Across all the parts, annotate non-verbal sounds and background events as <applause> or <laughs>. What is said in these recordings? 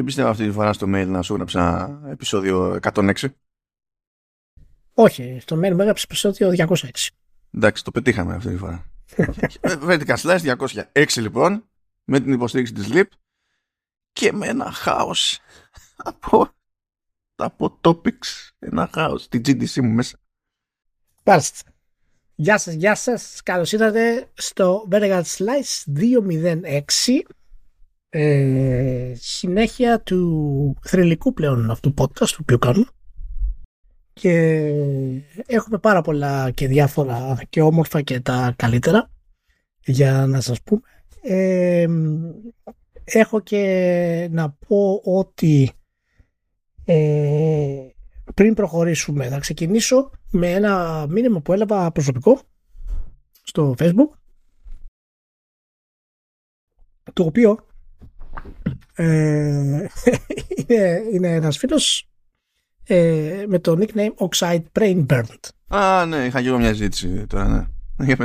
Δεν πιστεύω αυτή τη φορά στο mail να σου έγραψα επεισόδιο 106. Όχι, στο mail μου έγραψες επεισόδιο 206. Εντάξει, το πετύχαμε αυτή τη φορά. <laughs> Vertical Slice 206 λοιπόν, με την υποστήριξη της LIP και με ένα χάος από, από topics, ένα χάος, την GDC μου μέσα. Μάλιστα. Γεια σας, γεια σας. Καλώς ήρθατε στο Vertical Slice 206 ε, συνέχεια του θρηλυκού πλέον αυτού podcast του οποίου κάνουμε και έχουμε πάρα πολλά και διάφορα και όμορφα και τα καλύτερα για να σας πούμε. Ε, έχω και να πω ότι ε, πριν προχωρήσουμε θα ξεκινήσω με ένα μήνυμα που έλαβα προσωπικό στο facebook το οποίο ε, είναι, είναι ένας φίλος ε, με το nickname Oxide Brain Burned. Α, ναι, είχα και εγώ μια ζήτηση τώρα, ναι. <laughs>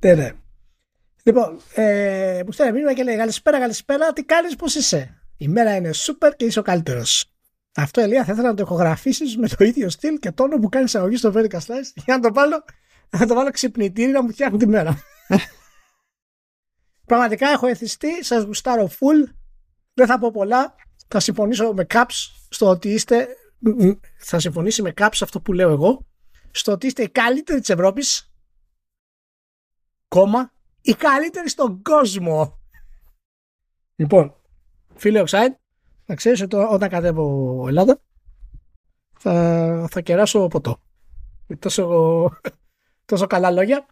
Ναι, ναι. Λοιπόν, ε, μου στέλνει μήνυμα και λέει Καλησπέρα, καλησπέρα, τι κάνεις, πώς είσαι; Η μέρα είναι σούπερ και είσαι ο καλύτερος. Αυτό, Ελία, θα ήθελα να το ηχογραφήσεις με το ίδιο στυλ και τόνο που κάνεις αγωγή στο Vertical Slice για να το βάλω, να το βάλω ξυπνητήρι να μου φτιάχνει τη μέρα. <laughs> Πραγματικά έχω εθιστεί, σας γουστάρω full. Δεν θα πω πολλά. Θα συμφωνήσω με caps στο ότι είστε. Θα συμφωνήσει με caps αυτό που λέω εγώ. Στο ότι είστε οι καλύτεροι της Ευρώπης. Κόμμα. Οι καλύτεροι στον κόσμο. Λοιπόν, φίλε Oxide, να ξέρεις ότι όταν κατέβω Ελλάδα θα, θα κεράσω ποτό. Τόσο, τόσο καλά λόγια.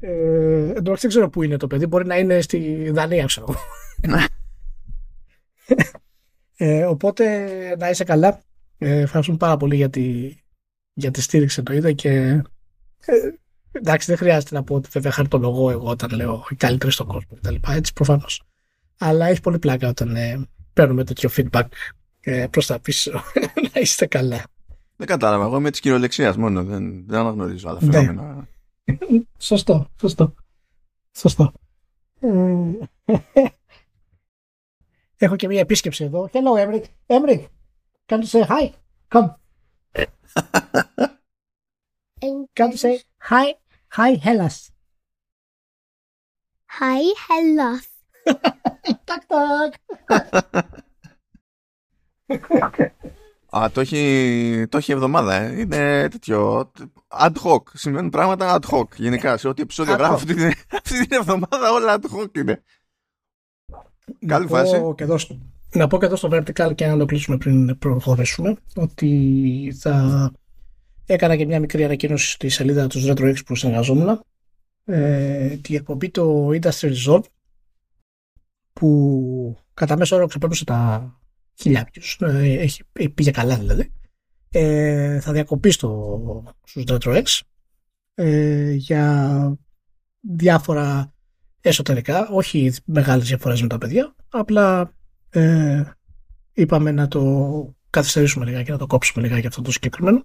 Ε, δεν ξέρω πού είναι το παιδί. Μπορεί να είναι στη Δανία, ξέρω. Ε, οπότε να είσαι καλά. Ε, ευχαριστούμε πάρα πολύ για τη, για τη στήριξη το είδα και ε, εντάξει δεν χρειάζεται να πω ότι βέβαια χαρτολογώ εγώ όταν λέω οι καλύτεροι στον κόσμο κτλ. Έτσι προφανώς. Αλλά έχει πολύ πλάκα όταν ε, παίρνουμε τέτοιο feedback ε, προς τα πίσω. <laughs> να είστε καλά. Δεν κατάλαβα. Εγώ είμαι της κυριολεξίας μόνο. Δεν, δεν αναγνωρίζω άλλα ναι. φαινόμενα. σωστό, σωστό. Σωστό. Ε, Έχω και μια επίσκεψη εδώ. Hello, Emric. Emric, can you say hi? Come. can you say hi? Hi, Hellas. Hi, Hellas. <laughs> τάκ, τάκ. Α, το έχει, το έχει εβδομάδα, ε. Είναι τέτοιο. Ad hoc. Σημαίνουν πράγματα ad hoc. Γενικά, σε ό,τι επεισόδιο γράφω αυτή, αυτή την εβδομάδα, όλα ad hoc είναι. Καλή φάση. Και εδώ, να πω και εδώ στο Vertical και να το κλείσουμε πριν προχωρήσουμε ότι θα έκανα και μια μικρή ανακοίνωση στη σελίδα τους RetroX που συνεργαζόμουν. Ε, τη εκπομπή το Industry Resolve που κατά μέσο όρο ξεπέρασε τα χιλιάδες ε, έχει, πήγε καλά δηλαδή. Ε, θα διακοπεί στο, στους RetroX ε, για διάφορα εσωτερικά, όχι μεγάλες διαφορές με τα παιδιά, απλά ε, είπαμε να το καθυστερήσουμε λιγάκι, να το κόψουμε λιγάκι αυτό το συγκεκριμένο.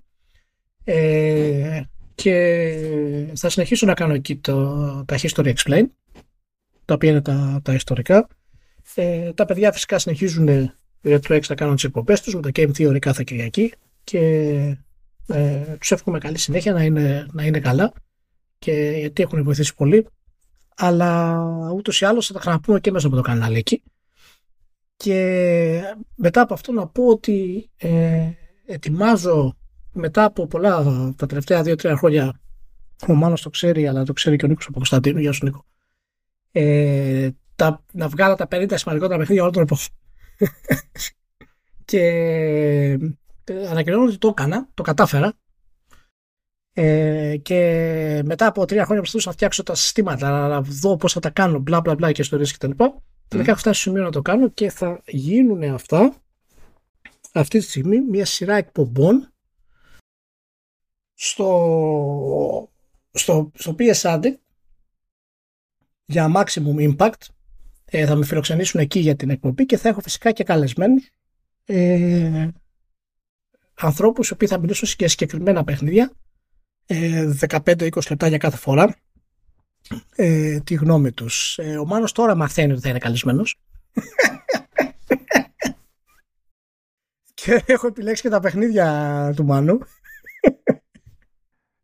Ε, και θα συνεχίσω να κάνω εκεί το, τα History Explain, τα οποία είναι τα, τα ιστορικά. Ε, τα παιδιά φυσικά συνεχίζουν Retro X να κάνουν τις εκπομπές τους με το Game Theory κάθε Κυριακή και ε, τους εύχομαι καλή συνέχεια να είναι, να είναι καλά και γιατί έχουν βοηθήσει πολύ αλλά ούτως ή άλλως θα τα ξαναπούμε και μέσα από το κανάλι εκεί. Και μετά από αυτό να πω ότι ε, ετοιμάζω μετά από πολλά τα τελευταία δύο-τρία χρόνια ο Μάνος το ξέρει αλλά το ξέρει και ο Νίκος από Κωνσταντίνου, γεια σου Νίκο. Ε, τα, να βγάλω τα 50 σημαντικότερα παιχνίδια όλων των εποχών. <laughs> Και ε, ανακοινώνω ότι το έκανα, το κατάφερα ε, και μετά από τρία χρόνια προσπαθούσα να φτιάξω τα συστήματα, να δω πώς θα τα κάνω, μπλα μπλα μπλα και ιστορίε κτλ. Mm. Τελικά έχω φτάσει στο σημείο να το κάνω και θα γίνουν αυτά αυτή τη στιγμή μια σειρά εκπομπών στο, στο, στο PS Addict για maximum impact. Ε, θα με φιλοξενήσουν εκεί για την εκπομπή και θα έχω φυσικά και καλεσμένους ε, ανθρώπους οι οποίοι θα μιλήσουν για συγκεκριμένα παιχνίδια 15-20 ε, λεπτά για κάθε φορά ε, τη γνώμη τους. Ε, ο Μάνος τώρα μαθαίνει ότι θα είναι καλεσμένος. <laughs> και έχω επιλέξει και τα παιχνίδια του Μάνου.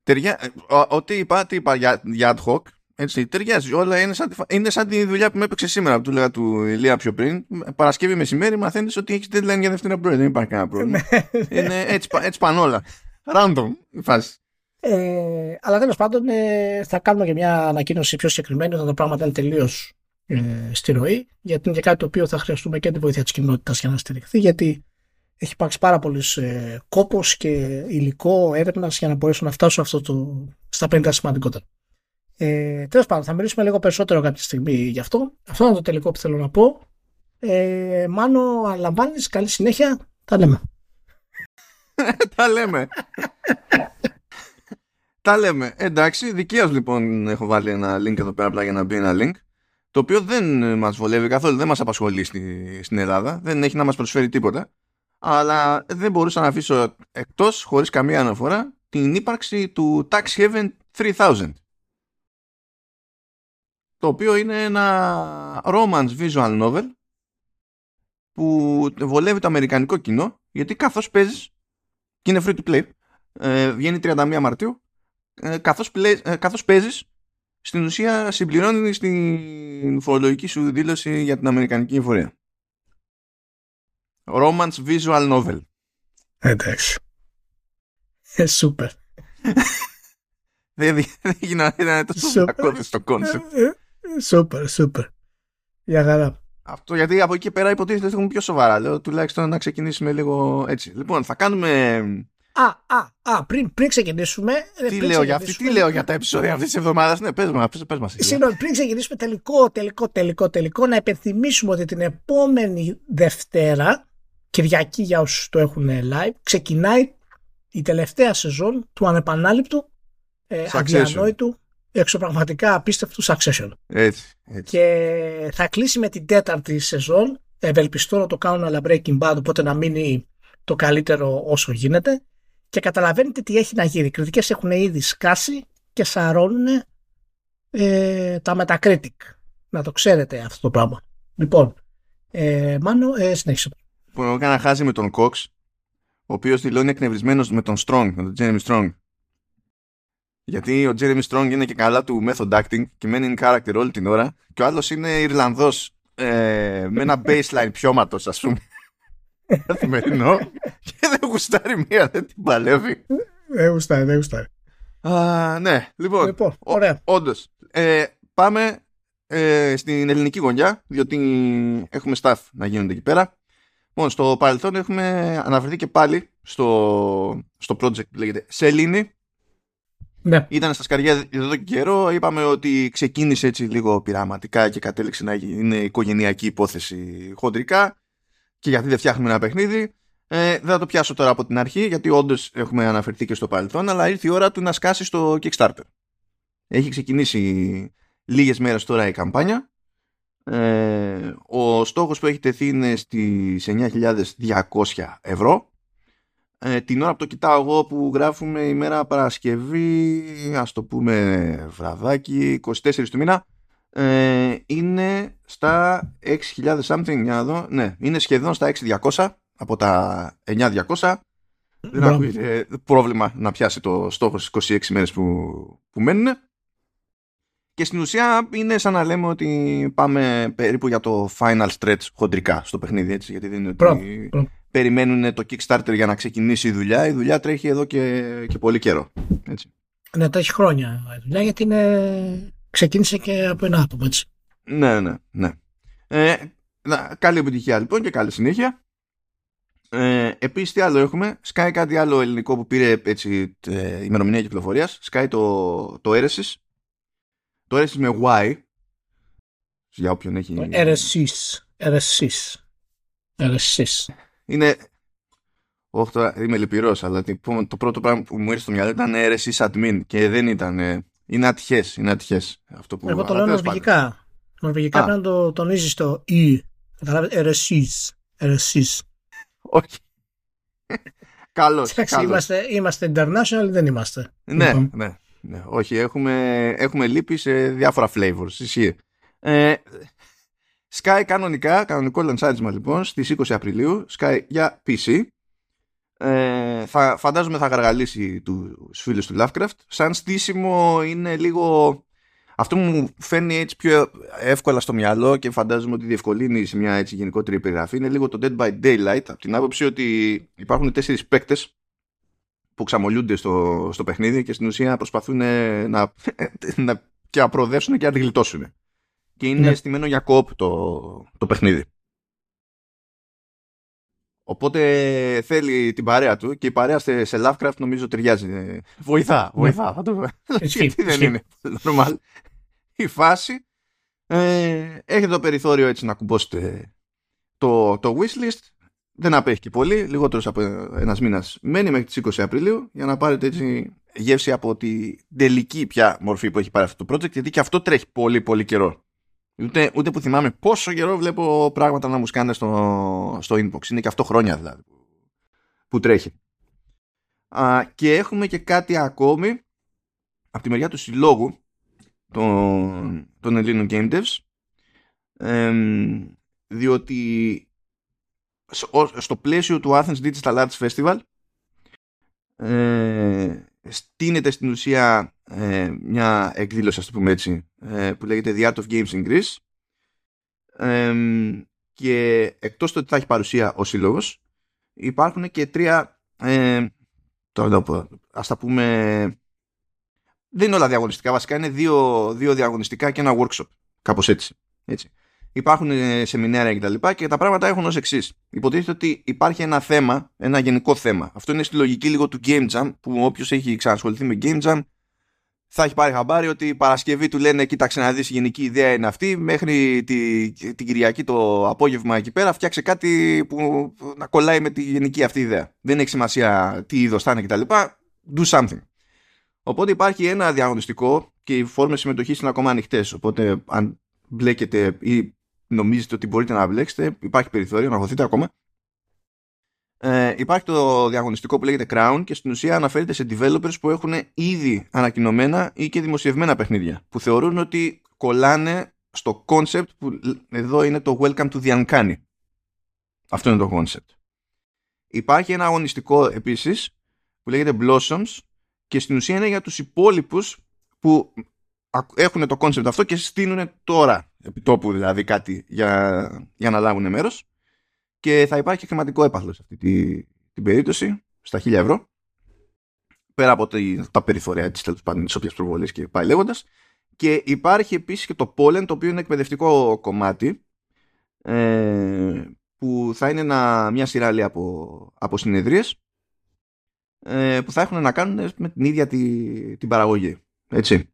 Ταιριά, ε, ό,τι είπα, τι είπα για, για ad hoc, έτσι, ταιριάζει. Όλα είναι σαν, είναι σαν τη δουλειά που με έπαιξε σήμερα, που του λέγα του Ηλία πιο πριν. Παρασκευή μεσημέρι μαθαίνεις ότι έχεις deadline για Δευτέρα πρωί. Δεν υπάρχει κανένα πρόβλημα. Ναι. είναι έτσι, έτσι πάνε όλα. Random η φάση. Ε, αλλά τέλος πάντων ε, θα κάνουμε και μια ανακοίνωση πιο συγκεκριμένη όταν τα πράγματα είναι τελείως ε, στη ροή. Γιατί είναι και κάτι το οποίο θα χρειαστούμε και τη βοήθεια της κοινότητας για να στηριχθεί. Γιατί έχει υπάρξει πάρα πολύ ε, κόπος και υλικό έρευνας για να μπορέσουν να φτάσουν αυτό το, στα 50 σημαντικότερα. Ε, Τέλος πάντων, θα μιλήσουμε λίγο περισσότερο κάποια στιγμή γι' αυτό. Αυτό είναι το τελικό που θέλω να πω. Ε, Μάνο, αναλαμβάνει. Καλή συνέχεια. Τα λέμε. <laughs> Τα λέμε. Τα λέμε. Εντάξει, δικαίως λοιπόν έχω βάλει ένα link εδώ πέρα απλά για να μπει ένα link. Το οποίο δεν μας βολεύει καθόλου, δεν μας απασχολεί στη, στην Ελλάδα. Δεν έχει να μας προσφέρει τίποτα. Αλλά δεν μπορούσα να αφήσω εκτός, χωρίς καμία αναφορά, την ύπαρξη του Tax Heaven 3000 το οποίο είναι ένα romance visual novel που βολεύει το αμερικανικό κοινό γιατί καθώς παίζεις και είναι free to play ε, βγαίνει 31 Μαρτίου ε, καθώς, ε, καθώς παίζεις στην ουσία συμπληρώνεις την φορολογική σου δήλωση για την αμερικανική εφορία romance visual novel εντάξει ε, σούπερ δεν έγινε τόσο κακό στο concept ε, Σούπερ, σούπερ. Για χαρά. Αυτό γιατί από εκεί και πέρα υποτίθεται ότι έχουμε πιο σοβαρά. Λέω τουλάχιστον να ξεκινήσουμε λίγο έτσι. Λοιπόν, θα κάνουμε. Α, α, α, πριν, πριν ξεκινήσουμε. Ε, τι, πριν λέω, για αυτή, τι λέω για τα επεισόδια αυτής της εβδομάδας. Ναι, πες μας, πες μας. Συγγνώμη, πριν ξεκινήσουμε τελικό, τελικό, τελικό, τελικό, να υπενθυμίσουμε ότι την επόμενη Δευτέρα, Κυριακή για όσους το έχουν live, ξεκινάει η τελευταία σεζόν του ανεπανάληπτου, ε, αδιανόητου εξωπραγματικά απίστευτου Succession. Έτσι, έτσι. Και θα κλείσει με την τέταρτη σεζόν. Ευελπιστώ να το κάνουν αλλά Breaking Bad, οπότε να μείνει το καλύτερο όσο γίνεται. Και καταλαβαίνετε τι έχει να γίνει. Οι κριτικές έχουν ήδη σκάσει και σαρώνουν ε, τα Metacritic. Να το ξέρετε αυτό το πράγμα. Λοιπόν, ε, Μάνο, ε, συνέχισε. Που έκανα χάσει με τον Cox, ο οποίος δηλώνει εκνευρισμένος με τον Strong, με τον Jeremy Strong, γιατί ο Jeremy Strong είναι και καλά του method acting και μένει in character όλη την ώρα και ο άλλος είναι Ιρλανδός ε, με ένα <laughs> baseline πιώματος ας πούμε <laughs> καθημερινό και δεν γουστάρει μία, δεν την παλεύει. Δεν γουστάρει, δεν γουστάρει. Α, ναι, λοιπόν, λοιπόν ωραία. όντως, ε, πάμε ε, στην ελληνική γωνιά, διότι έχουμε staff να γίνονται εκεί πέρα. Λοιπόν, στο παρελθόν έχουμε αναφερθεί και πάλι στο, στο project που λέγεται Σελήνη, ναι. Ήταν στα σκαριά εδώ και καιρό. Είπαμε ότι ξεκίνησε έτσι λίγο πειραματικά και κατέληξε να είναι οικογενειακή υπόθεση χοντρικά. Και γιατί δεν φτιάχνουμε ένα παιχνίδι. Ε, δεν θα το πιάσω τώρα από την αρχή, γιατί όντως έχουμε αναφερθεί και στο παρελθόν, αλλά ήρθε η ώρα του να σκάσει στο Kickstarter. Έχει ξεκινήσει λίγες μέρες τώρα η καμπάνια. Ε, ο στόχος που έχει τεθεί είναι στις 9.200 ευρώ ε, την ώρα που το κοιτάω εγώ που γράφουμε ημέρα Παρασκευή, ας το πούμε βραδάκι, 24 του μήνα, ε, είναι στα 6.000 something, για να δω, ναι, είναι σχεδόν στα 6.200 από τα 9.200. Δεν ακούγεται πρόβλημα να πιάσει το στόχος στις 26 μέρες που, που μένουν. Και στην ουσία είναι σαν να λέμε ότι πάμε περίπου για το final stretch χοντρικά στο παιχνίδι, έτσι, γιατί δεν είναι ότι περιμένουν το Kickstarter για να ξεκινήσει η δουλειά. Η δουλειά τρέχει εδώ και, και πολύ καιρό. Έτσι. Ναι, τρέχει χρόνια η δουλειά γιατί είναι... ξεκίνησε και από ένα άτομο, έτσι. Ναι, ναι, ναι. Ε, καλή επιτυχία λοιπόν και καλή συνέχεια. Ε, Επίσης, τι άλλο έχουμε; Σκάει κάτι άλλο ελληνικό που πήρε έτσι, ε, ημερομηνία κυκλοφορίας. Σκάει το, το Eresis. Το Eresis με Y. Για όποιον έχει. Eresis. Eresis. Eresis. Είναι. Όχι τώρα είμαι λυπηρός, αλλά το πρώτο πράγμα που μου ήρθε στο μυαλό ήταν αίρεση admin και δεν ήταν. Είναι ατυχές. Είναι ατυχές αυτό που Εγώ το λέω νορβηγικά. Νορβηγικά πρέπει να το τονίζεις το E. Καταλάβετε, ερεσίς. Όχι. Καλώ. Είμαστε, είμαστε international, δεν είμαστε. Ναι, λοιπόν. ναι, ναι. Όχι, έχουμε, έχουμε λύπη σε διάφορα flavors. Ισχύει. Ε, Sky κανονικά, κανονικό λανσάρισμα λοιπόν στις 20 Απριλίου, Sky για PC Ε, θα, φαντάζομαι θα γαργαλίσει τους φίλους του Lovecraft. Σαν στήσιμο είναι λίγο... Αυτό μου φαίνει έτσι πιο εύκολα στο μυαλό και φαντάζομαι ότι διευκολύνει σε μια έτσι γενικότερη περιγραφή είναι λίγο το Dead by Daylight από την άποψη ότι υπάρχουν τέσσερις παίκτες που ξαμολιούνται στο, στο παιχνίδι και στην ουσία προσπαθούν να, να, και να προοδεύσουν και να αντιγλιτώσουν. Και είναι ναι. στημένο για κόπ το, το παιχνίδι. Οπότε θέλει την παρέα του και η παρέα σε, Lovecraft νομίζω ταιριάζει. Βοηθά, ναι. βοηθά. Θα το <laughs> Γιατί δεν είναι normal. Η φάση ε, έχει το περιθώριο έτσι να κουμπώσετε το, το wishlist. Δεν απέχει και πολύ, λιγότερος από ένας μήνας. Μένει μέχρι τις 20 Απριλίου για να πάρετε έτσι γεύση από τη τελική πια μορφή που έχει πάρει αυτό το project, γιατί και αυτό τρέχει πολύ πολύ καιρό. Ούτε, ούτε που θυμάμαι πόσο καιρό βλέπω πράγματα να μου σκάνε στο, στο inbox. Είναι και αυτό χρόνια δηλαδή που τρέχει. Α, και έχουμε και κάτι ακόμη από τη μεριά του συλλόγου των, των Ελλήνων Game Devs διότι στο πλαίσιο του Athens Digital Arts Festival ε, στείνεται στην ουσία ε, μια εκδήλωση, ας το πούμε έτσι, ε, που λέγεται The Art of Games in Greece και εκτός του ότι θα έχει παρουσία ο σύλλογος υπάρχουν και τρία ε, το, ας τα πούμε δεν είναι όλα διαγωνιστικά βασικά είναι δύο, δύο διαγωνιστικά και ένα workshop κάπως έτσι, έτσι. Υπάρχουν ε, σεμινάρια και τα λοιπά και τα πράγματα έχουν ως εξής. Υποτίθεται ότι υπάρχει ένα θέμα, ένα γενικό θέμα. Αυτό είναι στη λογική λίγο του Game Jam που όποιος έχει ξανασχοληθεί με Game Jam θα έχει πάρει χαμπάρι ότι η Παρασκευή του λένε κοίταξε να δεις η γενική ιδέα είναι αυτή μέχρι τη, την Κυριακή το απόγευμα εκεί πέρα φτιάξε κάτι που να κολλάει με τη γενική αυτή ιδέα. Δεν έχει σημασία τι είδος θα είναι κτλ. Do something. Οπότε υπάρχει ένα διαγωνιστικό και οι φόρμες συμμετοχής είναι ακόμα ανοιχτές. Οπότε αν μπλέκετε ή νομίζετε ότι μπορείτε να μπλέξετε υπάρχει περιθώριο να χωθείτε ακόμα. Ε, υπάρχει το διαγωνιστικό που λέγεται Crown και στην ουσία αναφέρεται σε developers που έχουν ήδη ανακοινωμένα ή και δημοσιευμένα παιχνίδια που θεωρούν ότι κολλάνε στο concept που εδώ είναι το Welcome to the Uncanny. Αυτό είναι το concept. Υπάρχει ένα αγωνιστικό επίσης που λέγεται Blossoms και στην ουσία είναι για τους υπόλοιπους που έχουν το concept αυτό και στείλουν τώρα επί τόπου δηλαδή κάτι για, για να λάβουν μέρος και θα υπάρχει και χρηματικό έπαθλο σε αυτή τη, την περίπτωση, στα 1000 ευρώ. Πέρα από τα περιθώρια της τέλος πάντων της όποιας προβολής και πάει λέγοντας. Και υπάρχει επίσης και το Pollen, το οποίο είναι εκπαιδευτικό κομμάτι, ε, που θα είναι ένα, μια σειρά από, από συνεδρίες ε, που θα έχουν να κάνουν με την ίδια τη, την παραγωγή. Έτσι.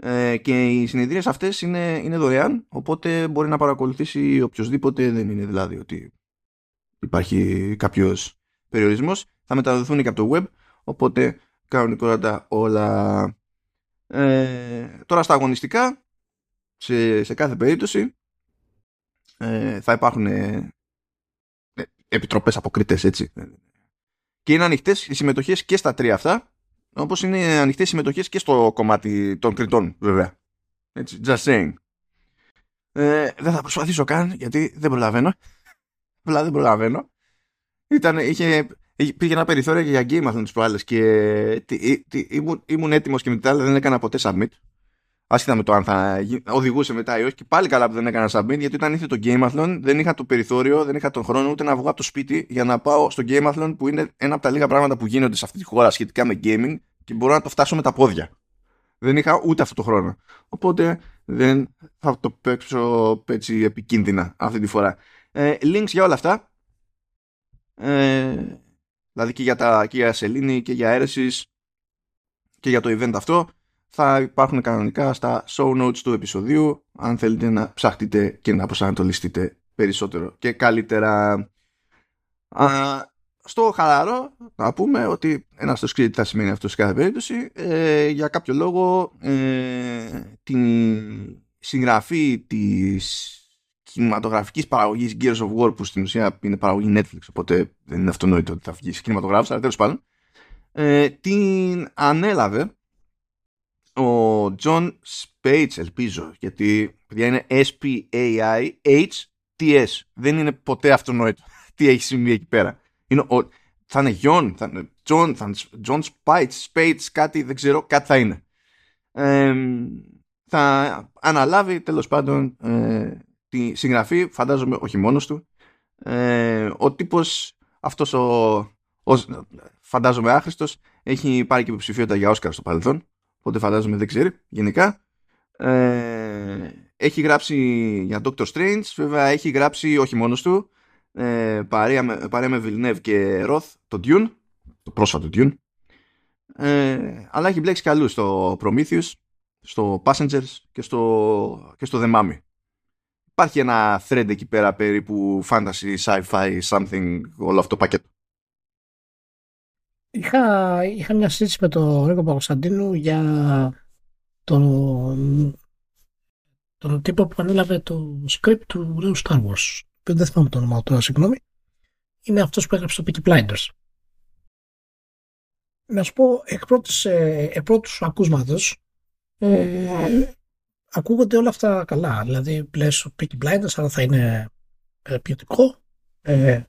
Ε, και οι συνεδρίες αυτές είναι, είναι δωρεάν οπότε μπορεί να παρακολουθήσει οποιοδήποτε δεν είναι δηλαδή ότι υπάρχει κάποιος περιορισμός. Θα μεταδοθούν και από το web οπότε κανονικότατα όλα. Ε, τώρα στα αγωνιστικά σε, σε κάθε περίπτωση ε, θα υπάρχουν ε, επιτροπές αποκριτές έτσι. Και είναι ανοιχτές οι συμμετοχές και στα τρία αυτά όπως είναι ανοιχτές οι συμμετοχές και στο κομμάτι των κριτών βέβαια έτσι, just saying ε, δεν θα προσπαθήσω καν γιατί δεν προλαβαίνω Απλά δεν προλαβαίνω. Ήταν, είχε, πήγε ένα περιθώριο για game αυτόν τις προάλλες και τι, τι, ήμουν, ήμουν έτοιμος και μετά δεν έκανα ποτέ submit. Άσχετα με το αν θα οδηγούσε μετά ή όχι. Και πάλι καλά που δεν έκανα submit γιατί όταν ήρθε το Gameathlon δεν είχα το περιθώριο, δεν είχα τον χρόνο ούτε να βγω από το σπίτι για να πάω στο Gameathlon που είναι ένα από τα λίγα πράγματα που γίνονται σε αυτή τη χώρα σχετικά με gaming και μπορώ να το φτάσω με τα πόδια. Δεν είχα ούτε αυτό το χρόνο. Οπότε δεν θα το παίξω έτσι επικίνδυνα αυτή τη φορά. Ε, links για όλα αυτά. Ε, δηλαδή και για, τα, και για σελήνη και για αίρεσης και για το event αυτό θα υπάρχουν κανονικά στα show notes του επεισοδίου αν θέλετε να ψάχτείτε και να προσανατολιστείτε περισσότερο και καλύτερα. Α, στο χαλαρό να πούμε ότι ένα στο τι θα σημαίνει αυτό σε κάθε περίπτωση ε, για κάποιο λόγο ε, την συγγραφή της κινηματογραφικής παραγωγής Gears of War που στην ουσία είναι παραγωγή Netflix οπότε δεν είναι αυτονόητο ότι θα βγει σε κινηματογράφος αλλά τέλος πάντων ε, την ανέλαβε ο Jon Spaihts ελπίζω γιατί παιδιά είναι S-P-A-I-H-T-S δεν είναι ποτέ αυτονόητο <laughs> τι έχει συμβεί εκεί πέρα είναι ο, θα είναι Γιον, θα είναι Τζον, θα είναι Τζον Σπάιτς, κάτι, δεν ξέρω, κάτι θα είναι. θα αναλάβει τέλος πάντων ε, τη συγγραφή, φαντάζομαι όχι μόνος του. Ε, ο τύπος αυτός ο, ο φαντάζομαι άχρηστος έχει πάρει και υποψηφιότητα για Όσκαρ στο παρελθόν οπότε φαντάζομαι δεν ξέρει γενικά. Ε, έχει γράψει για Doctor Strange βέβαια έχει γράψει όχι μόνος του ε, παρέα, με, παρέα με Villeneuve και Roth το Dune το πρόσφατο Dune. Ε, αλλά έχει μπλέξει καλού στο Prometheus στο Passengers και στο, και στο The Mummy. Υπάρχει ένα thread εκεί πέρα περίπου fantasy, sci-fi, something, όλο αυτό το πακέτο. Είχα, είχα μια συζήτηση με τον Ρίκο Παγκοσταντίνου για τον, τον τύπο που ανέλαβε το script του νέου Star Wars. Δεν θυμάμαι το όνομα του, συγγνώμη. Είναι αυτός που έγραψε το Peaky Blinders. Να σου πω, εκ πρώτης, ε, εκ πρώτης ακούσματος, ε, ακούγονται όλα αυτά καλά. Δηλαδή, λες ο Peaky Blinders, αλλά θα είναι ε, ποιοτικό. Ε,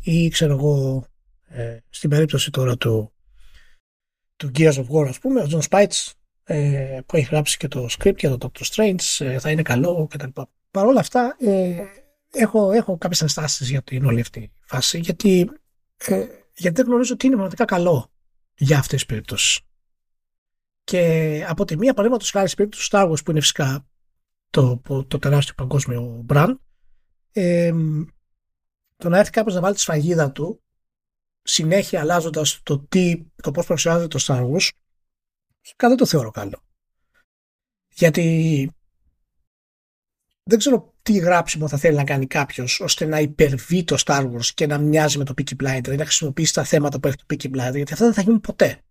ή ξέρω εγώ, ε, στην περίπτωση τώρα του, του Gears of War, ας πούμε, ο John Spites ε, που έχει γράψει και το script για το Doctor Strange ε, θα είναι καλό κτλ. Παρ' όλα αυτά, ε, έχω, έχω κάποιες ενστάσεις για την όλη αυτή φάση, γιατί, ε, γιατί δεν γνωρίζω τι είναι πραγματικά καλό για αυτές τις περιπτώσεις. Και από τη μία παραδείγματος χάρη στην περίπτωση του Star Wars που είναι φυσικά το, το τεράστιο παγκόσμιο brand, ε, το να έρθει κάποιος να βάλει τη σφαγίδα του συνέχεια αλλάζοντας το, τι, το πώς παρουσιάζεται το Star Wars, δεν το θεωρώ καλό. Γιατί δεν ξέρω τι γράψιμο θα θέλει να κάνει κάποιος ώστε να υπερβεί το Star Wars και να μοιάζει με το Peaky Blinder ή να χρησιμοποιήσει τα θέματα που έχει το Peaky Blinder, γιατί αυτά δεν θα γίνουν ποτέ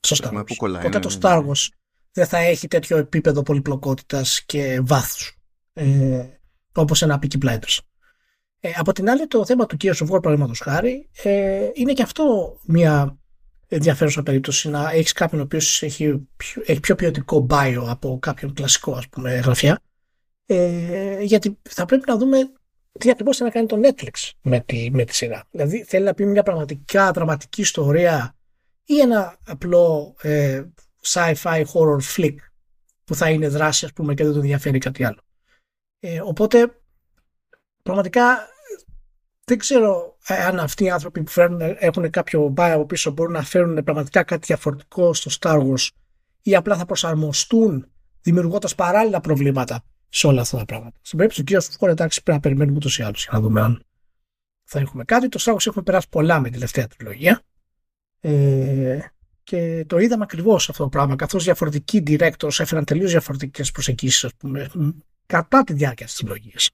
στο Star Wars. Ποτέ το ναι, Star ναι. Wars δεν θα έχει τέτοιο επίπεδο πολυπλοκότητας και βάθους ε, όπως ένα Peaky Blinders. Ε, από την άλλη το θέμα του Gears of War παραδείγματος χάρη ε, είναι και αυτό μια ενδιαφέρουσα περίπτωση να έχεις κάποιον ο οποίος έχει, έχει πιο ποιοτικό bio από κάποιον κλασικό ας πούμε γραφιά ε, γιατί θα πρέπει να δούμε τι ακριβώς θέλει να κάνει το Netflix με τη, με τη σειρά. Δηλαδή θέλει να πει μια πραγματικά δραματική ιστορία ή ένα απλό ε, sci-fi horror flick που θα είναι δράση ας πούμε και δεν τον ενδιαφέρει κάτι άλλο. Ε, οπότε πραγματικά δεν ξέρω αν αυτοί οι άνθρωποι που φέρνουν, έχουν κάποιο buy από πίσω μπορούν να φέρουν πραγματικά κάτι διαφορετικό στο Star Wars ή απλά θα προσαρμοστούν δημιουργώντας παράλληλα προβλήματα σε όλα αυτά τα πράγματα. Στην περίπτωση του κ. Φουκόρ, εντάξει, πρέπει να περιμένουμε ούτως ή άλλως για να δούμε αν θα έχουμε κάτι. Το Star Wars έχουμε περάσει πολλά με την τελευταία τριλογία. Ε, και το είδαμε ακριβώς αυτό το πράγμα, καθώς διαφορετικοί directors έφεραν τελείως διαφορετικές προσεγγίσεις, κατά τη διάρκεια της τριλογίας.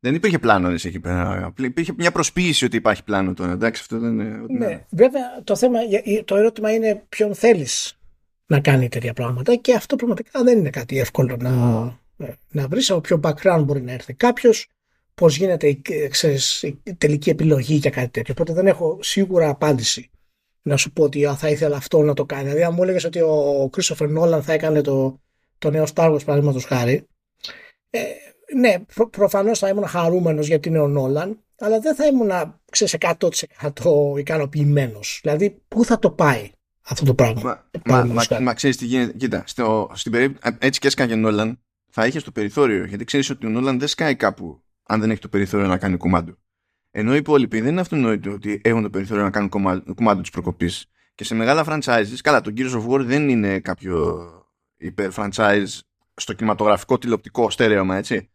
Δεν υπήρχε πλάνο εκεί πέρα. Υπήρχε μια προσποίηση ότι υπάρχει πλάνο τώρα. Εντάξει, αυτό δεν είναι. Ναι, βέβαια το θέμα, το ερώτημα είναι ποιον θέλεις να κάνει τέτοια πράγματα και αυτό πραγματικά δεν είναι κάτι εύκολο να, να βρεις από ποιο background μπορεί να έρθει κάποιος, πώς γίνεται η, ξέρεις, η τελική επιλογή για κάτι τέτοιο. Οπότε δεν έχω σίγουρα απάντηση να σου πω ότι θα ήθελα αυτό να το κάνει. Δηλαδή, αν μου έλεγες ότι ο Κρίστοφερ Νόλαν θα έκανε το, το νέο Star Wars, παραδείγματος χάρη, ε, ναι, προ, προφανώς θα ήμουν χαρούμενος γιατί είναι ο Νόλαν, αλλά δεν θα ήμουν ξέρεις, 100% ικανοποιημένος. Δηλαδή, πού θα το πάει αυτό το πράγμα; Μα, μα, μα, μα ξέρεις τι γίνεται. Κοίτα, στο, στην περίπτωση, έτσι και έσκανε Νόλαν, θα είχες το περιθώριο. Γιατί ξέρεις ότι ο Νόλαν δεν σκάει κάπου αν δεν έχει το περιθώριο να κάνει κουμάντο. Ενώ οι υπόλοιποι δεν είναι αυτονόητο ότι έχουν το περιθώριο να κάνουν κομμάτι της προκοπής. Και σε μεγάλα franchises, καλά, το Gears of War δεν είναι κάποιο υπερ franchise στο κινηματογραφικό τηλεοπτικό στέρεωμα, έτσι.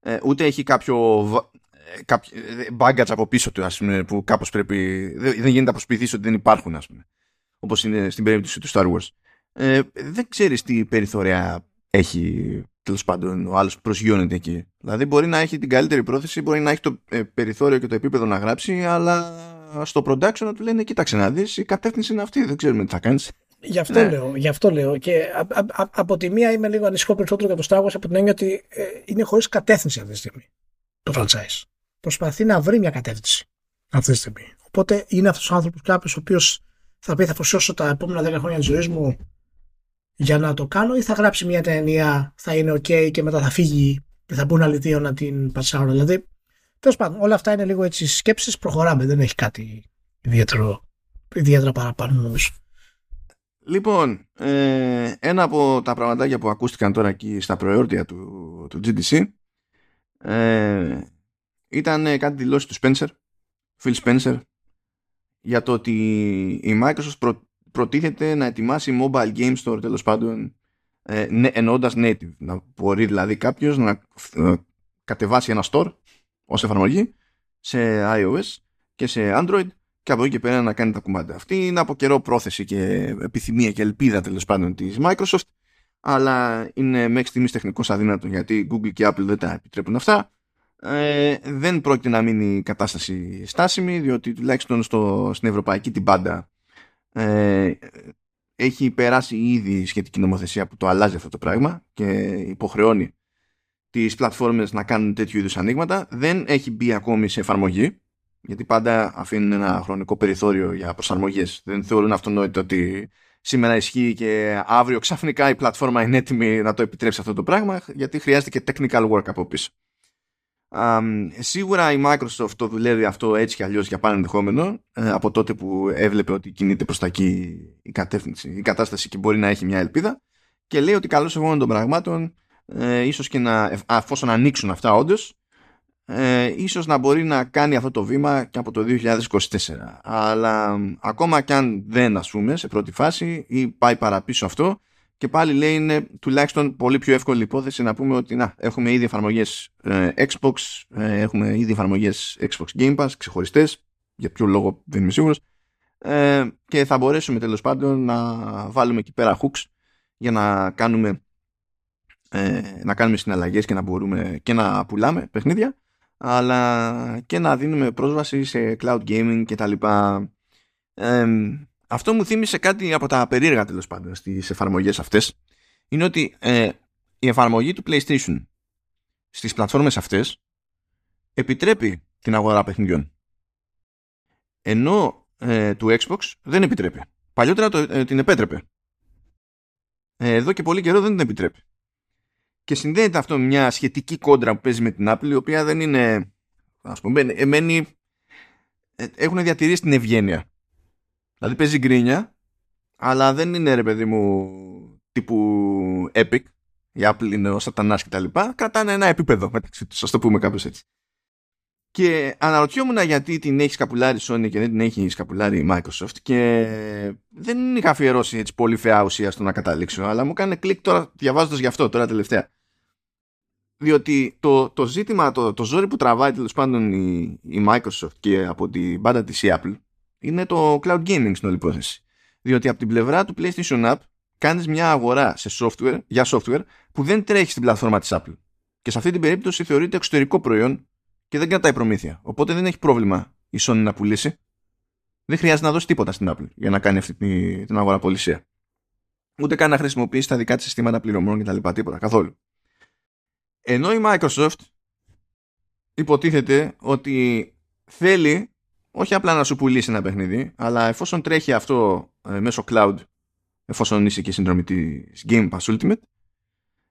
Ε, ούτε έχει κάποιο, ε, κάποιο baggage από πίσω του, ας πούμε, που κάπως πρέπει. Δεν, δεν γίνεται να προσποιηθεί ότι δεν υπάρχουν, ας πούμε. Όπως είναι στην περίπτωση του Star Wars. Ε, δεν ξέρεις τι περιθώρια έχει τέλος πάντων ο άλλος προσγειώνεται εκεί. Δηλαδή μπορεί να έχει την καλύτερη πρόθεση, μπορεί να έχει το ε, περιθώριο και το επίπεδο να γράψει, αλλά στο production να του λένε κοίταξε να δεις, η κατεύθυνση είναι αυτή, δεν ξέρουμε τι θα κάνεις. Γι' αυτό, ναι. λέω, γι αυτό λέω. Και α, α, από τη μία είμαι λίγο ανησυχό περισσότερο για το Star Wars από την έννοια ότι ε, είναι χωρίς κατεύθυνση αυτή τη στιγμή το franchise. Προσπαθεί να βρει μια κατεύθυνση αυτή τη στιγμή. Οπότε είναι αυτός ο άνθρωπος κάποιος ο οποίος θα πει θα αφοσιώσω τα επόμενα 10 χρόνια της ζωής μου για να το κάνω ή θα γράψει μια ταινία, θα είναι ok και μετά θα φύγει και θα μπουν άλλοι δύο να την πατσάρουν. Δηλαδή, τέλος πάντων, όλα αυτά είναι λίγο έτσι σκέψεις, προχωράμε, δεν έχει κάτι ιδιαίτερο, ιδιαίτερα παραπάνω νομίζω. Λοιπόν, ε, ένα από τα πραγματάκια που ακούστηκαν τώρα εκεί στα προεόρτια του, του GDC ε, ήταν κάτι δηλώσεις του Spencer, Phil Spencer, για το ότι η Microsoft προ, προτίθεται να ετοιμάσει mobile game store τέλος πάντων ε, εννοώντας native. Να μπορεί δηλαδή κάποιος να ε, κατεβάσει ένα store ως εφαρμογή σε iOS και σε Android και από εκεί και πέρα να κάνει τα κουμάντα. Αυτή. Είναι από καιρό πρόθεση και επιθυμία και ελπίδα τέλος πάντων της Microsoft. Αλλά είναι μέχρι στιγμής τεχνικώς αδύνατο γιατί Google και Apple δεν τα επιτρέπουν αυτά. Ε, δεν πρόκειται να μείνει η κατάσταση στάσιμη διότι τουλάχιστον στο, στην ευρωπαϊκή την πάντα ε, έχει περάσει ήδη η σχετική νομοθεσία που το αλλάζει αυτό το πράγμα και υποχρεώνει τις πλατφόρμες να κάνουν τέτοιου είδους ανοίγματα. Δεν έχει μπει ακόμη σε εφαρμογή γιατί πάντα αφήνουν ένα χρονικό περιθώριο για προσαρμογές. Δεν θεωρούν αυτονόητο ότι σήμερα ισχύει και αύριο ξαφνικά η πλατφόρμα είναι έτοιμη να το επιτρέψει αυτό το πράγμα γιατί χρειάζεται και technical work από πίσω. Σίγουρα η Microsoft το δουλεύει αυτό έτσι κι αλλιώς για πάνω ενδεχόμενο ε, από τότε που έβλεπε ότι κινείται προς τα εκεί η, κατεύθυνση, η κατάσταση και μπορεί να έχει μια ελπίδα και λέει ότι καλώς εγώ των πραγμάτων ε, ίσως και να, αφόσον ανοίξουν αυτά όντως, ε, ίσως να μπορεί να κάνει αυτό το βήμα και από το 2024 αλλά ακόμα κι αν δεν ας πούμε σε πρώτη φάση ή πάει παραπίσω αυτό και πάλι λέει είναι τουλάχιστον πολύ πιο εύκολη υπόθεση να πούμε ότι να, έχουμε ήδη εφαρμογές ε, Xbox, ε, έχουμε ήδη εφαρμογές Xbox Game Pass ξεχωριστές, για ποιο λόγο δεν είμαι σίγουρος. Ε, και θα μπορέσουμε τέλος πάντων να βάλουμε εκεί πέρα hooks για να κάνουμε, ε, να κάνουμε συναλλαγές και να μπορούμε και να πουλάμε παιχνίδια αλλά και να δίνουμε πρόσβαση σε cloud gaming και τα λοιπά. Ε, αυτό μου θύμισε κάτι από τα περίεργα τέλος πάντων στις εφαρμογές αυτές. Είναι ότι ε, η εφαρμογή του PlayStation στις πλατφόρμες αυτές επιτρέπει την αγορά παιχνιδιών. Ενώ ε, του Xbox δεν επιτρέπει. Παλιότερα το, ε, την επέτρεπε. Ε, εδώ και πολύ καιρό δεν την επιτρέπει και συνδέεται αυτό με μια σχετική κόντρα που παίζει με την Apple η οποία δεν είναι ας πούμε εμένει, έχουν διατηρήσει την ευγένεια Δηλαδή παίζει γκρίνια, αλλά δεν είναι ρε παιδί μου τύπου epic. Η Apple είναι ο σατανάς κτλ. Κρατάνε ένα επίπεδο μεταξύ τους, ας το πούμε κάπως έτσι. Και αναρωτιόμουν γιατί την έχει σκαπουλάρει η Sony και δεν την έχει σκαπουλάρει η Microsoft και δεν είχα αφιερώσει έτσι πολύ φαιά ουσία στο να καταλήξω αλλά μου κάνει κλικ τώρα διαβάζοντας γι' αυτό τώρα τελευταία. Διότι το, το ζήτημα, το, το ζόρι που τραβάει τέλος πάντων η, η Microsoft και από την πάντα της η Apple είναι το cloud gaming στην όλη υπόθεση. Διότι από την πλευρά του PlayStation App κάνεις μια αγορά σε software, για software που δεν τρέχει στην πλατφόρμα της Apple. Και σε αυτή την περίπτωση θεωρείται εξωτερικό προϊόν και δεν κρατάει προμήθεια. Οπότε δεν έχει πρόβλημα η Sony να πουλήσει. Δεν χρειάζεται να δώσει τίποτα στην Apple για να κάνει αυτή την αγορά πολισία. Ούτε καν να χρησιμοποιήσει τα δικά της συστήματα πληρωμών και τα λοιπά τίποτα καθόλου. Ενώ η Microsoft υποτίθεται ότι θέλει όχι απλά να σου πουλήσει ένα παιχνίδι, αλλά εφόσον τρέχει αυτό ε, μέσω cloud, εφόσον είσαι και συνδρομητής Game Pass Ultimate,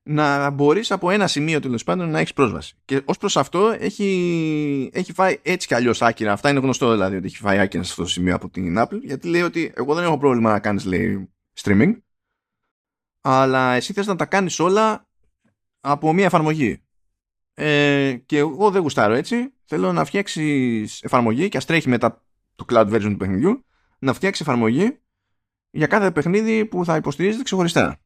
να μπορείς από ένα σημείο τέλος πάντων να έχεις πρόσβαση. Και ως προς αυτό έχει, έχει φάει έτσι κι αλλιώς άκυρα. Αυτά είναι γνωστό δηλαδή ότι έχει φάει άκυρα σε αυτό το σημείο από την Apple, γιατί λέει ότι εγώ δεν έχω πρόβλημα να κάνεις streaming, αλλά εσύ θες να τα κάνεις όλα από μία εφαρμογή. Ε, και εγώ δεν γουστάρω έτσι. Θέλω να φτιάξεις εφαρμογή και ας τρέχει μετά το cloud version του παιχνιδιού, να φτιάξει εφαρμογή για κάθε παιχνίδι που θα υποστηρίζεται ξεχωριστά.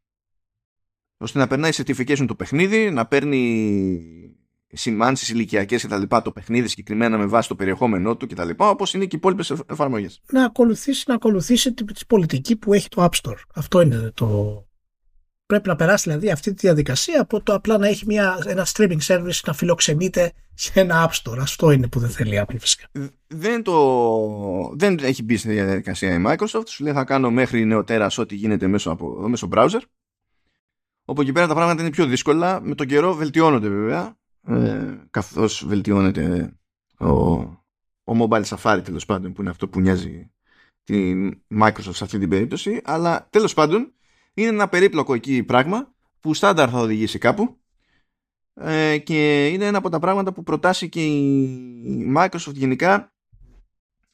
ώστε να περνάει certification το παιχνίδι, να παίρνει σημάνσεις ηλικιακές κτλ. Το παιχνίδι συγκεκριμένα με βάση το περιεχόμενό του κτλ. Όπως είναι και οι υπόλοιπες εφαρμογές. Να ακολουθήσει, να ακολουθήσει τη πολιτική που έχει το App Store. Αυτό είναι το, Πρέπει να περάσει δηλαδή αυτή τη διαδικασία από το απλά να έχει μια, ένα streaming service να φιλοξενείται σε ένα App Store. Αυτό είναι που δεν θέλει η Apple φυσικά. Δεν, το, δεν έχει μπει στη διαδικασία η Microsoft. Σου λέει θα κάνω μέχρι νεοτέρα ό,τι γίνεται μέσω, από, μέσω browser. Όπου εκεί πέρα τα πράγματα είναι πιο δύσκολα. Με τον καιρό βελτιώνονται βέβαια. Ε, καθώς βελτιώνεται ο, ο mobile safari τέλος πάντων που είναι αυτό που νοιάζει τη Microsoft σε αυτή την περίπτωση. Αλλά τέλος πάντων είναι ένα περίπλοκο εκεί πράγμα που στάνταρ θα οδηγήσει κάπου ε, και είναι ένα από τα πράγματα που προτάσει και η Microsoft γενικά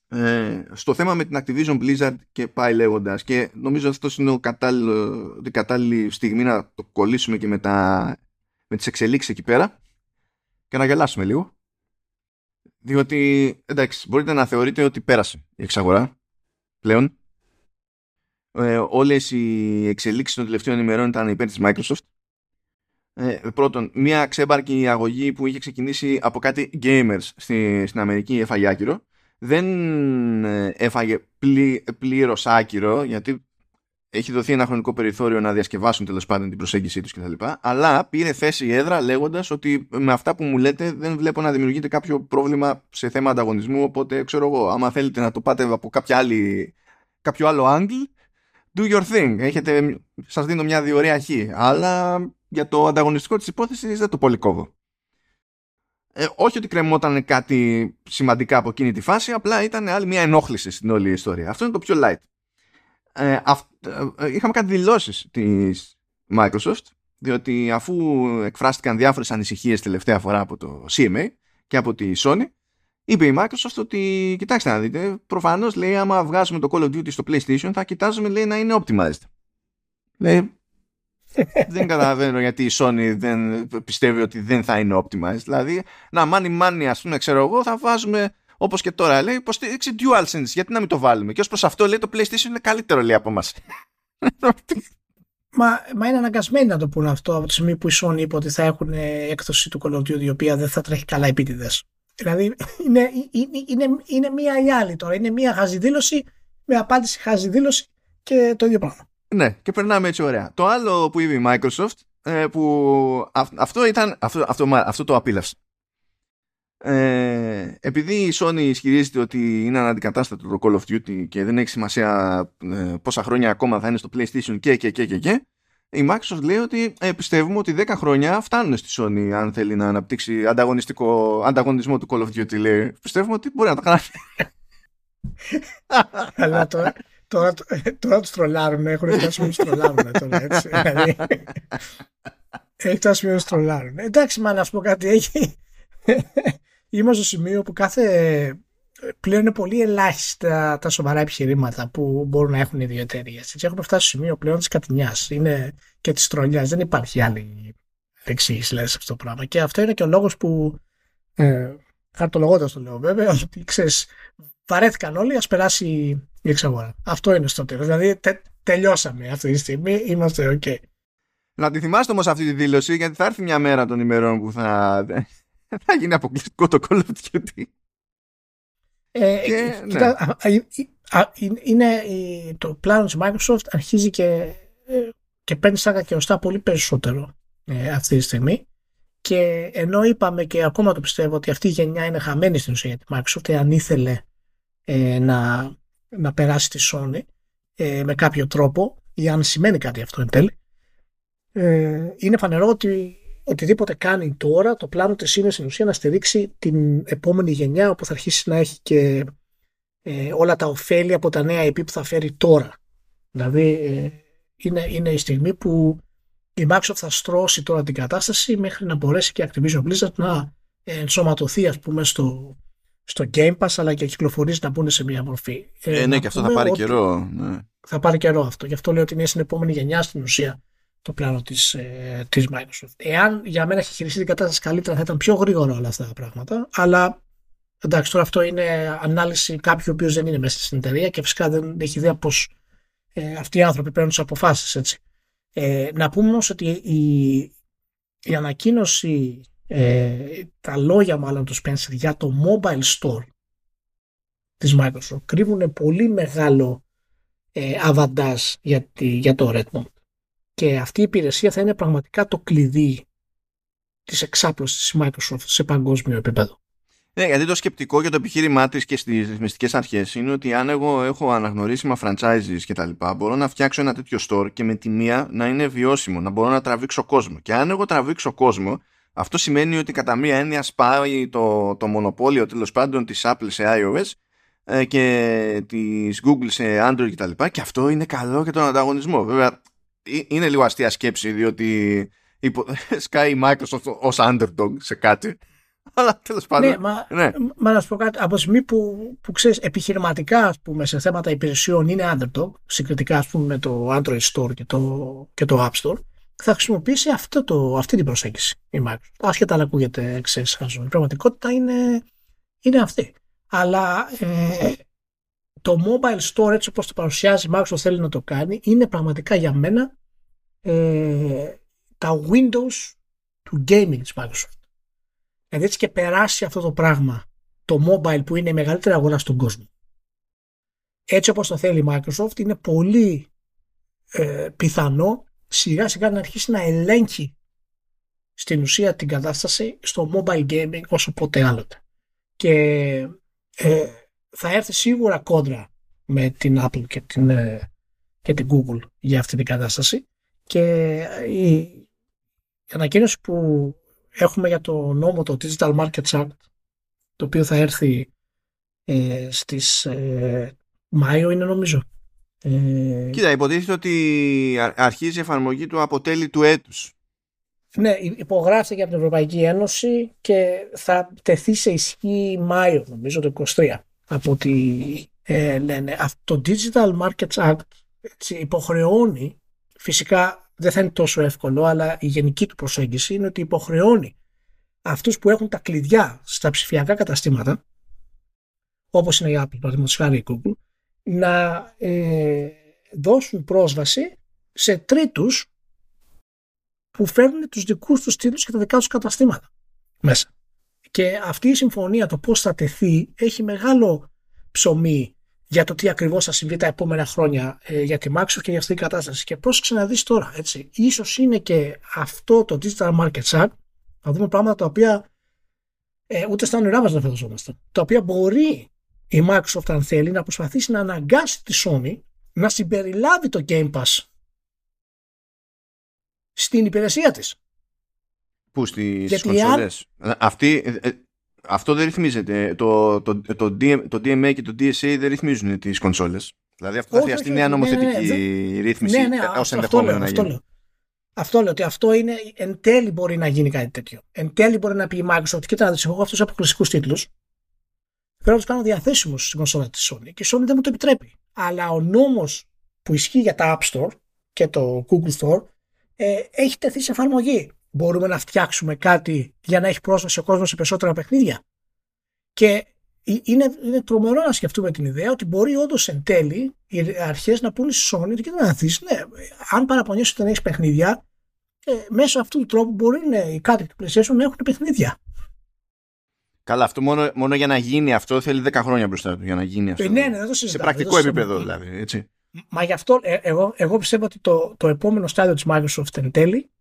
ε, στο θέμα με την Activision Blizzard και πάει λέγοντας. Και νομίζω αυτό είναι ο κατάλληλο, η κατάλληλη στιγμή να το κολλήσουμε και με, τα, με τις εξελίξεις εκεί πέρα και να γελάσουμε λίγο. Διότι, εντάξει, μπορείτε να θεωρείτε ότι πέρασε η εξαγορά πλέον. Ε, όλες οι εξελίξεις των τελευταίων ημερών ήταν υπέρ της Microsoft. Ε, πρώτον, μια ξέμπαρκη αγωγή που είχε ξεκινήσει από κάτι gamers στη, στην Αμερική έφαγε άκυρο δεν ε, έφαγε πλή, πλήρως άκυρο γιατί έχει δοθεί ένα χρονικό περιθώριο να διασκευάσουν τέλος πάντων την προσέγγιση τους κτλ. Αλλά πήρε θέση η έδρα λέγοντας ότι με αυτά που μου λέτε δεν βλέπω να δημιουργείται κάποιο πρόβλημα σε θέμα ανταγωνισμού. Οπότε ξέρω εγώ, άμα θέλετε να το πάτε από κάποια άλλη, κάποιο άλλο angle, do your thing. Έχετε, σας δίνω μια διορία χ. Αλλά για το ανταγωνιστικό της υπόθεσης δεν το πολύ κόβω. Ε, όχι ότι κρεμόταν κάτι σημαντικά από εκείνη τη φάση, απλά ήταν άλλη μια ενόχληση στην όλη ιστορία. Αυτό είναι το πιο light. Ε, ε, ε, είχαμε κάτι δηλώσεις της Microsoft, διότι αφού εκφράστηκαν διάφορες ανησυχίες τελευταία φορά από το CMA και από τη Sony, είπε η Microsoft ότι κοιτάξτε να δείτε, προφανώς λέει άμα βγάζουμε το Call of Duty στο PlayStation θα κοιτάζουμε λέει να είναι optimized. Λέει <laughs> δεν καταλαβαίνω γιατί η Sony δεν πιστεύει ότι δεν θα είναι optimized. Δηλαδή, να money money, ας πούμε, ξέρω εγώ, θα βάζουμε όπως και τώρα λέει υποστήριξη DualSense. Γιατί να μην το βάλουμε; Και ως προς αυτό λέει το PlayStation είναι καλύτερο λέει από εμάς. <laughs> Μα, μα είναι αναγκασμένοι να το πούνε αυτό από τη στιγμή που η Sony είπε ότι θα έχουν έκδοση του Call of Duty η οποία δεν θα τρέχει καλά επίτηδες. Δηλαδή είναι, είναι, είναι, είναι μία ή άλλη τώρα. Είναι μία χαζή δήλωση με απάντηση χαζή δήλωση και το ίδιο πράγμα. Ναι, και περνάμε έτσι ωραία. Το άλλο που είπε η Microsoft, ε, που αυτό ήταν, αυτό, αυτό, αυτό το απίλαυσε. Ε, επειδή η Sony ισχυρίζεται ότι είναι αναντικατάστατο το Call of Duty και δεν έχει σημασία ε, πόσα χρόνια ακόμα θα είναι στο PlayStation και και και και, και η Microsoft λέει ότι ε, πιστεύουμε ότι 10 χρόνια φτάνουν στη Sony αν θέλει να αναπτύξει ανταγωνιστικό, ανταγωνισμό του Call of Duty λέει. Πιστεύουμε ότι μπορεί να το κάνει. Αλλά τώρα, Τώρα, τώρα τους τρολάρουν, έχουν φτάσει να τρολάρουν τώρα, έτσι. Δηλαδή, έχει φτάσει να τρολάρουν. Εντάξει, μα να σου πω κάτι, έχει... Είμαστε στο σημείο που κάθε πλέον είναι πολύ ελάχιστα τα σοβαρά επιχειρήματα που μπορούν να έχουν οι δύο εταιρείες. Έχουμε φτάσει στο σημείο πλέον της κατηνιά και της τρολιάς. Δεν υπάρχει άλλη εξήγηση δηλαδή, σε αυτό το πράγμα. Και αυτό είναι και ο λόγος που. Ε, χαρτολογώντας το λέω βέβαια, ότι ξέρεις, βαρέθηκαν όλοι, ας περάσει η εξαγορά. Αυτό είναι στο τέλος. Δηλαδή τε, τελειώσαμε αυτή τη στιγμή, είμαστε OK. Να τη θυμάστε όμως αυτή τη δήλωση, γιατί θα έρθει μια μέρα των ημερών που θα, <laughs> θα γίνει αποκλειστικό το Call of Duty. Ε, και, κοίτα, ναι. είναι το πλάνο της Microsoft αρχίζει και, ε, και παίρνει σαν ωστά πολύ περισσότερο ε, αυτή τη στιγμή και ενώ είπαμε και ακόμα το πιστεύω ότι αυτή η γενιά είναι χαμένη στην ουσία για τη Microsoft αν ήθελε ε, να, να περάσει τη Sony ε, με κάποιο τρόπο ή αν σημαίνει κάτι αυτό εν τέλει ε, είναι φανερό ότι οτιδήποτε κάνει τώρα το πλάνο της είναι στην ουσία να στηρίξει την επόμενη γενιά όπου θα αρχίσει να έχει και ε, όλα τα ωφέλη από τα νέα IP που θα φέρει τώρα δηλαδή ε, είναι, είναι η στιγμή που η Microsoft θα στρώσει τώρα την κατάσταση μέχρι να μπορέσει και η Activision Blizzard να ενσωματωθεί ας πούμε στο, στο Game Pass αλλά και κυκλοφορήσει να μπουν σε μια μορφή. Ε, ναι, και αυτό θα πάρει καιρό. Ναι. Θα πάρει καιρό αυτό. Γι' αυτό λέω ότι είναι στην επόμενη γενιά στην ουσία το πλάνο της, ε, της Microsoft. Εάν για μένα έχει χειριστεί την κατάσταση καλύτερα θα ήταν πιο γρήγορα όλα αυτά τα πράγματα, αλλά εντάξει τώρα αυτό είναι ανάλυση κάποιου ο οποίος δεν είναι μέσα στην εταιρεία και φυσικά δεν έχει ιδέα πως ε, αυτοί οι άνθρωποι παίρνουν τις αποφάσεις έτσι. Ε, να πούμε όμως ότι η, η ανακοίνωση ε, τα λόγια μάλλον του Spencer για το mobile store της Microsoft κρύβουν πολύ μεγάλο ε, για, για το Redmond και αυτή η υπηρεσία θα είναι πραγματικά το κλειδί της εξάπλωσης της Microsoft σε παγκόσμιο επίπεδο. Ναι, γιατί το σκεπτικό για το επιχείρημά της και στις ρυθμιστικές αρχές είναι ότι αν εγώ έχω αναγνωρίσιμα franchises και τα λοιπά, μπορώ να φτιάξω ένα τέτοιο store και με τη μία να είναι βιώσιμο, να μπορώ να τραβήξω κόσμο. Και αν εγώ τραβήξω κόσμο, αυτό σημαίνει ότι κατά μία έννοια σπάει το, το μονοπόλιο τέλος πάντων της Apple σε iOS ε, και της Google σε Android κτλ. Και, και αυτό είναι καλό για τον ανταγωνισμό. Βέβαια, είναι λίγο αστεία σκέψη διότι υπο... <laughs> σκάει η Microsoft ως underdog σε κάτι. <laughs> Αλλά τέλος πάντων. Ναι, μα, ναι. μα να σου πω κάτι. Από τη στιγμή που, που ξέρεις επιχειρηματικά ας πούμε, σε θέματα υπηρεσιών είναι underdog, συγκριτικά ας πούμε, με το Android Store και το, και το App Store, θα χρησιμοποιήσει αυτό το, αυτή την προσέγγιση η Microsoft. Άσχετα αν ακούγεται εξέσχαζο. Η πραγματικότητα είναι, είναι αυτή. Αλλά ε, το mobile store έτσι όπως το παρουσιάζει η Microsoft θέλει να το κάνει είναι πραγματικά για μένα ε, τα Windows του gaming της Microsoft. Δηλαδή έτσι και περάσει αυτό το πράγμα το mobile που είναι η μεγαλύτερη αγορά στον κόσμο. Έτσι όπως το θέλει η Microsoft είναι πολύ ε, πιθανό σιγά σιγά να αρχίσει να ελέγχει στην ουσία την κατάσταση στο mobile gaming όσο ποτέ άλλοτε. Και ε, θα έρθει σίγουρα κόντρα με την Apple και την, ε, και την Google για αυτή την κατάσταση και η, η ανακοίνωση που έχουμε για το νόμο το Digital Markets Act το οποίο θα έρθει ε, στις ε, Μάιο είναι νομίζω. Ε, Κοίτα, υποτίθεται ότι αρχίζει η εφαρμογή του από τέλη του έτους. Ναι, υπογράφηκε από την Ευρωπαϊκή Ένωση και θα τεθεί σε ισχύ Μάιο, νομίζω, το 23. Από ότι ε, λένε. Αυτό το Digital Markets Act έτσι, υποχρεώνει, φυσικά δεν θα είναι τόσο εύκολο, αλλά η γενική του προσέγγιση είναι ότι υποχρεώνει αυτούς που έχουν τα κλειδιά στα ψηφιακά καταστήματα, όπως είναι η Apple, παραδείγματος χάρη η Google, να ε, δώσουν πρόσβαση σε τρίτους που φέρνουν τους δικούς τους τίτλους και τα δικά τους καταστήματα μέσα. Και αυτή η συμφωνία, το πώς θα τεθεί, έχει μεγάλο ψωμί για το τι ακριβώς θα συμβεί τα επόμενα χρόνια ε, για τη Microsoft και για αυτή την κατάσταση. Και πρόσεξε να δεις τώρα, έτσι. Ίσως είναι και αυτό το Digital Market Act, θα δούμε πράγματα τα οποία ε, ούτε στα όνειρά μας δεν φανταζόμαστε. Τα οποία μπορεί η Microsoft αν θέλει να προσπαθήσει να αναγκάσει τη Sony να συμπεριλάβει το Game Pass στην υπηρεσία της. Πού στις κονσόλες; Αυτή, ε, ε, αυτό δεν ρυθμίζεται. Το, το, το, το, DMA και το DSA δεν ρυθμίζουν τις κονσόλες. Δηλαδή αυτό θα χρειαστεί νέα νομοθετική ναι, ναι, ρύθμιση ναι, ναι, ως ενδεχόμενο να γίνει. Αυτό αυτό λέω ότι αυτό είναι, εν τέλει μπορεί να γίνει κάτι τέτοιο. Εν τέλει μπορεί να πει η Microsoft, κοίτα να δεις, εγώ αυτού του αποκλειστικού τίτλους Θέλω να τους κάνω διαθέσιμους στην κονσόλα της Sony και η Sony δεν μου το επιτρέπει. Αλλά ο νόμος που ισχύει για τα App Store και το Google Store ε, έχει τεθεί σε εφαρμογή. Μπορούμε να φτιάξουμε κάτι για να έχει πρόσβαση ο κόσμος σε περισσότερα παιχνίδια. Και είναι, είναι τρομερό να σκεφτούμε την ιδέα ότι μπορεί όντως εν τέλει οι αρχές να πούνε στη Sony ότι να δεις, ναι, αν παραπονιέσαι ότι δεν έχεις παιχνίδια, ε, μέσω αυτού του τρόπου μπορεί ναι, οι κάτοικοι του PlayStation να έχουν παιχνίδια. Καλά, αυτό μόνο, μόνο για να γίνει αυτό θέλει 10 χρόνια μπροστά του για να γίνει αυτό. Ε, ναι, ναι, δεν το Σε πρακτικό επίπεδο δηλαδή. Έτσι. Μα γι' αυτό ε, εγώ, εγώ πιστεύω ότι το, το επόμενο στάδιο της Microsoft εν τέλει ε,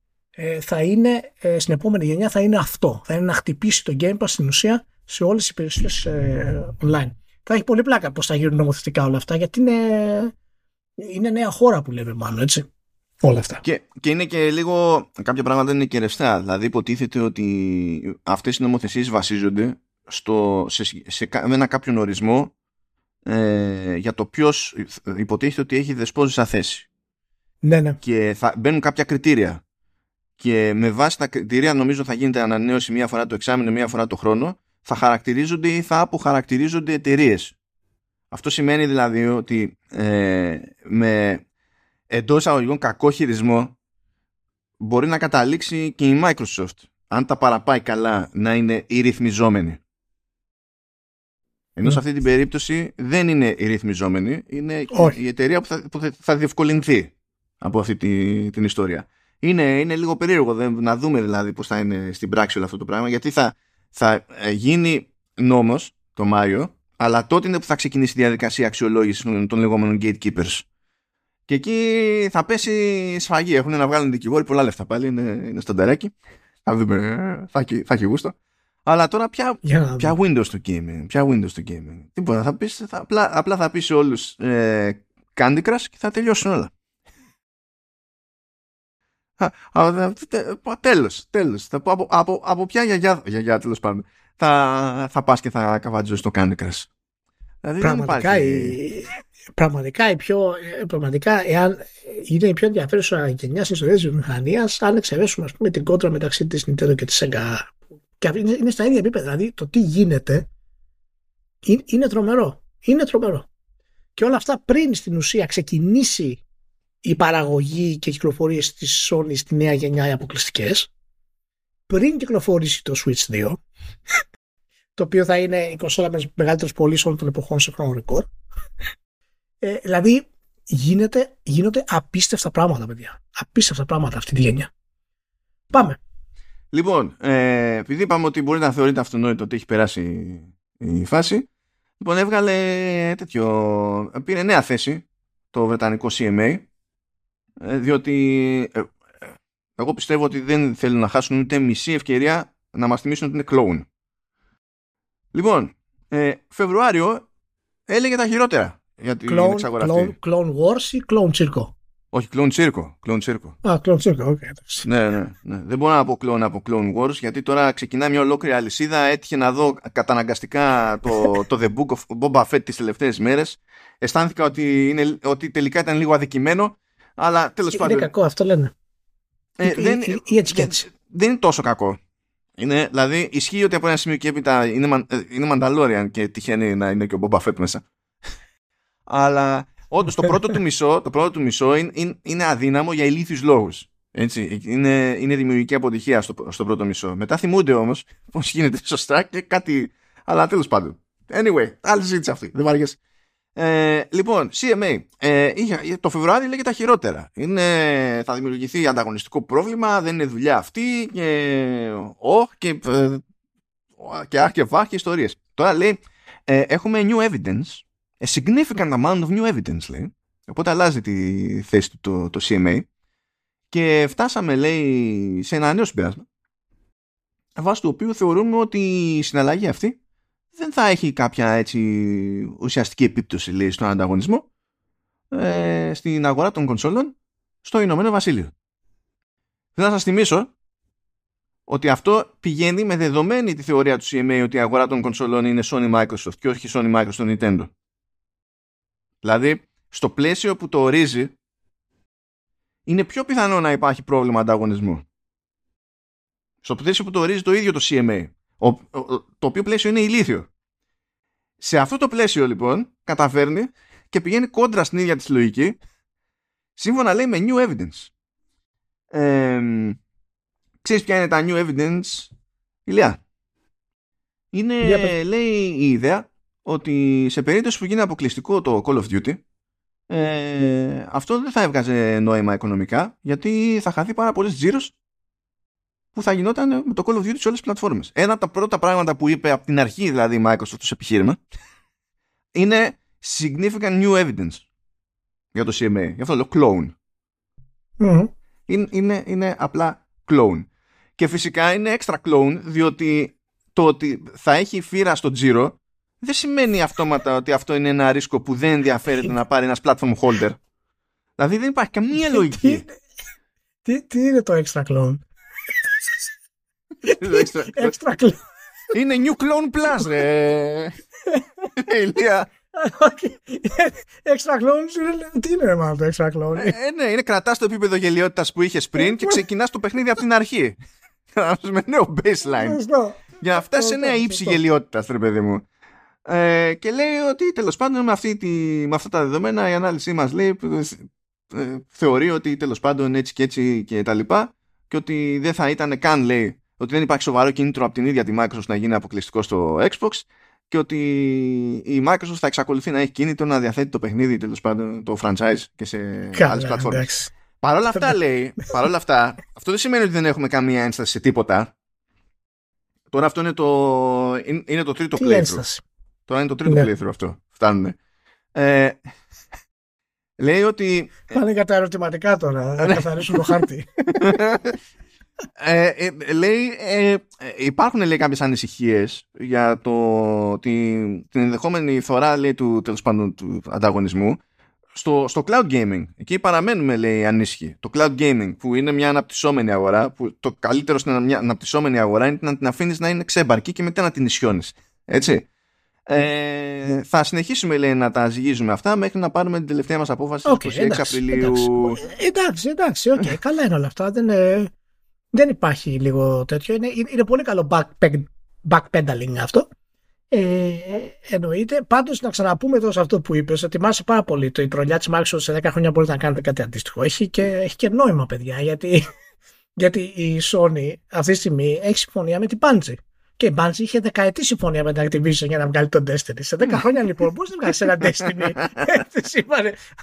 θα είναι, ε, στην επόμενη γενιά θα είναι αυτό. Θα είναι να χτυπήσει το Game Pass στην ουσία σε όλες τις υπηρεσίες ε, online. Θα έχει πολύ πλάκα πώς θα γίνουν νομοθετικά όλα αυτά γιατί είναι, είναι νέα χώρα που λέμε μάλλον έτσι. Όλα αυτά. Και, και είναι και λίγο, κάποια πράγματα είναι και ρευστά. Δηλαδή υποτίθεται ότι αυτές οι νομοθεσίες βασίζονται στο, σε, σε, με ένα κάποιον ορισμό ε, για το ποιος υποτίθεται ότι έχει δεσπόζουσα θέση. Ναι, ναι. Και θα μπαίνουν κάποια κριτήρια. Και με βάση τα κριτήρια νομίζω θα γίνεται ανανέωση μία φορά το εξάμεινο, μία φορά το χρόνο, θα χαρακτηρίζονται ή θα αποχαρακτηρίζονται εταιρείες. Αυτό σημαίνει δηλαδή ότι ε, με εντός αγωγικών κακό χειρισμό μπορεί να καταλήξει και η Microsoft αν τα παραπάει καλά να είναι η ρυθμιζόμενη. Ενώ σε ναι. αυτή την περίπτωση δεν είναι η ρυθμιζόμενη, είναι η εταιρεία που θα, που θα διευκολυνθεί από αυτή τη, την ιστορία. Είναι, είναι λίγο περίεργο να δούμε δηλαδή πώς θα είναι στην πράξη όλο αυτό το πράγμα, γιατί θα, θα ε, γίνει νόμος το Μάιο, αλλά τότε είναι που θα ξεκινήσει η διαδικασία αξιολόγησης των λεγόμενων gatekeepers. Και εκεί θα πέσει σφαγή. Έχουν να βγάλουν δικηγόροι πολλά λεφτά πάλι. Είναι, είναι στο ντεράκι. Θα δούμε. Θα, θα έχει γούστο. Αλλά τώρα πια, πια Windows το gaming. Πια Windows το gaming. Τίποτα. Θα πεις, θα, απλά, απλά θα πεις σε όλους ε, Candy Crush και θα τελειώσουν όλα. Τέλος, τέλος. Από, από, από ποια γιαγιά, γιαγιά τέλος πάντων, θα, θα πας και θα καβατζώσεις το Candy Crush. Δηλαδή πραγματικά, η, πραγματικά, η πιο, πραγματικά εάν είναι η πιο ενδιαφέρουσα γενιά στην ιστορία της βιομηχανίας αν εξαιρέσουμε ας πούμε την κόντρα μεταξύ της Nintendo και της Sega Και είναι, είναι στα ίδια επίπεδα. Δηλαδή το τι γίνεται είναι, είναι τρομερό. Είναι τρομερό. Και όλα αυτά πριν στην ουσία ξεκινήσει η παραγωγή και κυκλοφορίες της Sony στη νέα γενιά οι αποκλειστικές, πριν κυκλοφορήσει το Switch 2, το οποίο θα είναι η κονσόλα με μεγαλύτερες πωλήσεις όλων των εποχών σε χρόνο ρεκόρ. Ε, δηλαδή γίνεται, γίνονται απίστευτα πράγματα, παιδιά. Απίστευτα πράγματα αυτή τη γενιά. Πάμε. Λοιπόν, ε, επειδή είπαμε ότι μπορεί να θεωρείται αυτονόητο ότι έχει περάσει η φάση, λοιπόν έβγαλε τέτοιο, πήρε νέα θέση το βρετανικό CMA, ε, διότι ε, εγώ πιστεύω ότι δεν θέλουν να χάσουν ούτε μισή ευκαιρία να μας θυμίσουν ότι είναι κλόουν. Λοιπόν, ε, Φεβρουάριο έλεγε τα χειρότερα για την κλόουν, εξαγορά κλόουν, Clone Wars ή κλόουν τσίρκο. Όχι, κλόουν τσίρκο. Κλόουν τσίρκο. Α, κλόουν τσίρκο, OK. ναι, ναι, ναι. Δεν μπορώ να πω κλόουν από Clone Wars γιατί τώρα ξεκινά μια ολόκληρη αλυσίδα. Έτυχε να δω καταναγκαστικά το, το The Book of Boba Fett τις τελευταίες μέρες. Αισθάνθηκα ότι, είναι, ότι τελικά ήταν λίγο αδικημένο, αλλά τέλος είναι πάντων... Είναι κακό, αυτό λένε. Ε, ή, δεν, ή, έτσι και έτσι. Δεν, δεν είναι τόσο κακό. Είναι, δηλαδή, ισχύει ότι από ένα σημείο και έπειτα είναι, ε, είναι Mandalorian και τυχαίνει να είναι και ο Boba Fett μέσα. <laughs> Αλλά όντως το πρώτο του μισό, το πρώτο του μισό είναι, είναι, αδύναμο για ηλίθιους λόγους. Έτσι, είναι, είναι δημιουργική αποτυχία στο, στο πρώτο μισό. Μετά θυμούνται όμως πώς γίνεται σωστά και κάτι. Αλλά τέλος πάντων. Anyway, άλλη συζήτηση αυτή. Δεν βαριέσαι. Ε, λοιπόν, CMA. Ε, είχε, το Φεβρουάριο λέγεται τα χειρότερα. Είναι, θα δημιουργηθεί ανταγωνιστικό πρόβλημα, δεν είναι δουλειά αυτή και όχ και, ε, και αχ και βάχ και ιστορίες. Τώρα λέει, ε, έχουμε new evidence, a significant amount of new evidence λέει. Οπότε αλλάζει τη θέση του το, το CMA και φτάσαμε λέει σε ένα νέο συμπέρασμα βάσει του οποίου θεωρούμε ότι η συναλλαγή αυτή δεν θα έχει κάποια έτσι ουσιαστική επίπτωση λέει, στον ανταγωνισμό ε, στην αγορά των κονσόλων στο Ηνωμένο Βασίλειο. Θέλω να σας θυμίσω ότι αυτό πηγαίνει με δεδομένη τη θεωρία του CMA ότι η αγορά των κονσόλων είναι Sony Microsoft και όχι Sony Microsoft Nintendo. Δηλαδή, στο πλαίσιο που το ορίζει, είναι πιο πιθανό να υπάρχει πρόβλημα ανταγωνισμού. Στο πλαίσιο που το ορίζει το ίδιο το CMA το οποίο πλαίσιο είναι ηλίθιο. Σε αυτό το πλαίσιο λοιπόν καταφέρνει και πηγαίνει κόντρα στην ίδια της λογική σύμφωνα λέει με new evidence. Ε, ξέρεις ποια είναι τα new evidence Ηλία; Είναι λέει η ιδέα ότι σε περίπτωση που γίνει αποκλειστικό το Call of Duty ε, αυτό δεν θα έβγαζε νόημα οικονομικά γιατί θα χαθεί πάρα πολλές τζίρος που θα γινόταν με το Call of Duty σε όλες τις πλατφόρμες. Ένα από τα πρώτα πράγματα που είπε από την αρχή δηλαδή η Microsoft ως επιχείρημα είναι significant new evidence για το CMA. Γι' αυτό λέω clone. Είναι, είναι, είναι απλά clone. Και φυσικά είναι extra clone διότι το ότι θα έχει φύρα στο τζίρο δεν σημαίνει αυτόματα ότι αυτό είναι ένα ρίσκο που δεν ενδιαφέρεται να πάρει ένας platform holder. Δηλαδή δεν υπάρχει καμία λογική. Τι, τι είναι το extra clone? Extra clone. Είναι New Clone Plus, ρε. <laughs> Ηλία. Extra clone, τι είναι μάλλον το extra clone. Ε, ναι, είναι κρατάς το επίπεδο γελιότητας που είχες πριν και ξεκινάς το παιχνίδι από την αρχή. με νέο baseline. Για να φτάσεις σε νέα ύψη γελιότητας, ρε παιδί μου. Ε, και λέει ότι τέλος πάντων με, αυτή τη, με αυτά τα δεδομένα η ανάλυση μας λέει ε, θεωρεί ότι τέλος πάντων έτσι και έτσι και τα λοιπά και ότι δεν θα ήταν καν λέει ότι δεν υπάρχει σοβαρό κίνητρο από την ίδια τη Microsoft να γίνει αποκλειστικό στο Xbox και ότι η Microsoft θα εξακολουθεί να έχει κίνητρο να διαθέτει το παιχνίδι τέλος πάντων το franchise και σε άλλες πλατφόρμες. Παρ' όλα αυτά λέει, παρόλα αυτά, αυτό δεν σημαίνει ότι δεν έχουμε καμία ένσταση σε τίποτα. Τώρα αυτό είναι το, είναι το τρίτο playthrough. Τώρα είναι το τρίτο ναι. playthrough αυτό. Φτάνουν. Ε, λέει ότι... Πάνε για τα ερωτηματικά τώρα, να καθαρίσουν το χάρτη. Ε, ε, λέει, ε, υπάρχουν λέει κάποιες ανησυχίες για το, την, την ενδεχόμενη θωρά λέει, του, τέλος πάντων, του ανταγωνισμού στο, στο cloud gaming. Εκεί παραμένουμε λέει ανήσυχοι. Το cloud gaming που είναι μια αναπτυσσόμενη αγορά που το καλύτερο στην μια αναπτυσσόμενη αγορά είναι να την αφήνεις να είναι ξέμπαρκη και μετά να την ισιώνεις. Έτσι. Ε, θα συνεχίσουμε λέει, να τα ζυγίζουμε αυτά μέχρι να πάρουμε την τελευταία μας απόφαση okay, 26 Απριλίου. Εντάξει, εντάξει, okay, <laughs> καλά είναι όλα αυτά. Δεν είναι Δεν υπάρχει λίγο τέτοιο. Είναι, είναι πολύ καλό back, backpedaling αυτό. Ε, εννοείται. Πάντως, να ξαναπούμε εδώ σε αυτό που είπες, ότι μ' πάρα πολύ το η τρολιά της Microsoft σε 10 χρόνια μπορείτε να κάνετε κάτι αντίστοιχο. Έχει και, έχει και νόημα, παιδιά, γιατί, <laughs> γιατί η Sony αυτή τη στιγμή έχει συμφωνία με την Bungie. Και η Bungie είχε δεκαετή συμφωνία με την Activision για να βγάλει τον Destiny. Σε 10 χρόνια λοιπόν μπορεί να βγάλεις ένα Destiny; <laughs> Έτσι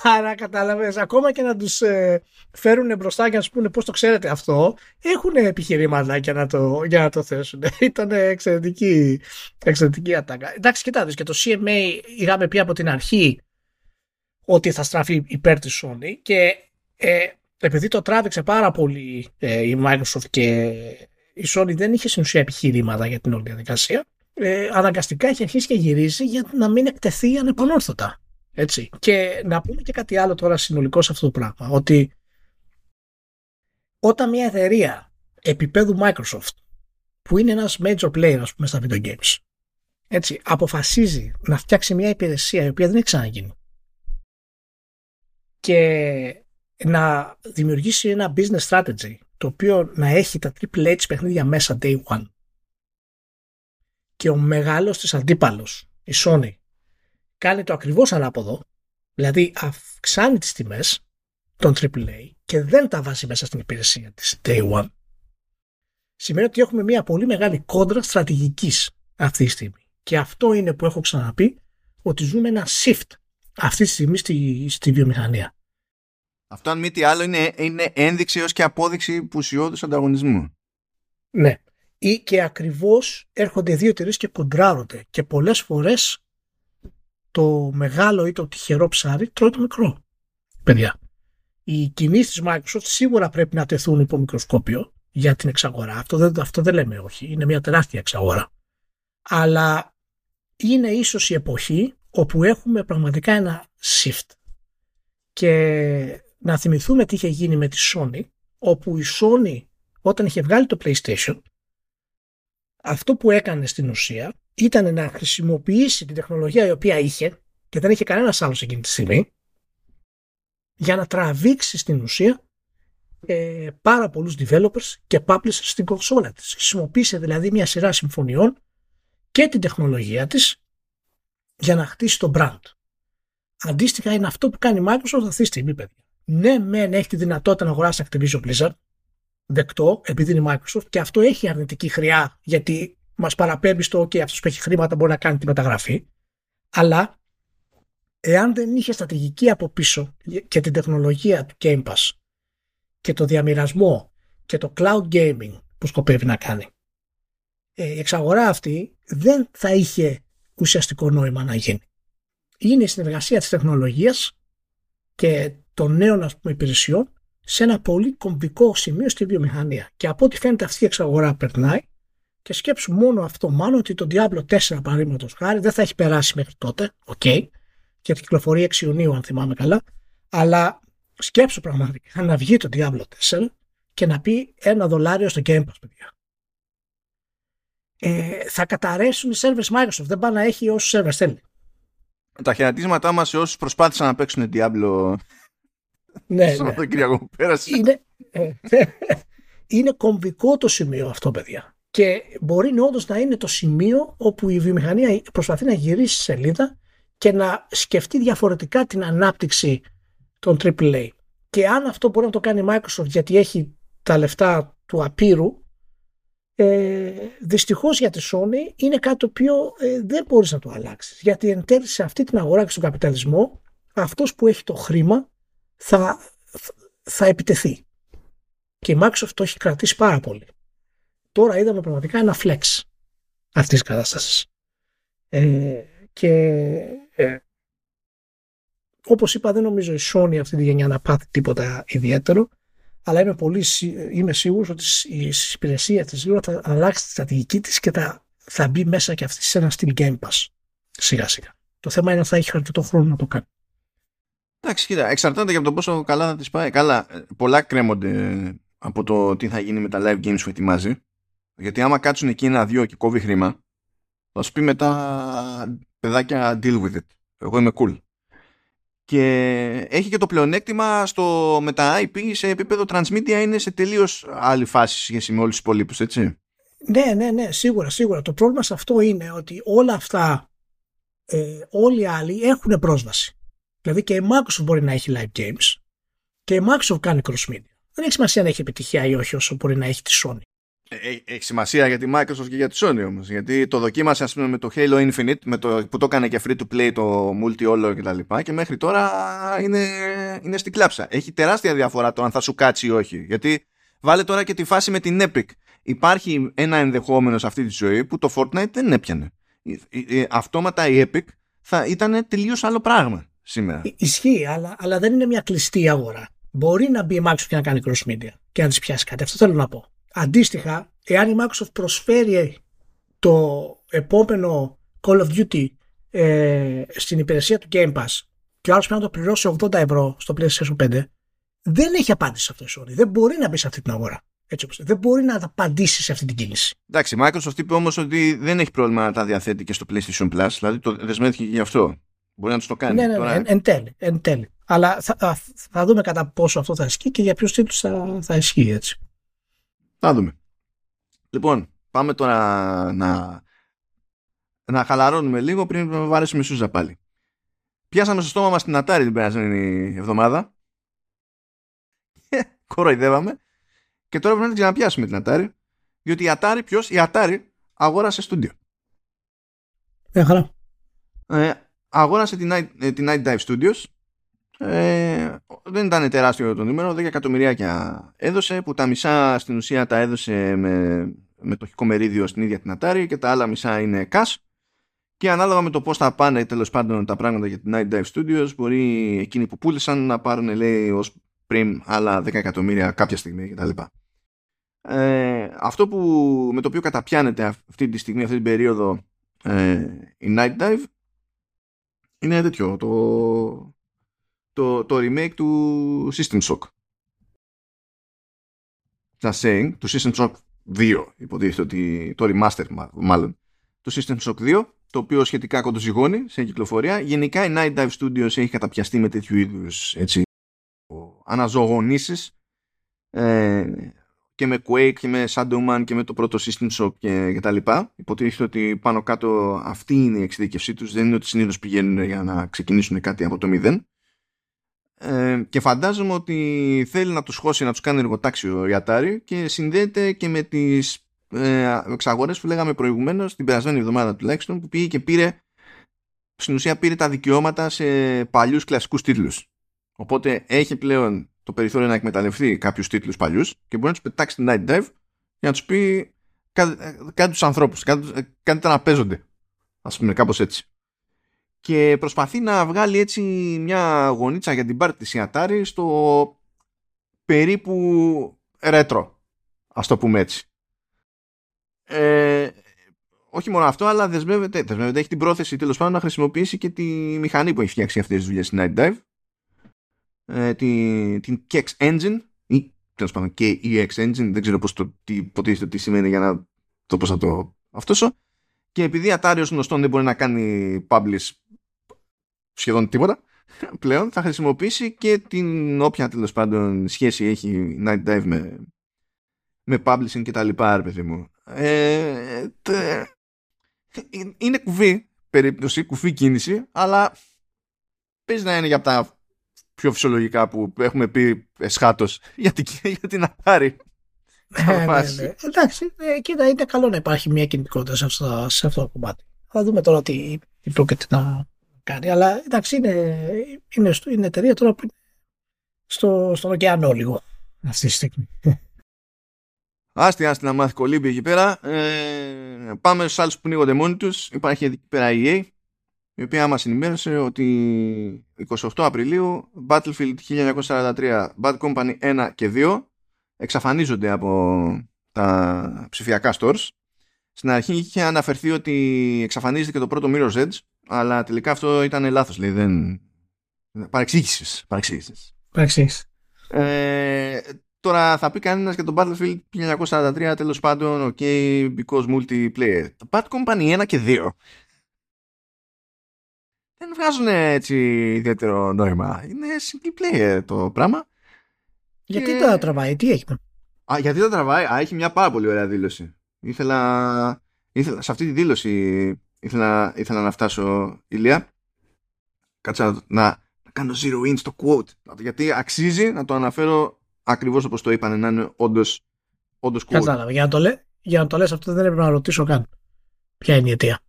Άρα κατάλαβες, ακόμα και να τους ε, φέρουν μπροστά και να σου πούνε πώς το ξέρετε αυτό, έχουν επιχειρήματα για να το, για να το θέσουν. <laughs> Ήταν εξαιρετική, εξαιρετική ατάκα. Εντάξει, κοιτάξτε, και το CMA είχαμε πει από την αρχή ότι θα στραφεί υπέρ της Sony και ε, επειδή το τράβηξε πάρα πολύ ε, η Microsoft και η Sony δεν είχε στην ουσία επιχειρήματα για την όλη διαδικασία. Ε, αναγκαστικά έχει αρχίσει και γυρίζει για να μην εκτεθεί ανεπανόρθωτα. Έτσι. Και να πούμε και κάτι άλλο τώρα συνολικό σε αυτό το πράγμα. Ότι όταν μια εταιρεία επίπεδου Microsoft που είναι ένας major player ας πούμε στα video games έτσι, αποφασίζει να φτιάξει μια υπηρεσία η οποία δεν έχει ξαναγίνει και να δημιουργήσει ένα business strategy το οποίο να έχει τα Triple H παιχνίδια μέσα day one και ο μεγάλος της αντίπαλος, η Sony, κάνει το ακριβώς ανάποδο, δηλαδή αυξάνει τις τιμές των AAA και δεν τα βάζει μέσα στην υπηρεσία της day one, σημαίνει ότι έχουμε μια πολύ μεγάλη κόντρα στρατηγικής αυτή τη στιγμή. Και αυτό είναι που έχω ξαναπεί ότι ζούμε ένα shift αυτή τη στιγμή στη, στη βιομηχανία. Αυτό αν μη τι άλλο είναι, είναι ένδειξη έως και απόδειξη πουσιώδους ανταγωνισμού. Ναι. Ή και ακριβώς έρχονται δύο εταιρείες και κοντράρονται και πολλές φορές το μεγάλο ή το τυχερό ψάρι τρώει το μικρό. Παιδιά, οι κινήσεις της Microsoft σίγουρα πρέπει να τεθούν υπό μικροσκόπιο για την εξαγορά. Αυτό δεν, αυτό δεν λέμε όχι. Είναι μια τεράστια εξαγορά. Αλλά είναι ίσως η εποχή όπου έχουμε πραγματικά ένα shift. Και να θυμηθούμε τι είχε γίνει με τη Sony, όπου η Sony όταν είχε βγάλει το PlayStation, αυτό που έκανε στην ουσία ήταν να χρησιμοποιήσει την τεχνολογία η οποία είχε και δεν είχε κανένας άλλος εκείνη τη στιγμή για να τραβήξει στην ουσία ε, πάρα πολλούς developers και publishers στην κονσόλα της. Χρησιμοποίησε δηλαδή μια σειρά συμφωνιών και την τεχνολογία της για να χτίσει το brand. Αντίστοιχα είναι αυτό που κάνει η Microsoft αυτή τη στιγμή, παιδιά ναι, μεν έχει τη δυνατότητα να αγοράσει Activision Blizzard, δεκτό, επειδή είναι Microsoft, και αυτό έχει αρνητική χρειά, γιατί μας παραπέμπει στο OK, αυτός που έχει χρήματα μπορεί να κάνει τη μεταγραφή. Αλλά εάν δεν είχε στρατηγική από πίσω και την τεχνολογία του Game Pass και το διαμοιρασμό και το cloud gaming που σκοπεύει να κάνει, ε, η εξαγορά αυτή δεν θα είχε ουσιαστικό νόημα να γίνει. Είναι η συνεργασία της τεχνολογίας και των νέων ας πούμε, υπηρεσιών σε ένα πολύ κομβικό σημείο στη βιομηχανία. Και από ό,τι φαίνεται αυτή η εξαγορά περνάει και σκέψου μόνο αυτό μάλλον ότι το Diablo 4 παραδείγματος χάρη δεν θα έχει περάσει μέχρι τότε, OK, okay, και θα κυκλοφορεί 6 Ιουνίου αν θυμάμαι καλά, αλλά σκέψου πραγματικά να βγει το Diablo 4 και να πει ένα δολάριο στο Game Pass, παιδιά. Ε, θα καταρρέσουν οι servers Microsoft, δεν πάει να έχει όσους servers θέλει. Τα χαιρετίσματά μας σε όσους προσπάθησαν να παίξουν Diablo ναι, ναι. πέρασε. Είναι, ε, είναι κομβικό το σημείο αυτό, παιδιά. Και μπορεί όντως να είναι το σημείο όπου η βιομηχανία προσπαθεί να γυρίσει σελίδα και να σκεφτεί διαφορετικά την ανάπτυξη των AAA. Και αν αυτό μπορεί να το κάνει η Microsoft γιατί έχει τα λεφτά του απείρου, ε, δυστυχώς για τη Sony είναι κάτι το οποίο ε, δεν μπορείς να το αλλάξεις. Γιατί εν τέλει σε αυτή την αγορά και στον καπιταλισμό αυτός που έχει το χρήμα θα, θα επιτεθεί. Και η Microsoft το έχει κρατήσει πάρα πολύ. Τώρα είδαμε πραγματικά ένα flex αυτής της κατάστασης. Ε, και ε, όπως είπα δεν νομίζω η Sony αυτή τη γενιά να πάθει τίποτα ιδιαίτερο αλλά είμαι, πολύ, είμαι σίγουρος ότι η υπηρεσία της λίγο θα αλλάξει τη στρατηγική της και θα, θα μπει μέσα και αυτή σε ένα στυλ Game Pass σιγά σιγά. Το θέμα είναι αν θα έχει αρκετό χρόνο να το κάνει. Εντάξει, κοίτα, εξαρτάται για το πόσο καλά θα τη πάει. Καλά, πολλά κρέμονται από το τι θα γίνει με τα live games που ετοιμάζει. Γιατί άμα κάτσουν εκεί ένα-δύο και κόβει χρήμα, θα σου πει μετά παιδάκια deal with it. Εγώ είμαι cool. Και έχει και το πλεονέκτημα στο με τα IP σε επίπεδο transmedia είναι σε τελείως άλλη φάση σχέση με όλους τους υπολείπους, έτσι. Ναι, ναι, ναι, σίγουρα, σίγουρα. Το πρόβλημα σε αυτό είναι ότι όλα αυτά ε, όλοι οι άλλοι έχουν πρόσβαση. Δηλαδή και η Microsoft μπορεί να έχει live games και η Microsoft κάνει cross media. Δεν έχει σημασία να έχει επιτυχία ή όχι όσο μπορεί να έχει τη Sony. Ε, ε, έχει σημασία για τη Microsoft και για τη Sony όμως γιατί το δοκίμασε ας πούμε με το Halo Infinite με το, που το έκανε και free to play το multi όλο και τα λοιπά και μέχρι τώρα είναι, είναι στην κλάψα έχει τεράστια διαφορά το αν θα σου κάτσει ή όχι γιατί βάλε τώρα και τη φάση με την Epic υπάρχει ένα ενδεχόμενο σε αυτή τη ζωή που το Fortnite δεν έπιανε αυτόματα η Epic θα ήταν τελείως άλλο πράγμα σήμερα. Ισχύει, αλλά, αλλά δεν είναι μια κλειστή αγορά. Μπορεί να μπει η Microsoft και να κάνει cross media και να της πιάσει κάτι. Αυτό θέλω να πω. Αντίστοιχα, εάν η Microsoft προσφέρει το επόμενο Call of Duty ε, στην υπηρεσία του Game Pass και ο άλλος πρέπει να το πληρώσει 80 ευρώ στο PlayStation 5, δεν έχει απάντηση σε αυτό η Sony. Δεν μπορεί να μπει σε αυτή την αγορά. Έτσι όπως. Δεν μπορεί να απαντήσει σε αυτή την κίνηση. Εντάξει, η Microsoft είπε όμως ότι δεν έχει πρόβλημα να τα διαθέτει και στο PlayStation Plus, δηλαδή το δεσμεύτηκε γι' αυτό. Μπορεί να τους το κάνει. Ναι, ναι, ναι, εν, εν, τέλει, εν τέλει. Αλλά θα, θα, δούμε κατά πόσο αυτό θα ισχύει και για ποιους τίτλους θα, θα ισχύει έτσι. Θα δούμε. Λοιπόν, πάμε τώρα να, να χαλαρώνουμε λίγο πριν να βαρέσουμε σούζα πάλι. Πιάσαμε στο στόμα μας την Atari την περασμένη εβδομάδα. <laughs> Κοροϊδεύαμε. Και τώρα πρέπει να την ξαναπιάσουμε την Atari. Διότι η Atari, ποιος, η Atari αγόρασε στούντιο. Ε, χαρά. Ε, αγόρασε την Night, ε, την Night Dive Studios. Ε, δεν ήταν τεράστιο το νούμερο, 10 εκατομμυριάκια έδωσε, που τα μισά στην ουσία τα έδωσε με, με το μερίδιο στην ίδια την Atari και τα άλλα μισά είναι cash. Και ανάλογα με το πώς θα πάνε τέλος πάντων τα πράγματα για την Night Dive Studios, μπορεί εκείνοι που πούλησαν να πάρουν, λέει, ως πριν άλλα 10 εκατομμύρια κάποια στιγμή κτλ. Ε, αυτό που, με το οποίο καταπιάνεται αυτή τη στιγμή, αυτή την περίοδο ε, η Night Dive είναι τέτοιο, το, το, το remake του System Shock. Just saying, του System Shock 2, υποτίθεται ότι το remaster μάλλον, του System Shock 2, το οποίο σχετικά κοντοζυγώνει σε κυκλοφορία. Γενικά η Night Dive Studios έχει καταπιαστεί με τέτοιου είδους έτσι, αναζωογονήσεις ε, και με Quake και με Shadowman και με το πρώτο System Shock και, και τα λοιπά. Υποτίθεται ότι πάνω κάτω αυτή είναι η εξειδικευσή τους, δεν είναι ότι συνήθως πηγαίνουν για να ξεκινήσουν κάτι από το μηδέν. Ε, και φαντάζομαι ότι θέλει να τους χώσει, να τους κάνει εργοτάξιο η Atari και συνδέεται και με τις ε, εξαγορές που λέγαμε προηγουμένως την περασμένη εβδομάδα τουλάχιστον που πήγε και πήρε στην ουσία πήρε τα δικαιώματα σε παλιούς κλασικούς τίτλους Οπότε έχει πλέον το περιθώριο να εκμεταλλευτεί κάποιους τίτλους παλιούς και μπορεί να τους πετάξει την Night Dive για να τους πει κάτι τους ανθρώπους, κάτι να παίζονται. Α πούμε, κάπως έτσι. Και προσπαθεί να βγάλει έτσι μια γονίτσα για την πάρτι της Atari στο περίπου ρέτρο. Α το πούμε έτσι. Ε, όχι μόνο αυτό, αλλά δεσμεύεται, δεσμεύεται, έχει την πρόθεση τέλος πάντων να χρησιμοποιήσει και τη μηχανή που έχει φτιάξει αυτές τις δουλειές στην Night Dive ε, την, την Kex Engine ή τέλος πάντων και EX Engine, δεν ξέρω πώς το, τι υποτίθεται τι σημαίνει για να το πώς θα το αυτόσω. Και επειδή Atari ως γνωστόν δεν μπορεί να κάνει publish σχεδόν τίποτα <laughs> πλέον, θα χρησιμοποιήσει και την όποια τέλος πάντων σχέση έχει η Night Dive με, με publishing και τα λοιπά, ρε παιδί μου. Ε, τε, είναι κουφή περίπτωση, κουφή κίνηση, αλλά παίζει να είναι για τα πιο φυσιολογικά που έχουμε πει εσχάτως για την, για την Atari. Ναι, ναι, ναι. Εντάξει, ε, κοίτα, είναι καλό να υπάρχει μια κινητικότητα σε αυτό, σε αυτό το κομμάτι. Θα δούμε τώρα τι, τι πρόκειται να κάνει. Αλλά εντάξει, είναι, είναι, είναι εταιρεία τώρα που είναι στο, στον ωκεανό λίγο αυτή τη στιγμή. <laughs> Άστι, άστι να μάθει κολύμπη εκεί πέρα. Ε, πάμε στους άλλους που πνίγονται μόνοι τους. Υπάρχει εκεί πέρα η EA η οποία μας ενημέρωσε ότι 28 Απριλίου Battlefield 1943 Bad Company 1 και 2 εξαφανίζονται από τα ψηφιακά stores. Στην αρχή είχε αναφερθεί ότι εξαφανίζεται και το πρώτο Mirror's Edge αλλά τελικά αυτό ήταν λάθος. Λέει, δεν... Παρεξήγησης. Παρεξήγησης. Ε, τώρα θα πει κανένας για το Battlefield 1943 τέλος πάντων ok because multiplayer. Bad Company 1 και 2 δεν βγάζουν έτσι ιδιαίτερο νόημα. Είναι single player το πράγμα. Γιατί και... τα τραβάει, τι έχει. Α, γιατί τα τραβάει, Α, έχει μια πάρα πολύ ωραία δήλωση. Ήθελα, ήθελα σε αυτή τη δήλωση ήθελα, ήθελα να φτάσω ηλία. Κάτσα να, να, κάνω zero in στο quote. Γιατί αξίζει να το αναφέρω ακριβώς όπως το είπαν, να είναι όντως, όντως quote. Κατάλαβα. Για να το, λέ, για να το λες αυτό δεν έπρεπε να ρωτήσω καν. Ποια είναι η αιτία.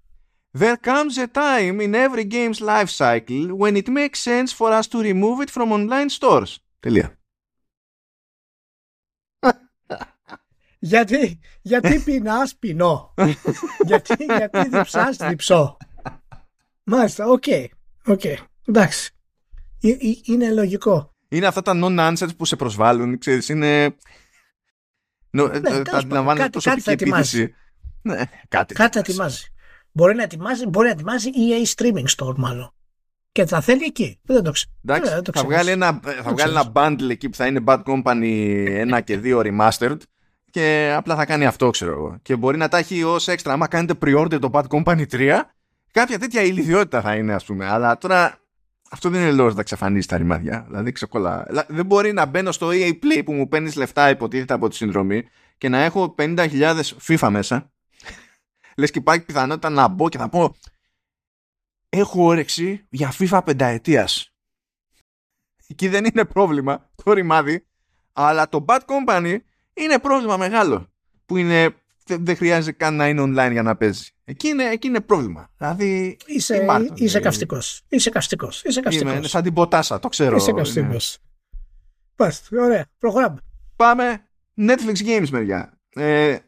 There comes a time in every game's life cycle when it makes sense for us to remove it from online stores. Τελεία. <laughs> γιατί, γιατί πεινάς, πεινώ. <laughs> γιατί, γιατί διψάς, διψώ. Μάλιστα, OK. Okay, okay. Εντάξει. Ε, ε, είναι λογικό. Είναι αυτά τα non-answers που σε προσβάλλουν, ξέρεις, είναι... No, ναι, ε, τα αντιλαμβάνεσαι προσωπική επίθεση. Ναι, κάτι, κάτι θα ετοιμάζεις. Μπορεί να ετοιμάζει, μπορεί να ετοιμάζει EA Streaming Store μάλλον. Και θα θέλει εκεί. Δεν το ξέρω. Εντάξει, θα, βγάλει ένα, θα βγάλει ένα bundle εκεί που θα είναι Bad Company 1 και 2 remastered και απλά θα κάνει αυτό, ξέρω εγώ. Και μπορεί να τα έχει ως έξτρα. Άμα κάνετε pre-order το Bad Company 3, κάποια τέτοια ηλικιότητα θα είναι, ας πούμε. Αλλά τώρα αυτό δεν είναι λόγος να εξαφανίσει τα ρημάδια. Δηλαδή ξεκολλά. Δεν μπορεί να μπαίνω στο EA Play που μου παίρνεις λεφτά υποτίθεται από τη συνδρομή και να έχω 50.000 FIFA μέσα. Λες και υπάρχει πιθανότητα να μπω και να πω έχω όρεξη για FIFA πενταετίας. Εκεί δεν είναι πρόβλημα το ρημάδι, αλλά το Bad Company είναι πρόβλημα μεγάλο. Που είναι, δεν χρειάζεται καν να είναι online για να παίζει. Εκεί είναι, εκεί είναι πρόβλημα. Δηλαδή. Είσαι, Μάρτον, είσαι καυστικός. Είσαι καυστικός. Είσαι καυστικός. Είμαι σαν την ποτάσα, το ξέρω. Είσαι καυστικός. Πάστε, ωραία. Προχωράμε. Πάμε. Netflix Games μεριά. Ε,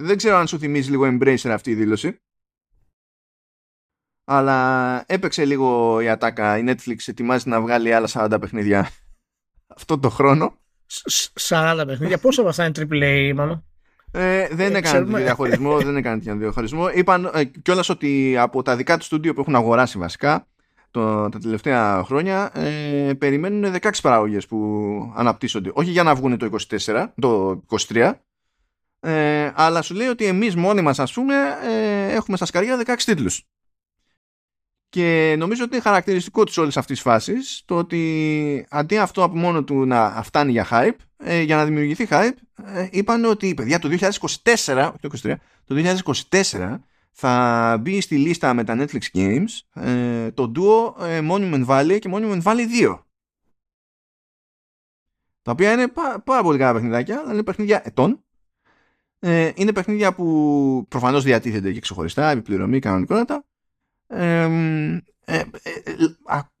δεν ξέρω αν σου θυμίζει λίγο Embracer αυτή η δήλωση. Αλλά έπαιξε λίγο η ατάκα. Η Netflix ετοιμάζει να βγάλει άλλα 40 παιχνίδια <laughs> αυτό το χρόνο. 40 παιχνίδια. Πόσο από αυτά είναι AAA, μάλλον; Ε, δεν ε, έκανε τέτοιο διαχωρισμό. <laughs> δεν έκανε τέτοιο διαχωρισμό. Είπαν ε, κιόλας ότι από τα δικά του στούντιο που έχουν αγοράσει βασικά το, τα τελευταία χρόνια ε, περιμένουν 16 παραγωγές που αναπτύσσονται. Όχι για να βγουν το 24, το 23, ε, αλλά σου λέει ότι εμείς μόνοι μας ας πούμε ε, έχουμε στα σκαριά 16 τίτλους. Και νομίζω ότι είναι χαρακτηριστικό της όλης αυτής της φάσης το ότι αντί αυτό από μόνο του να φτάνει για hype, ε, για να δημιουργηθεί hype, ε, είπαν ότι παιδιά το 2024, το, 23, το 2024 θα μπει στη λίστα με τα Netflix Games ε, το duo ε, Monument Valley και Monument Valley 2. Τα οποία είναι πάρα πολύ καλά παιχνιδάκια, αλλά είναι παιχνίδια ετών. Ε, είναι παιχνίδια που προφανώς διατίθενται και ξεχωριστά, επιπληρωμή, κανονικότατα ε, ε,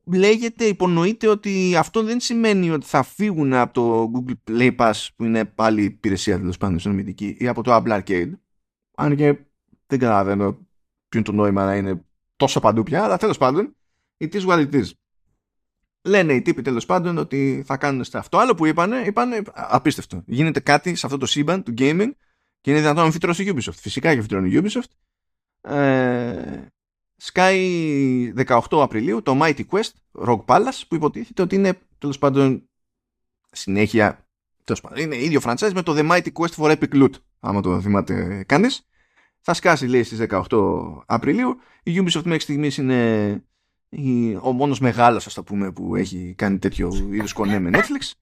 λέγεται, υπονοείται ότι αυτό δεν σημαίνει ότι θα φύγουν από το Google Play Pass που είναι πάλι υπηρεσία τέλος πάντων συνομιλητική ή από το Apple Arcade. Αν και δεν καταλαβαίνω ποιο είναι το νόημα να είναι τόσο παντού πια, αλλά τέλος πάντων, it is what it is. Λένε οι τύποι τέλος πάντων ότι θα κάνουν αυτό. άλλο που είπανε, είπανε απίστευτο. Γίνεται κάτι σε αυτό το σύμπαν του gaming και είναι δυνατόν να φυτρώσει η Ubisoft. Φυσικά και φυτρώνει η Ubisoft. Ε, Sky 18 Απριλίου το Mighty Quest Rogue Palace που υποτίθεται ότι είναι τέλος πάντων συνέχεια τέλος πάντων, είναι ίδιο franchise με το The Mighty Quest for Epic Loot άμα το θυμάται κανείς θα σκάσει λέει στις 18 Απριλίου η Ubisoft μέχρι στιγμής είναι ο μόνος μεγάλος ας το πούμε που έχει κάνει τέτοιο είδους κονέ με Netflix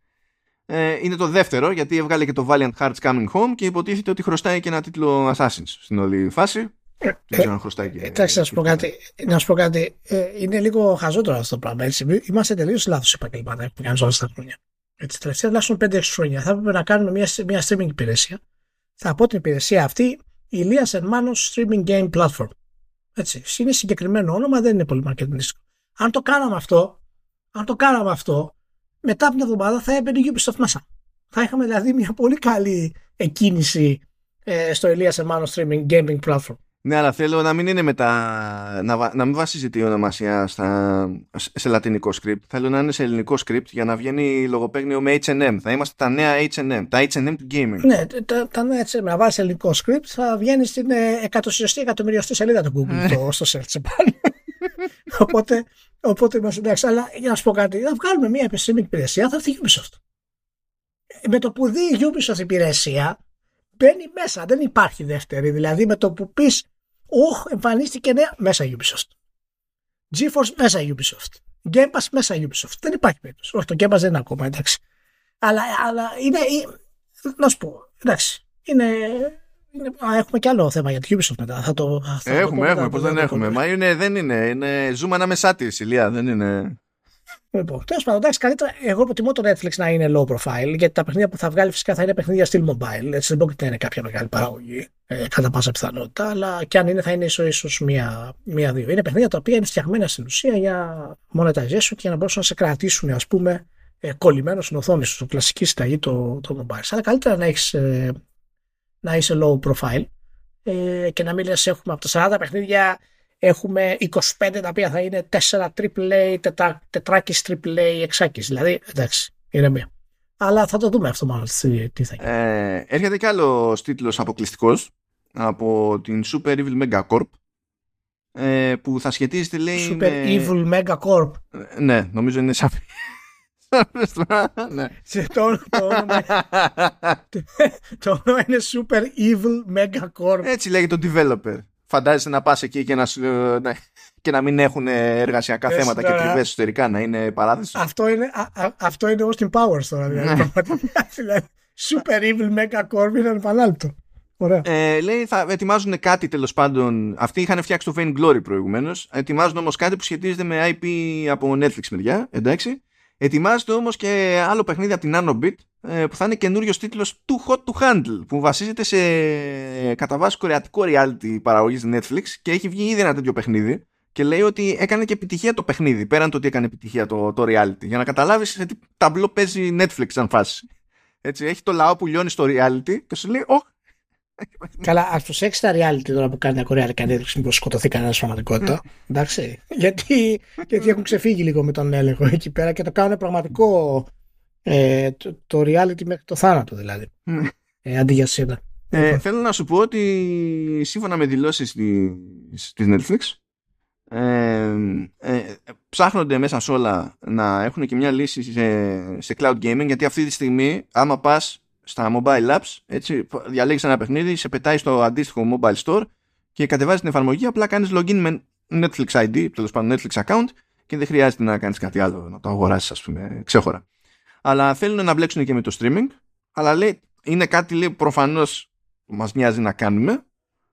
ε, είναι το δεύτερο γιατί έβγαλε και το Valiant Hearts Coming Home και υποτίθεται ότι χρωστάει και ένα τίτλο Assassins στην όλη φάση δεν ξέρω αν χρωστάει και. Εντάξει, να σου πω κάτι. Να σου πω κάτι. Ε, είναι λίγο χαζότερο αυτό το πράγμα. Έτσι. Είμαστε τελείως λάθος επαγγελμάτα που κάνουμε όλα αυτά τα χρόνια. Έτσι, τελευταία τουλάχιστον 5-6 χρόνια θα έπρεπε να κάνουμε μια, μια streaming υπηρεσία. Θα πω την υπηρεσία αυτή Ηλία Ερμάνο Streaming Game Platform. Έτσι. Είναι συγκεκριμένο όνομα, δεν είναι πολύ marketingιστικό. Αν το κάναμε αυτό, αν το κάναμε αυτό, μετά από μια εβδομάδα θα έμπαινε η Ubisoft μέσα. Θα είχαμε δηλαδή μια πολύ καλή εκκίνηση ε, στο Ηλία Ερμάνο Streaming Gaming Platform. Ναι, αλλά θέλω να μην είναι μετά. Να, να μην βασίζεται η ονομασία στα, σε λατινικό script. Θέλω να είναι σε ελληνικό script για να βγαίνει λογοπαίγνιο με HM. Θα είμαστε τα νέα HM. Τα HM του gaming. Ναι, τα, τα νέα HM. Να βάλεις ελληνικό script θα βγαίνει στην ε, εκατοσιωστή εκατομμυριωστή σελίδα του Google ναι. το, στο search <laughs> οπότε, οπότε είμαστε εντάξει. Αλλά για να σου πω κάτι, θα βγάλουμε μια επιστήμη υπηρεσία, θα έρθει η Ubisoft. Με το που δει η Ubisoft υπηρεσία, μπαίνει μέσα. Δεν υπάρχει δεύτερη. Δηλαδή με το που πεις, Ωχ, εμφανίστηκε νέα μέσα Ubisoft. GeForce μέσα Ubisoft. Game Pass μέσα Ubisoft. Δεν υπάρχει περίπτωση. Όχι, το Game Pass δεν είναι ακόμα, εντάξει. Αλλά, αλλά είναι, να σου πω, εντάξει, είναι, είναι έχουμε κι άλλο θέμα για το Ubisoft μετά. Θα το, θα έχουμε, το έχουμε, πώς δεν έχουμε. Μα είναι, δεν είναι, είναι, ζούμε ανάμεσά της, Ηλία, δεν είναι... Λοιπόν, τέλος πάντων, εντάξει, καλύτερα. Εγώ προτιμώ το Netflix να είναι low profile, γιατί τα παιχνίδια που θα βγάλει φυσικά θα είναι παιχνίδια still mobile. Έτσι δεν μπορεί να είναι κάποια μεγάλη παραγωγή, ε, κατά πάσα πιθανότητα, αλλά και αν είναι, θα είναι ίσω ίσως μία-δύο. είναι παιχνίδια τα οποία είναι φτιαγμένα στην ουσία για monetization και για να μπορέσουν να σε κρατήσουν, ας πούμε, ε, κολλημένος στην οθόνη σου, κλασική συνταγή το, το mobile. Αλλά καλύτερα να, έχεις, ε, να είσαι low profile ε, και να μην λες έχουμε από τα 40 παιχνίδια έχουμε 25 τα οποία θα είναι 4 AAA, τετρά, τετράκις AAA, εξάκις. Δηλαδή, εντάξει, είναι μία. Αλλά θα το δούμε αυτό μάλλον τι θα γίνει. Ε, έρχεται κι άλλο τίτλος αποκλειστικός από την Super Evil Mega Corp ε, που θα σχετίζεται λέει Super Evil Mega Corp. Ε, ναι, νομίζω είναι σαν ναι. το, όνομα, <laughs> το όνομα είναι Super Evil Mega Corp. Έτσι λέγει το developer. Φαντάζεσαι να πας εκεί και να, να, και να μην έχουν εργασιακά θέματα και τριβές εσωτερικά, να είναι παράδεισο. Αυτό είναι, α, αυτό είναι Austin Powers τώρα. Δηλαδή, <laughs> δηλαδή Super Evil Mega Corp είναι επανάληπτο. Ωραία. Ε, λέει θα ετοιμάζουν κάτι τέλος πάντων. Αυτοί είχαν φτιάξει το Vain Glory προηγουμένως. Ετοιμάζουν όμως κάτι που σχετίζεται με IP από Netflix μεριά. Εντάξει. Ετοιμάζεται όμως και άλλο παιχνίδι από την Nanobit ε, που θα είναι καινούριος τίτλος Too Hot to Handle που βασίζεται σε κατά βάση κορεατικό reality παραγωγής Netflix και έχει βγει ήδη ένα τέτοιο παιχνίδι και λέει ότι έκανε και επιτυχία το παιχνίδι πέραν το ότι έκανε επιτυχία το, το reality για να καταλάβεις σε τι ταμπλό παίζει Netflix σαν φάση. Έτσι, έχει το λαό που λιώνει στο reality και σου λέει, oh, <laughs> Καλά, ας προσέξεις τα reality τώρα που κάνει τα κορεάτικα ανέδειξη μήπω σκοτωθεί κανένας πραγματικότητα. Εντάξει. <laughs> γιατί, γιατί έχουν ξεφύγει λίγο με τον έλεγχο εκεί πέρα και το κάνουν πραγματικό ε, το, το, reality μέχρι το θάνατο δηλαδή. ε, αντί για σένα. Ε, λοιπόν. θέλω να σου πω ότι σύμφωνα με δηλώσεις της, της Netflix ε, ε, ψάχνονται μέσα σε όλα να έχουν και μια λύση σε, σε cloud gaming γιατί αυτή τη στιγμή άμα πας στα mobile apps, έτσι, διαλέγεις ένα παιχνίδι, σε πετάει στο αντίστοιχο mobile store και κατεβάζει την εφαρμογή, απλά κάνεις login με Netflix ID, τέλος πάντων Netflix account και δεν χρειάζεται να κάνεις κάτι άλλο, να το αγοράσεις ας πούμε ξέχωρα. Αλλά θέλουν να μπλέξουν και με το streaming, αλλά λέει, είναι κάτι λέει, προφανώς μας νοιάζει να κάνουμε,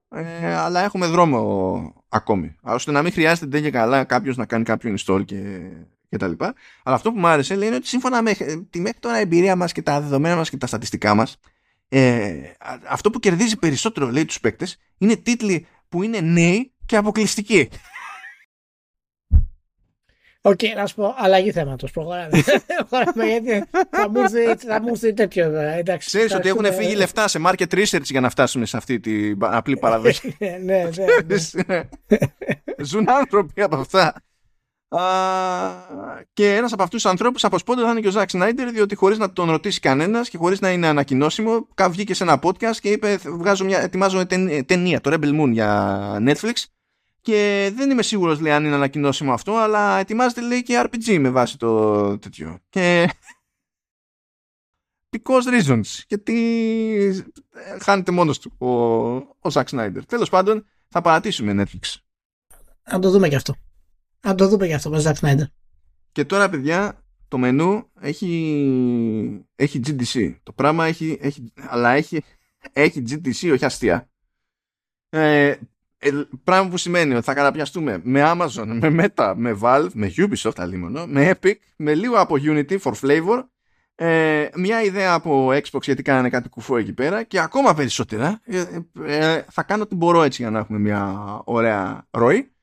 ε, αλλά έχουμε δρόμο ακόμη. ώστε να μην χρειάζεται δεν και καλά κάποιος να κάνει κάποιο install και κτλ. Αλλά αυτό που μου άρεσε λέει, είναι ότι σύμφωνα με τη μέχρι τώρα εμπειρία μας και τα δεδομένα μας και τα στατιστικά μας ε, αυτό που κερδίζει περισσότερο λέει τους παίκτες είναι τίτλοι που είναι νέοι και αποκλειστικοί. OK, okay, να σου πω, αλλαγή θέματος. Προχωράμε. <laughs> γιατί θα μου έρθει τέτοιο. Εντάξει, Ξέρεις ότι έχουν φύγει λεφτά σε market research για να φτάσουν σε αυτή την απλή παραδοχή. <laughs> ναι, ναι, ναι. <laughs> Ζουν άνθρωποι από αυτά και ένας από αυτούς τους ανθρώπους από θα είναι και ο Ζακ Σνάιντερ, διότι χωρίς να τον ρωτήσει κανένας και χωρίς να είναι ανακοινώσιμο, βγήκε σε ένα podcast και είπε: βγάζω μια, Ετοιμάζω ταινία, το Rebel Moon για Netflix. Και δεν είμαι σίγουρος λέει αν είναι ανακοινώσιμο αυτό, αλλά ετοιμάζεται λέει και RPG με βάση το τέτοιο. Και. <laughs> Because reasons. Γιατί χάνεται μόνος του ο, ο Ζακ Σνάιντερ. Τέλος πάντων, θα παρατήσουμε Netflix. Να το δούμε κι αυτό. Να το δούμε για αυτό με Zack Snyder. Και τώρα, παιδιά, το μενού έχει, έχει GDC. Το πράγμα έχει, έχει αλλά έχει, έχει GDC, όχι αστεία. Ε, ε, πράγμα που σημαίνει ότι θα καταπιαστούμε με Amazon, με Meta, με Valve, με Ubisoft αλίμονο, με Epic, με λίγο από Unity for flavor, ε, μια ιδέα από Xbox γιατί κάνανε κάτι κουφό εκεί πέρα και ακόμα περισσότερα. Ε, ε, θα κάνω ό,τι μπορώ έτσι για να έχουμε μια ωραία ροή.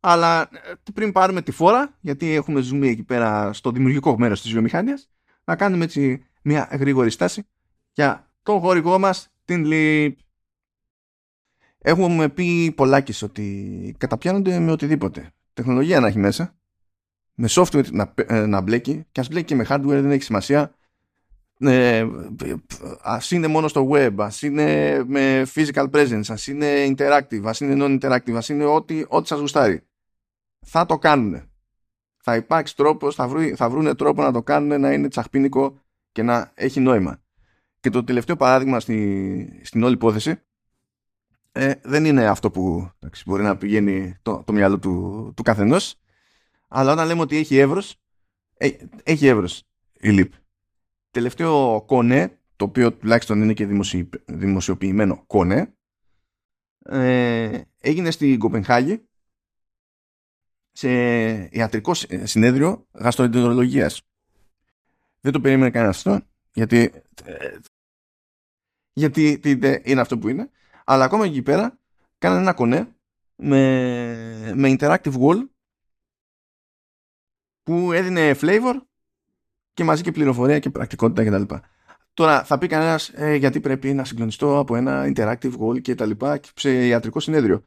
Αλλά ε, πριν πάρουμε τη φόρα, γιατί έχουμε ζουμί εκεί πέρα στο δημιουργικό μέρος της βιομηχανίας, να κάνουμε έτσι μια γρήγορη στάση για το χορηγό μας, την ΛΥΠ. Έχουμε πει πολλάκι ότι καταπιάνονται με οτιδήποτε. Τεχνολογία να έχει μέσα, με software να, ε, να μπλέκει, και ας μπλέκει και με hardware δεν έχει σημασία. Ε, ας είναι μόνο στο web, ας είναι με physical presence, ας είναι interactive, ας είναι non-interactive, ας είναι ό,τι, ό,τι σας γουστάρει θα το κάνουν. Θα υπάρξει τρόπος, θα, βρουν, θα βρούνε τρόπο να το κάνουν να είναι τσαχπίνικο και να έχει νόημα. Και το τελευταίο παράδειγμα στη, στην όλη υπόθεση ε, δεν είναι αυτό που εντάξει, μπορεί να πηγαίνει το, το μυαλό του, του καθενός. Αλλά όταν λέμε ότι έχει εύρος, ε, έχει εύρος η ΛΥΠ. Τελευταίο κονέ, το οποίο τουλάχιστον είναι και δημοσιοποιημένο κονέ, ε, έγινε στην Κοπενχάγη σε ιατρικό συνέδριο γαστροεντερολογίας. Δεν το περίμενε κανένας αυτό, γιατί, ε, γιατί είναι αυτό που είναι. Αλλά ακόμα εκεί πέρα κάνανε ένα κονέ με, με interactive wall που έδινε flavor και μαζί και πληροφορία και πρακτικότητα κτλ. Τώρα θα πει κανένας ε, γιατί πρέπει να συγκλονιστώ από ένα interactive wall και τα λοιπά σε ιατρικό συνέδριο.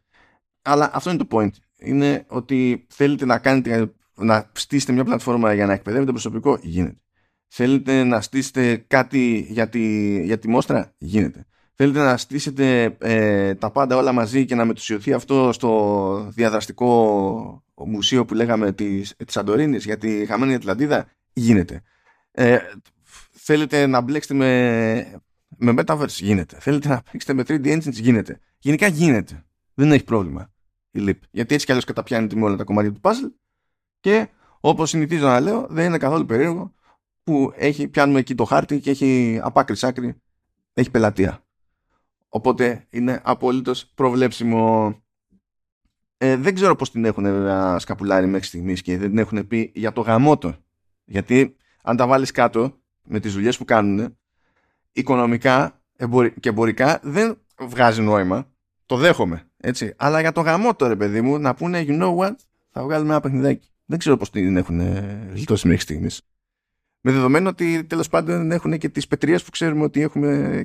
Αλλά αυτό είναι το point. Είναι ότι θέλετε να κάνετε να στήσετε μια πλατφόρμα για να εκπαιδεύετε προσωπικό, γίνεται. Θέλετε να στήσετε κάτι για τη, για τη μόστρα, γίνεται. Θέλετε να στήσετε ε, τα πάντα όλα μαζί και να μετουσιωθεί αυτό στο διαδραστικό μουσείο που λέγαμε της, της Αντορίνης για τη χαμένη Ατλαντίδα, γίνεται. Ε, θέλετε να μπλέξετε με, με Metaverse, γίνεται. Θέλετε να μπλέξετε με 3D Engines, γίνεται. Γενικά γίνεται. Δεν έχει πρόβλημα η LIP. Γιατί έτσι κι αλλιώς καταπιάνει με όλα τα κομμάτια του puzzle και όπως συνηθίζω να λέω δεν είναι καθόλου περίεργο που έχει, πιάνουμε εκεί το χάρτη και έχει από άκρη άκρη έχει πελατεία. Οπότε είναι απολύτως προβλέψιμο. Ε, δεν ξέρω πώς την έχουν βέβαια σκαπουλάρει μέχρι στιγμής και δεν την έχουν πει για το γαμότο. Γιατί αν τα βάλεις κάτω με τις δουλειές που κάνουν οικονομικά και εμπορικά δεν βγάζει νόημα. Το δέχομαι. Έτσι. Αλλά για το γαμότο ρε παιδί μου να πούνε you know what θα βγάλουμε ένα παιχνιδάκι. Δεν ξέρω πώς την έχουν γλιτώσει μέχρι στιγμής. Με δεδομένο ότι τέλος πάντων έχουν και τις πετρίες που ξέρουμε ότι έχουμε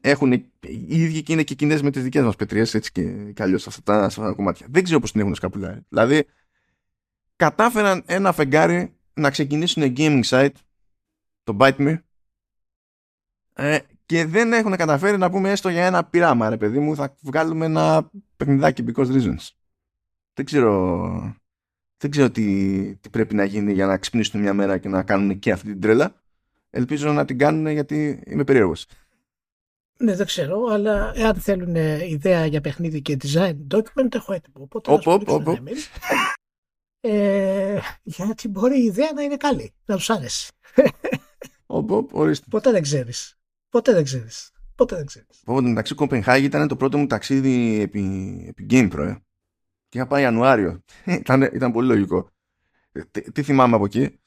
έχουν οι ίδιοι και είναι και κοινέ με τις δικές μας πετρίε έτσι και, και αλλιώς αυτά, τα, αυτά τα κομμάτια. Δεν ξέρω πώς την έχουν σκαπουλάρει. Δηλαδή, κατάφεραν ένα φεγγάρι να ξεκινήσουν gaming site, το Bite Me, ε, και δεν έχουν καταφέρει να πούμε έστω για ένα πειράμα, ρε παιδί μου, θα βγάλουμε ένα παιχνιδάκι because reasons. Δεν ξέρω, δεν ξέρω τι, τι πρέπει να γίνει για να ξυπνήσουν μια μέρα και να κάνουν και αυτή την τρέλα. Ελπίζω να την κάνουν γιατί είμαι περίεργος. Ναι, δεν ξέρω, αλλά εάν θέλουν ιδέα για παιχνίδι και design document, έχω έτοιμο. Οπότε οπ, οπ, οπ. Ε, γιατί μπορεί η ιδέα να είναι καλή, να τους άρεσε. Οπ, οπ, ορίστε. Ποτέ δεν ξέρεις. Ποτέ δεν ξέρεις. Ποτέ δεν ξέρεις. Οπότε μεταξύ Κοπενχάγη ήταν το πρώτο μου ταξίδι επί, επί GamePro. Ε. Και είχα πάει Ιανουάριο. <laughs> ήταν, ήταν πολύ λογικό. Ε, τι, τι θυμάμαι από εκεί;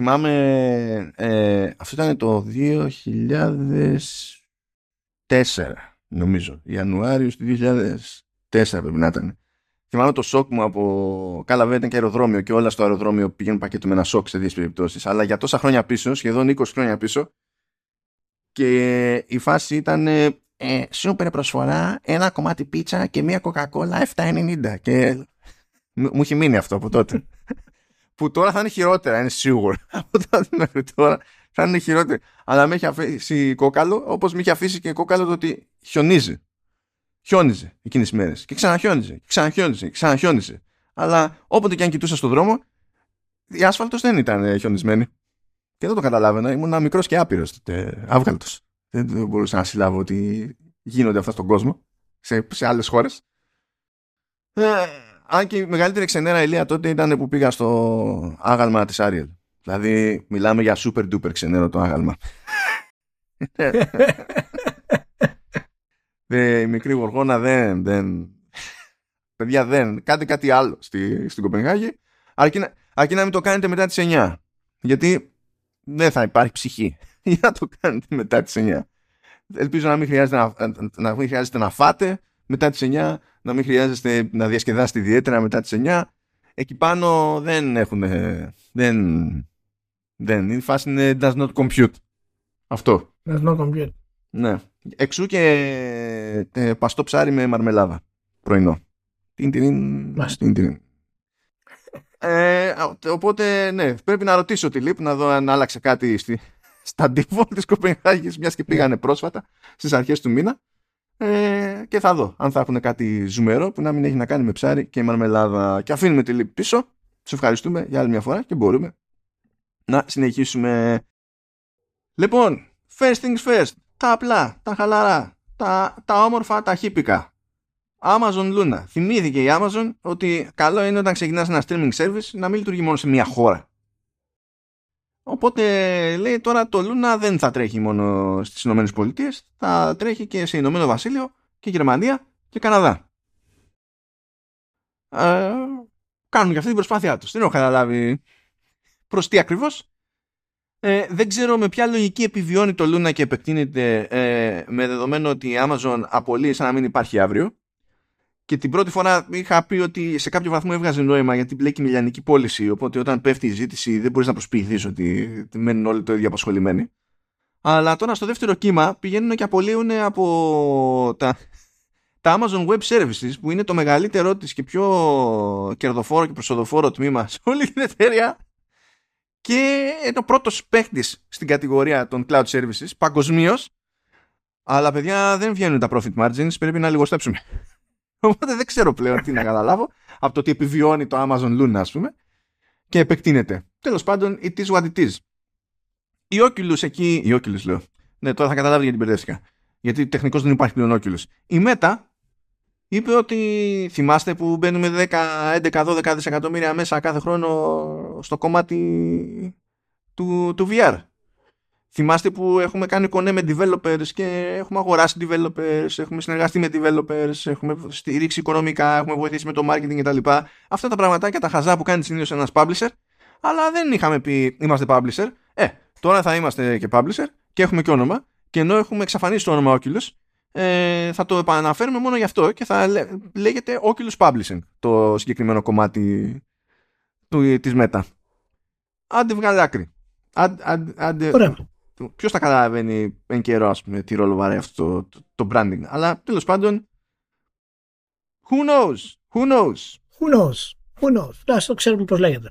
Θυμάμαι. Ε, αυτό ήταν το 2000 νομίζω. Ιανουάριο του 2004 πρέπει να ήταν. Θυμάμαι το σοκ μου από. Καλά, βέβαια ήταν και αεροδρόμιο και όλα στο αεροδρόμιο πηγαίνουν πακέτο με ένα σοκ σε δύο περιπτώσεις. Αλλά για τόσα χρόνια πίσω, σχεδόν 20 χρόνια πίσω, και η φάση ήταν ε, σούπερ προσφορά, ένα κομμάτι πίτσα και μία κοκακόλα 7,90. Και μου έχει μείνει αυτό από τότε. <laughs> που τώρα θα είναι χειρότερα, είναι σίγουρο. <laughs> από τότε μέχρι τώρα θα είναι χειρότερη. Αλλά με έχει αφήσει κόκαλο, όπως με έχει αφήσει και κόκαλο το ότι χιονίζει. Χιόνιζε εκείνες τις μέρες. Και ξαναχιόνιζε. Και ξαναχιόνιζε. Και ξαναχιόνιζε. Αλλά όποτε και αν κοιτούσα στον δρόμο, η άσφαλτος δεν ήταν χιονισμένη. Και δεν το καταλάβαινα. Ήμουν μικρός και άπειρος τότε. Άβγαλτος. Δεν μπορούσα να συλλάβω ότι γίνονται αυτά στον κόσμο σε, σε άλλες χώρες. Ε, αν και η μεγαλύτερη ξενέρα ηλία τότε ήταν που πήγα στο άγαλμα της Άριελ. Δηλαδή, μιλάμε για super duper ξενέρο το άγαλμα. <laughs> η μικρή γοργόνα δεν, δεν... Παιδιά δεν. Κάντε κάτι άλλο στη, στην Κοπενχάγη. Αρκεί να, αρκεί να μην το κάνετε μετά τις 9. Γιατί δεν θα υπάρχει ψυχή <laughs> για να το κάνετε μετά τις 9. Ελπίζω να μην χρειάζεται να, να, μην χρειάζεται να φάτε μετά τις 9, να μην χρειάζεστε να διασκεδάσετε ιδιαίτερα μετά τις 9. Εκεί πάνω δεν έχουν... Δεν, δεν. Η φάση είναι does not compute. Αυτό. Does not compute. Ναι. Εξού και ε, παστό ψάρι με μαρμελάδα. Πρωινό. Την την. Ε, οπότε, ναι, πρέπει να ρωτήσω τη ΛΥΠ να δω αν άλλαξε κάτι στη, <laughs> στα default της Κοπενχάγης μιας και πήγανε πρόσφατα στις αρχές του μήνα ε, και θα δω αν θα έχουν κάτι ζουμερό που να μην έχει να κάνει με ψάρι και μαρμελάδα και αφήνουμε τη ΛΥΠ πίσω. Σας ευχαριστούμε για άλλη μια φορά και μπορούμε να συνεχίσουμε. Λοιπόν, first things first, τα απλά, τα χαλαρά, τα, τα όμορφα, τα χύπικα. Amazon Luna. Θυμήθηκε η Amazon ότι καλό είναι όταν ξεκινάς ένα streaming service να μην λειτουργεί μόνο σε μια χώρα. Οπότε λέει τώρα το Luna δεν θα τρέχει μόνο στις Ηνωμένες Πολιτείες, θα τρέχει και σε Ηνωμένο Βασίλειο και Γερμανία και Καναδά. Ε, κάνουν και αυτή την προσπάθειά τους. Δεν έχω καταλάβει προς τι ακριβώς. Ε, δεν ξέρω με ποια λογική επιβιώνει το Luna και επεκτείνεται ε, με δεδομένο ότι η Amazon απολύει σαν να μην υπάρχει αύριο. Και την πρώτη φορά είχα πει ότι σε κάποιο βαθμό έβγαζε νόημα γιατί μπλέκει με λιανική πώληση. Οπότε όταν πέφτει η ζήτηση δεν μπορείς να προσποιηθείς ότι μένουν όλοι το ίδιο απασχολημένοι. Αλλά τώρα στο δεύτερο κύμα πηγαίνουν και απολύουν από τα, τα Amazon Web Services που είναι το μεγαλύτερό της και πιο κερδοφόρο και προσοδοφόρο τμήμα σε όλη την εταιρεία και είναι ο πρώτος παίχτης στην κατηγορία των cloud services παγκοσμίως. αλλά παιδιά δεν βγαίνουν τα profit margins πρέπει να λιγοστέψουμε οπότε δεν ξέρω πλέον τι να καταλάβω από το ότι επιβιώνει το Amazon Luna ας πούμε και επεκτείνεται. Τέλος πάντων it is what it is. Η Oculus εκεί η Oculus λέω. Ναι τώρα θα καταλάβει γιατί μπερδεύτηκα. Γιατί τεχνικώς δεν υπάρχει πλέον Oculus. Η Meta είπε ότι θυμάστε που μπαίνουμε 10, 11, 12 δισεκατομμύρια μέσα κάθε χρόνο στο κομμάτι του, του VR. Θυμάστε που έχουμε κάνει κονέ με developers και έχουμε αγοράσει developers, έχουμε συνεργαστεί με developers, έχουμε στηρίξει οικονομικά, έχουμε βοηθήσει με το marketing κτλ. Αυτά τα πραγματάκια τα χαζά που κάνει συνήθως ένας publisher, αλλά δεν είχαμε πει είμαστε publisher. Ε, τώρα θα είμαστε και publisher και έχουμε και όνομα. Και ενώ έχουμε εξαφανίσει το όνομα Oculus, ε, θα το επαναφέρουμε μόνο γι' αυτό και θα λέγεται Oculus Publishing το συγκεκριμένο κομμάτι του, της Meta. Άντε βγάλε άκρη. Άντε, Ποιος θα καταλαβαίνει εν καιρό ας πούμε τι ρόλο βαράει αυτό το, το, το branding. Αλλά τέλος πάντων who knows, who knows. Who knows, who knows. Να το ξέρουμε πώς λέγεται.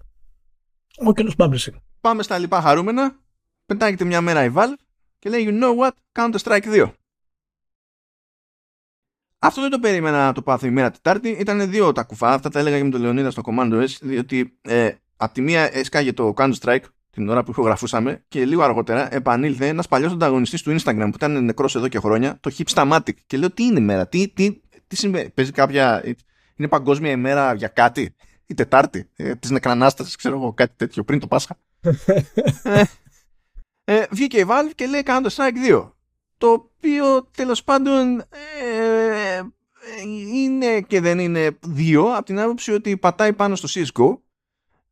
Oculus Publishing. Πάμε στα λοιπά χαρούμενα. Πετάγεται μια μέρα η Valve και λέει you know what, Counter Strike 2. Αυτό δεν το περίμενα να το πάθω η μέρα Τετάρτη. Ήταν δύο τα κουφά. Αυτά τα έλεγα και με τον Λεωνίδα στο Commando S. Διότι ε, από τη μία έσκαγε το Counter Strike την ώρα που ηχογραφούσαμε και λίγο αργότερα επανήλθε ένας παλιός ανταγωνιστής του Instagram που ήταν νεκρός εδώ και χρόνια, το Hipstamatic. Και λέω τι είναι η μέρα, τι, τι, τι συμβαίνει, παίζει κάποια. Είναι παγκόσμια ημέρα για κάτι, η Τετάρτη, ε, της νεκρανάστασης, ξέρω εγώ, κάτι τέτοιο πριν το Πάσχα. <laughs> ε, ε, βγήκε η Valve και λέει Counter Strike 2 το οποίο τέλος πάντων ε, είναι και δεν είναι δύο από την άποψη ότι πατάει πάνω στο CSGO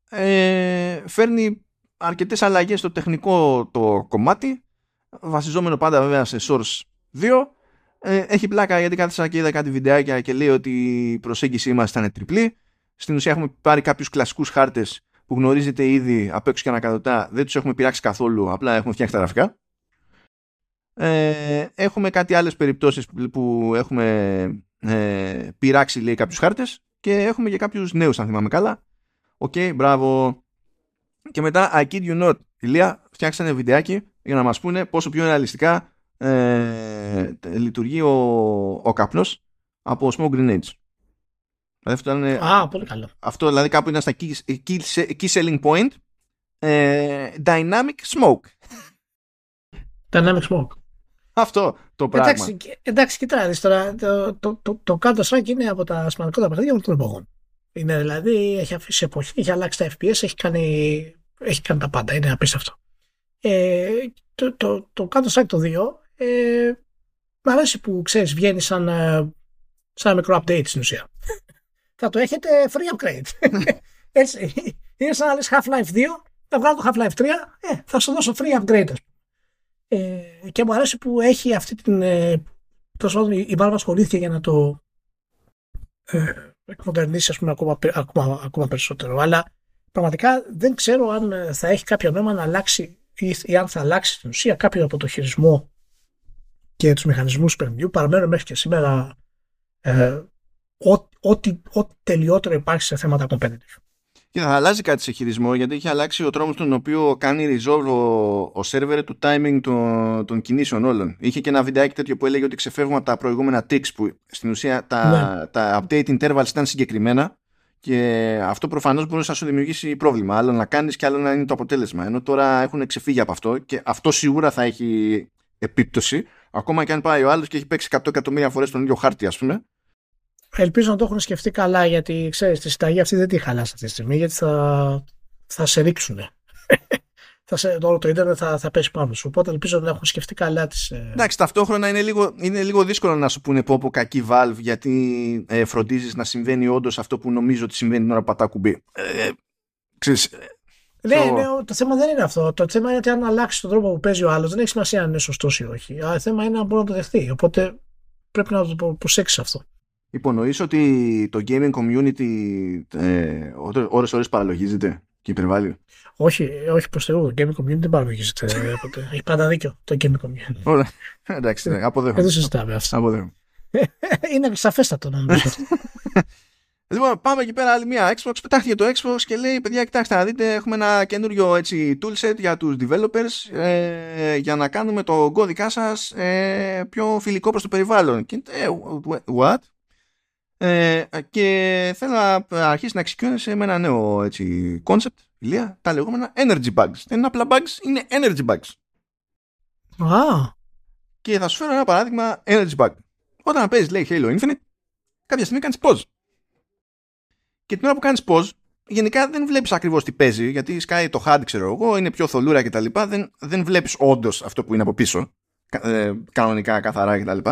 ε, φέρνει αρκετές αλλαγές στο τεχνικό το κομμάτι βασιζόμενο πάντα βέβαια σε Source 2 ε, έχει πλάκα γιατί κάθισα και είδα κάτι βιντεάκια και λέει ότι η προσέγγιση μας ήταν τριπλή. Στην ουσία έχουμε πάρει κάποιους κλασικούς χάρτες που γνωρίζετε ήδη απ' έξω και ανακατοτά. Δεν τους έχουμε πειράξει καθόλου απλά έχουμε φτιάξει τα γραφικά ε, έχουμε κάτι άλλες περιπτώσεις που έχουμε ε, πειράξει λέει κάποιους χάρτες και έχουμε και κάποιους νέους αν θυμάμαι καλά. OK, okay, μπράβο και μετά I kid you not Ηλία φτιάξανε βιντεάκι για να μας πούνε πόσο πιο ρεαλιστικά ε, λειτουργεί ο, ο καπνός από smoke grenades δηλαδή αυτό είναι, Α, πολύ καλό. Αυτό δηλαδή κάπου είναι στα key, key, key selling point ε, dynamic smoke Dynamic smoke αυτό το πράγμα. Εντάξει, εντάξει κοιτάξτε τώρα, το, το, το, το Counter Strike είναι από τα σημαντικότερα παιχνίδια όλων των εποχών. Είναι δηλαδή, έχει αφήσει εποχή, έχει αλλάξει τα FPS, έχει κάνει, έχει κάνει τα πάντα. Είναι απίστευτο. Ε, το, το, το Counter Strike το 2 ε, μ' αρέσει που ξέρεις, βγαίνει σαν, ε, σαν ένα μικρό update στην ουσία. <laughs> θα το έχετε free upgrade. <laughs> Έτσι. Είναι σαν να λες Half-Life 2, θα βγάλω το Half-Life 3, ε, θα σου δώσω free upgrade. Ε, και μου αρέσει που έχει αυτή την. Ε, τόσο η Valve ασχολήθηκε για να το ε, εκμοντερνήσει ας πούμε, ακόμα, ακόμα, ακόμα περισσότερο. Αλλά πραγματικά δεν ξέρω αν ε, θα έχει κάποιο νόημα να αλλάξει ή, ή αν θα αλλάξει στην ουσία κάποιο από το χειρισμό και τους μηχανισμούς του παιχνιδιού. Παραμένω μέχρι και σήμερα ε, ό,τι τελειότερο υπάρχει σε θέματα competitive. Και θα αλλάζει κάτι σε χειρισμό γιατί έχει αλλάξει ο τρόπο τον οποίο κάνει resolve ο, ο server του timing των, των κινήσεων όλων. Είχε και ένα βιντεάκι τέτοιο που έλεγε ότι ξεφεύγουμε από τα προηγούμενα ticks που στην ουσία τα, ναι. τα update intervals ήταν συγκεκριμένα και αυτό προφανώς μπορούσε να σου δημιουργήσει πρόβλημα. Άλλο να κάνεις και άλλο να είναι το αποτέλεσμα. Ενώ τώρα έχουν ξεφύγει από αυτό και αυτό σίγουρα θα έχει επίπτωση. Ακόμα και αν πάει ο άλλος και έχει παίξει 100 εκατομμύρια φορές τον ίδιο χάρτη, ας πούμε. Ελπίζω να το έχουν σκεφτεί καλά γιατί ξέρεις τη συνταγή αυτή δεν τη χαλάς αυτή τη στιγμή γιατί θα, θα σε ρίξουν. <laughs> θα σε, όλο το ίντερνετ θα, θα πέσει πάνω σου. Οπότε ελπίζω να έχουν σκεφτεί καλά τις... Ε, Εντάξει, ταυτόχρονα είναι λίγο, είναι λίγο δύσκολο να σου πούνε πω από κακή Valve γιατί ε, φροντίζεις να συμβαίνει όντως αυτό που νομίζω ότι συμβαίνει την ώρα που πατά κουμπί. Ε, ξέρεις, ε, ναι, το- ναι, το θέμα δεν είναι αυτό. Το θέμα είναι ότι αν αλλάξει τον τρόπο που παίζει ο άλλος, δεν έχει σημασία αν είναι σωστός ή όχι. Αλλά το θέμα είναι αν μπορεί να το δεχτεί. Οπότε πρέπει να το προ- προσέξεις αυτό. Υπονοείς ότι το gaming community ε, ώρες ώρες παραλογίζεται και υπερβάλλει; Όχι, ε, όχι προς Θεού. Το gaming community δεν παραλογίζεται. ε, ποτέ. Έχει πάντα δίκιο το gaming community. Ωραία. Εντάξει, ναι, Δεν αποδέχομαι. το συζητάμε αυτό. αποδέχομαι. είναι σαφέστατο νομίζω αυτό. <laughs> Λοιπόν, πάμε εκεί πέρα άλλη μια Xbox. Πετάχτηκε το Xbox και λέει: Παιδιά, κοιτάξτε να δείτε, έχουμε ένα καινούριο έτσι, toolset για τους developers ε, για να κάνουμε το κώδικά σας ε, πιο φιλικό προς το περιβάλλον. Και, ε, what? Ε, και θέλω να αρχίσει να εξοικειώνεσαι με ένα νέο έτσι, concept, ηλία, τα λεγόμενα energy bugs. Δεν είναι απλά bugs, είναι energy bugs. Α, Και θα σου φέρω ένα παράδειγμα energy bug. Όταν παίζεις, λέει Halo Infinite, κάποια στιγμή κάνεις pause. Και την ώρα που κάνεις pause, γενικά δεν βλέπεις ακριβώς τι παίζει, γιατί σκάει το HUD, ξέρω εγώ, είναι πιο θολούρα κτλ. Δεν, δεν βλέπεις όντως αυτό που είναι από πίσω, κα- ε, κανονικά, καθαρά κτλ.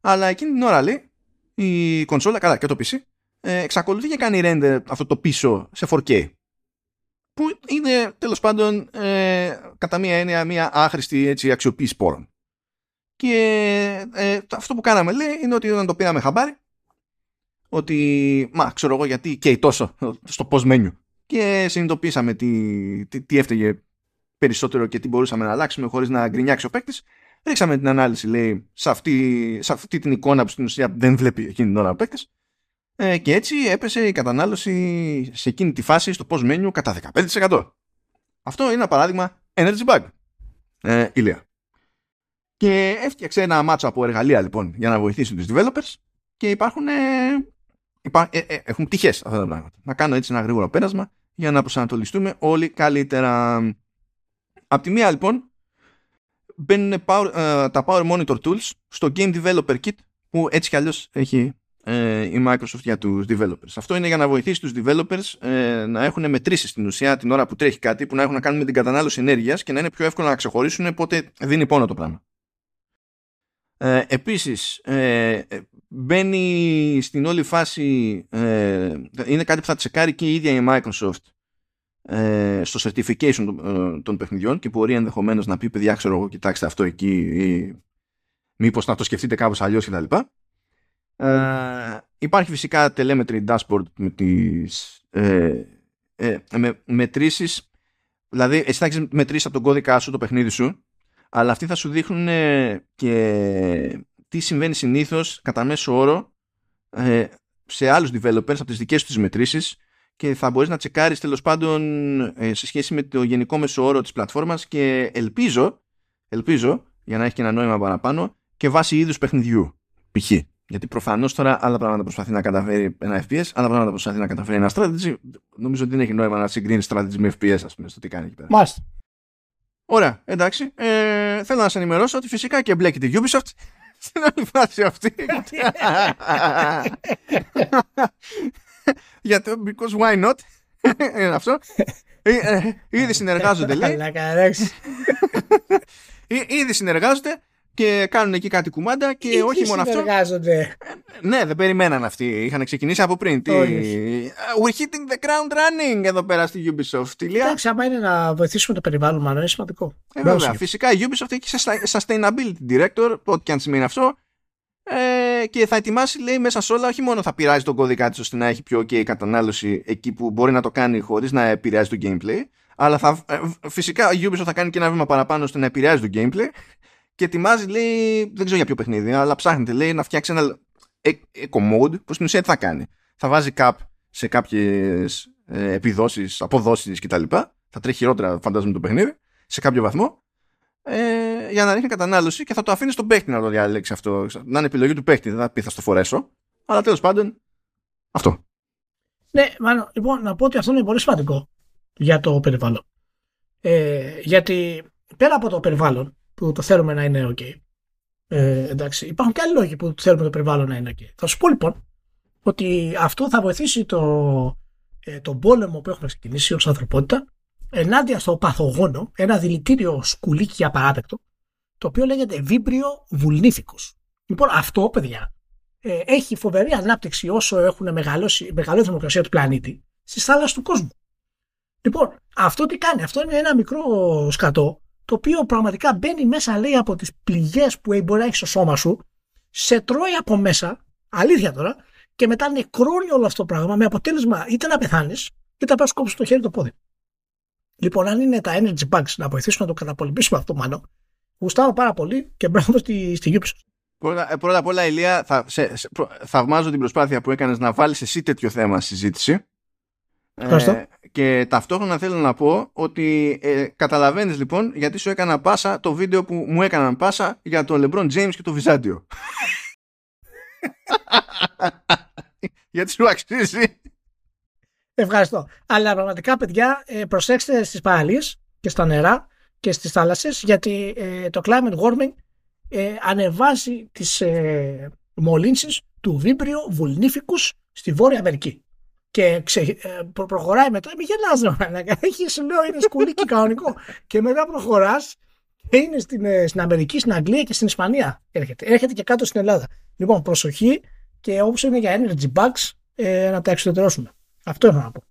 Αλλά εκείνη την ώρα λέει, η κονσόλα, καλά και το PC, ε, εξακολουθεί και κάνει render αυτό το πίσω σε 4K. Που είναι τέλος πάντων ε, κατά μία έννοια μία άχρηστη έτσι, αξιοποίηση πόρων. Και ε, το- αυτό που κάναμε λέει είναι ότι όταν το πήραμε χαμπάρι ότι μα ξέρω εγώ γιατί και τόσο στο post menu και συνειδητοποίησαμε τι, τι, τι έφταιγε περισσότερο και τι μπορούσαμε να αλλάξουμε χωρίς να γκρινιάξει ο παίκτης. Ρίξαμε την ανάλυση λέει σε αυτή, σε αυτή την εικόνα που στην ουσία δεν βλέπει εκείνη την ώρα ο παίκτης. Ε, και έτσι έπεσε η κατανάλωση σε εκείνη τη φάση στο post menu κατά 15%. Αυτό είναι ένα παράδειγμα energy bug. Ε, ηλία. Και έφτιαξε ένα μάτσο από εργαλεία λοιπόν για να βοηθήσει τους developers και υπάρχουν, ε, υπά, ε, ε, έχουν πτυχές αυτά τα πράγματα. Να κάνω έτσι ένα γρήγορο πέρασμα για να προσανατολιστούμε όλοι καλύτερα. Απ' τη μία λοιπόν μπαίνουν power, ε, τα Power Monitor Tools στο Game Developer Kit που έτσι κι αλλιώς έχει ε, η Microsoft για τους developers. Αυτό είναι για να βοηθήσει τους developers ε, να έχουν μετρήσει στην ουσία την ώρα που τρέχει κάτι που να έχουν να κάνουν με την κατανάλωση ενέργειας και να είναι πιο εύκολο να ξεχωρίσουν πότε δίνει πόνο το πράγμα. Ε, επίσης ε, ε, μπαίνει στην όλη φάση ε, είναι κάτι που θα τσεκάρει και η ίδια η Microsoft ε, στο certification των, ε, των παιχνιδιών και μπορεί ενδεχομένως να πει παιδιά ξέρω εγώ κοιτάξτε αυτό εκεί ή μήπως να το σκεφτείτε κάπως αλλιώς κτλ. Ε, υπάρχει φυσικά telemetry dashboard με τις ε, ε, με, μετρήσεις δηλαδή εσύ θα έχεις μετρήσει από τον κώδικα σου το παιχνίδι σου αλλά αυτοί θα σου δείχνουν ε, και τι συμβαίνει συνήθως κατά μέσο όρο ε, σε άλλους developers από τις δικές τους μετρήσεις και θα μπορείς να τσεκάρεις τέλος πάντων ε, σε σχέση με το γενικό μέσο όρο της πλατφόρμας και ελπίζω, ελπίζω για να έχει και ένα νόημα παραπάνω και βάσει είδους παιχνιδιού π.χ. Γιατί προφανώς τώρα άλλα πράγματα προσπαθεί να καταφέρει ένα FPS, άλλα πράγματα προσπαθεί να καταφέρει ένα strategy. Νομίζω ότι δεν έχει νόημα να συγκρίνεις strategy με FPS, ας πούμε, στο τι κάνει εκεί πέρα. μάλιστα. Ωραία, εντάξει. Ε, θέλω να σα ενημερώσω ότι φυσικά και εμπλέκεται η Ubisoft <laughs> στην όλη φάση αυτή. <laughs> <laughs> Γιατί, because why not; <laughs> Είναι αυτό. Ε, ε, Ήδη συνεργάζονται, λέει. Αλλά εντάξει. Εί- Ήδη συνεργάζονται και κάνουν εκεί κάτι κουμάντα και Εκεί όχι μόνο αυτό. συνεργάζονται. Ναι, δεν περιμέναν αυτοί. Είχαν ξεκινήσει από πριν. Τι... Όχι. We're hitting the ground running εδώ πέρα στη Ubisoft. Ηλία. Εντάξει, άμα είναι να βοηθήσουμε το περιβάλλον, μάλλον είναι σημαντικό. Ε, Μπράβο βέβαια. σου. Φυσικά η Ubisoft έχει sustain- sustainability director, ό,τι και αν σημαίνει αυτό. Ε, και θα ετοιμάσει, λέει, μέσα σε όλα, όχι μόνο θα πειράζει τον κώδικα της ώστε να έχει πιο ok κατανάλωση εκεί που μπορεί να το κάνει χωρίς να επηρεάζει το gameplay, αλλά θα, ε, φυσικά η Ubisoft θα κάνει και ένα βήμα παραπάνω ώστε να επηρεάζει το gameplay και ετοιμάζει, λέει, δεν ξέρω για ποιο παιχνίδι, αλλά ψάχνεται, λέει, να φτιάξει ένα ε- eco mode που στην ουσία τι θα κάνει. Θα βάζει cap σε κάποιες ε, επιδόσεις, αποδόσεις κτλ. Θα τρέχει χειρότερα, φαντάζομαι, το παιχνίδι σε κάποιο βαθμό ε, για να ρίχνει κατανάλωση και θα το αφήνει στον παίχτη να το διαλέξει αυτό. Να είναι επιλογή του παίχτη, δεν θα πει θα στο φορέσω. Αλλά τέλος πάντων, αυτό. Ναι, μάλλον, λοιπόν, να πω ότι αυτό είναι πολύ σημαντικό για το περιβάλλον. Ε, γιατί πέρα από το περιβάλλον που το θέλουμε να είναι OK, ε, εντάξει, υπάρχουν και άλλοι λόγοι που θέλουμε το περιβάλλον να είναι OK. Θα σου πω λοιπόν ότι αυτό θα βοηθήσει το, ε, τον πόλεμο που έχουμε ξεκινήσει ως ανθρωπότητα ενάντια στο παθογόνο, ένα δηλητήριο σκουλίκι για παράδεκτο, το οποίο λέγεται βίμπριο βουλνίφικος. Λοιπόν, αυτό, παιδιά, ε, έχει φοβερή ανάπτυξη όσο έχουν μεγαλώσει, μεγαλώσει η δημοκρασία του πλανήτη στις θάλασσες του κόσμου. Λοιπόν, αυτό τι κάνει, αυτό είναι ένα μικρό σκατό, το οποίο πραγματικά μπαίνει μέσα, λέει, από τις πληγές που μπορεί να έχεις στο σώμα σου, σε τρώει από μέσα, αλήθεια τώρα, και μετά νεκρώνει όλο αυτό το πράγμα με αποτέλεσμα είτε να πεθάνεις, είτε να πας κόψεις το χέρι το πόδι. Λοιπόν, αν είναι τα energy bugs να βοηθήσουν να το καταπολεμήσουμε αυτό μάλλον, γουστάρω πάρα πολύ και μπράβο στη, στη Ubisoft. Πρώτα, ε, πρώτα απ' όλα, Ηλία, θα, σε, σε, θαυμάζω την προσπάθεια που έκανες να βάλεις εσύ τέτοιο θέμα στη συζήτηση. Ε, και ταυτόχρονα θέλω να πω ότι ε, καταλαβαίνεις λοιπόν γιατί σου έκανα πάσα το βίντεο που μου έκαναν πάσα για τον LeBron James και το Βυζάντιο. <laughs> γιατί σου αξίζει. Ευχαριστώ. Αλλά πραγματικά, παιδιά, ε, προσέξτε στις παραλίες και στα νερά και στις θάλασσες γιατί ε, το climate warming ε, ανεβάζει τις ε, μολύνσεις του βίμπριο βουλνίφικους στη Βόρεια Αμερική. Και ξε, ε, προ, προχωράει μετά, μην γελάς ρε <laughs> έχεις λέω είναι σκουλίκι κανονικό. και μετά προχωράς και είναι στην, ε, στην Αμερική, στην Αγγλία και στην Ισπανία έρχεται. Έρχεται και κάτω στην Ελλάδα. Λοιπόν, προσοχή και όπως είναι για energy bugs ε, να τα εξωτερώσουμε. Αυτό έχω να πω.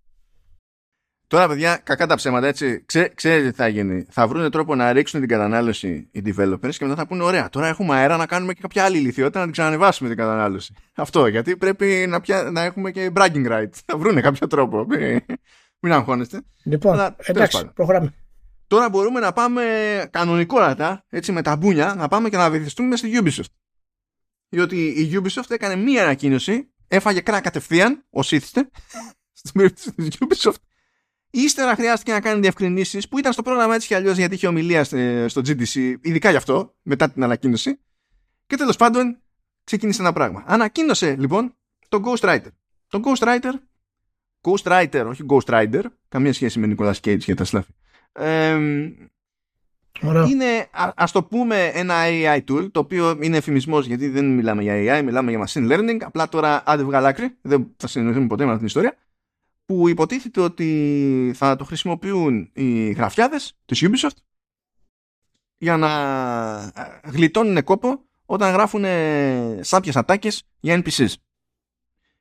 Τώρα, παιδιά, κακά τα ψέματα, έτσι. Ξέ, ξέρετε τι θα γίνει. Θα βρουν τρόπο να ρίξουν την κατανάλωση οι developers και μετά θα πούνε: Ωραία, τώρα έχουμε αέρα να κάνουμε και κάποια άλλη ηλικιότητα να την ξανανεβάσουμε την κατανάλωση. Αυτό, γιατί πρέπει να, πια, να έχουμε και bragging right. Θα βρουν κάποιο τρόπο. Μην, μην αγχώνεστε. Λοιπόν, Αλλά, εντάξει, προχωράμε. Τώρα μπορούμε να πάμε κανονικότατα, έτσι με τα μπούνια, να πάμε και να βυθιστούμε στη Ubisoft. Διότι η Ubisoft έκανε μία ανακοίνωση, έφαγε κρά κατευθείαν, ως ήθιστε, <laughs> στην περίπτωση της Ubisoft, Ύστερα χρειάστηκε να κάνει διευκρινήσεις που ήταν στο πρόγραμμα έτσι κι αλλιώς γιατί είχε ομιλία στο GDC, ειδικά γι' αυτό, μετά την ανακοίνωση. Και τέλος πάντων ξεκίνησε ένα πράγμα. Ανακοίνωσε λοιπόν τον Ghostwriter. Τον Ghostwriter, Ghostwriter, όχι Ghost καμία σχέση με Nicolas Cage για τα σλάφη. Ε, είναι, α ας το πούμε, ένα AI tool, το οποίο είναι εφημισμός γιατί δεν μιλάμε για AI, μιλάμε για machine learning. Απλά τώρα άντε βγάλει άκρη, δεν θα συνεννοηθούμε ποτέ με αυτή την ιστορία που υποτίθεται ότι θα το χρησιμοποιούν οι γραφιάδες της Ubisoft για να ε, γλιτώνουν κόπο όταν γράφουν σάπιες ατάκες για NPCs.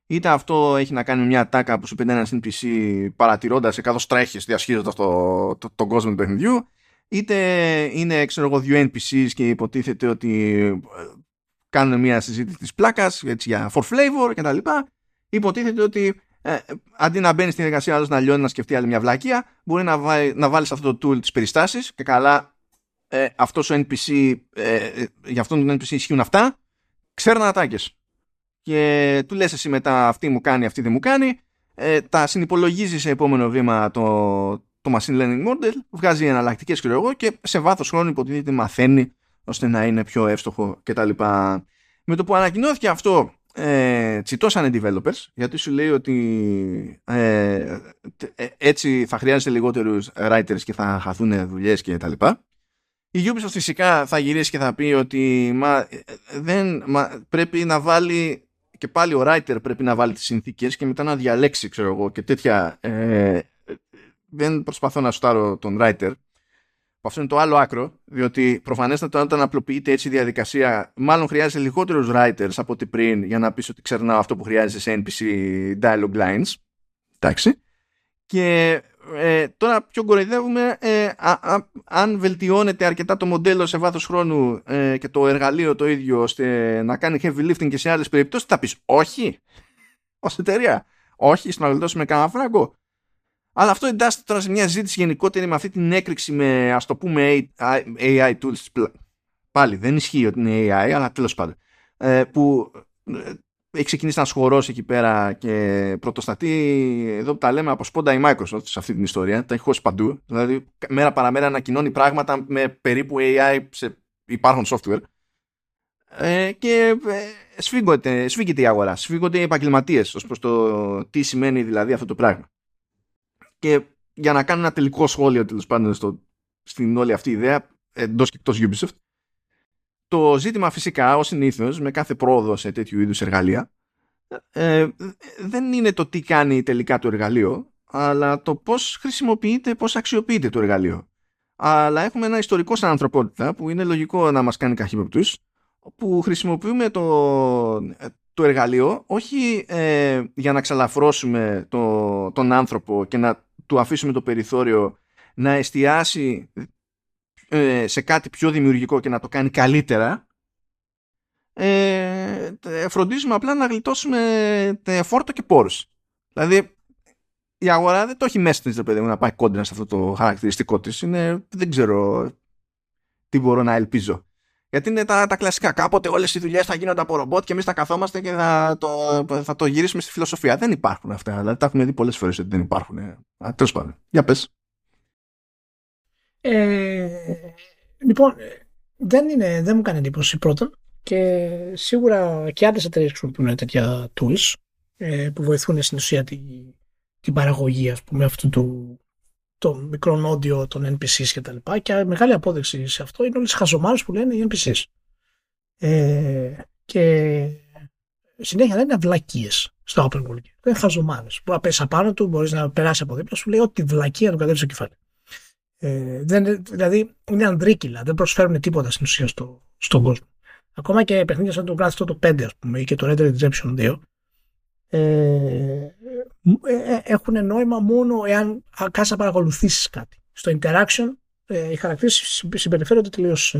Είτε αυτό έχει να κάνει μια ατάκα που σου πει ένας NPC παρατηρώντας καθώς τρέχεις διασχίζοντας το, το, τον κόσμο του παιχνιδιού είτε είναι ξέρω εγώ δύο NPCs και υποτίθεται ότι ε, κάνουν μια συζήτηση της πλάκας έτσι, για for flavor και τα λοιπά υποτίθεται ότι ε, αντί να μπαίνει στην εργασία άλλος να λιώνει να σκεφτεί άλλη μια βλακεία, μπορεί να, βάλει, να βάλεις αυτό το tool τις περιστάσεις και καλά ε, αυτός ο NPC, ε, για αυτόν τον NPC ισχύουν αυτά, ξέρουν ατάκες. Και του λες εσύ μετά αυτή μου κάνει, αυτή δεν μου κάνει, ε, τα συνυπολογίζεις σε επόμενο βήμα το, το machine learning model, βγάζει εναλλακτικές ξέρω εγώ και σε βάθος χρόνου υποτίθεται μαθαίνει ώστε να είναι πιο εύστοχο κτλ. Με το που ανακοινώθηκε αυτό ε, τσιτώσανε developers γιατί σου λέει ότι ε, ε, έτσι θα χρειάζεται λιγότερους writers και θα χαθούν δουλειές και τα λοιπά. Η Ubisoft φυσικά θα γυρίσει και θα πει ότι μα, δεν, μα, πρέπει να βάλει και πάλι ο writer πρέπει να βάλει τις συνθήκες και μετά να διαλέξει ξέρω εγώ και τέτοια ε, δεν προσπαθώ να στάρω τον writer αυτό είναι το άλλο άκρο, διότι προφανέστατα όταν απλοποιείται έτσι η διαδικασία, μάλλον χρειάζεται λιγότερους writers από ό,τι πριν για να πεις ότι ξερνάω αυτό που χρειάζεται σε NPC dialogue lines. Εντάξει. Και ε, τώρα πιο κοροϊδεύουμε ε, αν βελτιώνεται αρκετά το μοντέλο σε βάθος χρόνου ε, και το εργαλείο το ίδιο ώστε να κάνει heavy lifting και σε άλλες περιπτώσεις θα πεις όχι ως εταιρεία όχι, στο να γλιτώσουμε κανένα φράγκο αλλά αυτό εντάσσεται τώρα σε μια ζήτηση γενικότερη με αυτή την έκρηξη με ας το πούμε AI tools. Πάλι δεν ισχύει ότι είναι AI, αλλά τέλος πάντων. Ε, που ε, έχει ξεκινήσει να σχορώσει εκεί πέρα και πρωτοστατεί εδώ που τα λέμε από σπόντα η Microsoft σε αυτή την ιστορία. Τα έχει χώσει παντού. Δηλαδή μέρα παραμέρα ανακοινώνει πράγματα με περίπου AI σε υπάρχον software. Ε, και ε, σφίγγεται, σφίγγεται η αγορά, σφίγγονται οι επαγγελματίες ως προς το τι σημαίνει δηλαδή αυτό το πράγμα. Και για να κάνω ένα τελικό σχόλιο τέλος πάντων στο, στην όλη αυτή η ιδέα εντός και εκτός Ubisoft, το ζήτημα φυσικά ως συνήθως με κάθε πρόοδο σε τέτοιου είδους εργαλεία ε, δεν είναι το τι κάνει τελικά το εργαλείο, αλλά το πώς χρησιμοποιείται, πώς αξιοποιείται το εργαλείο. Αλλά έχουμε ένα ιστορικό σαν ανθρωπότητα που είναι λογικό να μας κάνει καχύποπτους, που χρησιμοποιούμε το, το εργαλείο όχι ε, για να ξαλαφρώσουμε το, τον άνθρωπο και να του αφήσουμε το περιθώριο να εστιάσει ε, σε κάτι πιο δημιουργικό και να το κάνει καλύτερα ε, φροντίζουμε απλά να γλιτώσουμε φόρτο και πόρους. Δηλαδή η αγορά δεν το έχει μέσα της, παιδί μου, να πάει κόντρα σε αυτό το χαρακτηριστικό της. Είναι, δεν ξέρω τι μπορώ να ελπίζω. Γιατί είναι τα, τα κλασικά. Κάποτε όλες οι δουλειές θα γίνονται από ρομπότ και εμείς θα καθόμαστε και θα το, θα το γυρίσουμε στη φιλοσοφία. Δεν υπάρχουν αυτά. Δηλαδή τα έχουμε δει πολλές φορές ότι δεν υπάρχουν. Τέλος πάντων. Για πες. Ε, λοιπόν, δεν, είναι, δεν μου κάνει εντύπωση πρώτον και σίγουρα και άλλες εταιρείες χρησιμοποιούν τέτοια tools ε, που βοηθούν στην ουσία την, την παραγωγή ας πούμε αυτού του, των μικρών όντιο των NPCs και τα λοιπά και μεγάλη απόδειξη σε αυτό είναι όλες οι χαζομάρες που λένε οι NPCs. Ε, και συνέχεια λένε αυλακίες στο open world. Δεν είναι χαζομάρες. Μπορεί να πέσει απάνω του, μπορείς να περάσεις από δίπλα σου, λέει ότι βλακία του κατέβεις στο κεφάλι. Ε, δεν, δηλαδή είναι ανδρίκυλα, δεν προσφέρουν τίποτα στην ουσία στο, στον κόσμο. Ακόμα και παιχνίδια σαν το Grand Theft Auto 5 ας πούμε ή και το Red Dead Redemption 2 ε, ε, ε, έχουν νόημα μόνο εάν κάτσει να παρακολουθήσεις κάτι. Στο interaction ε, οι χαρακτήρες συμπεριφέρονται τελείως.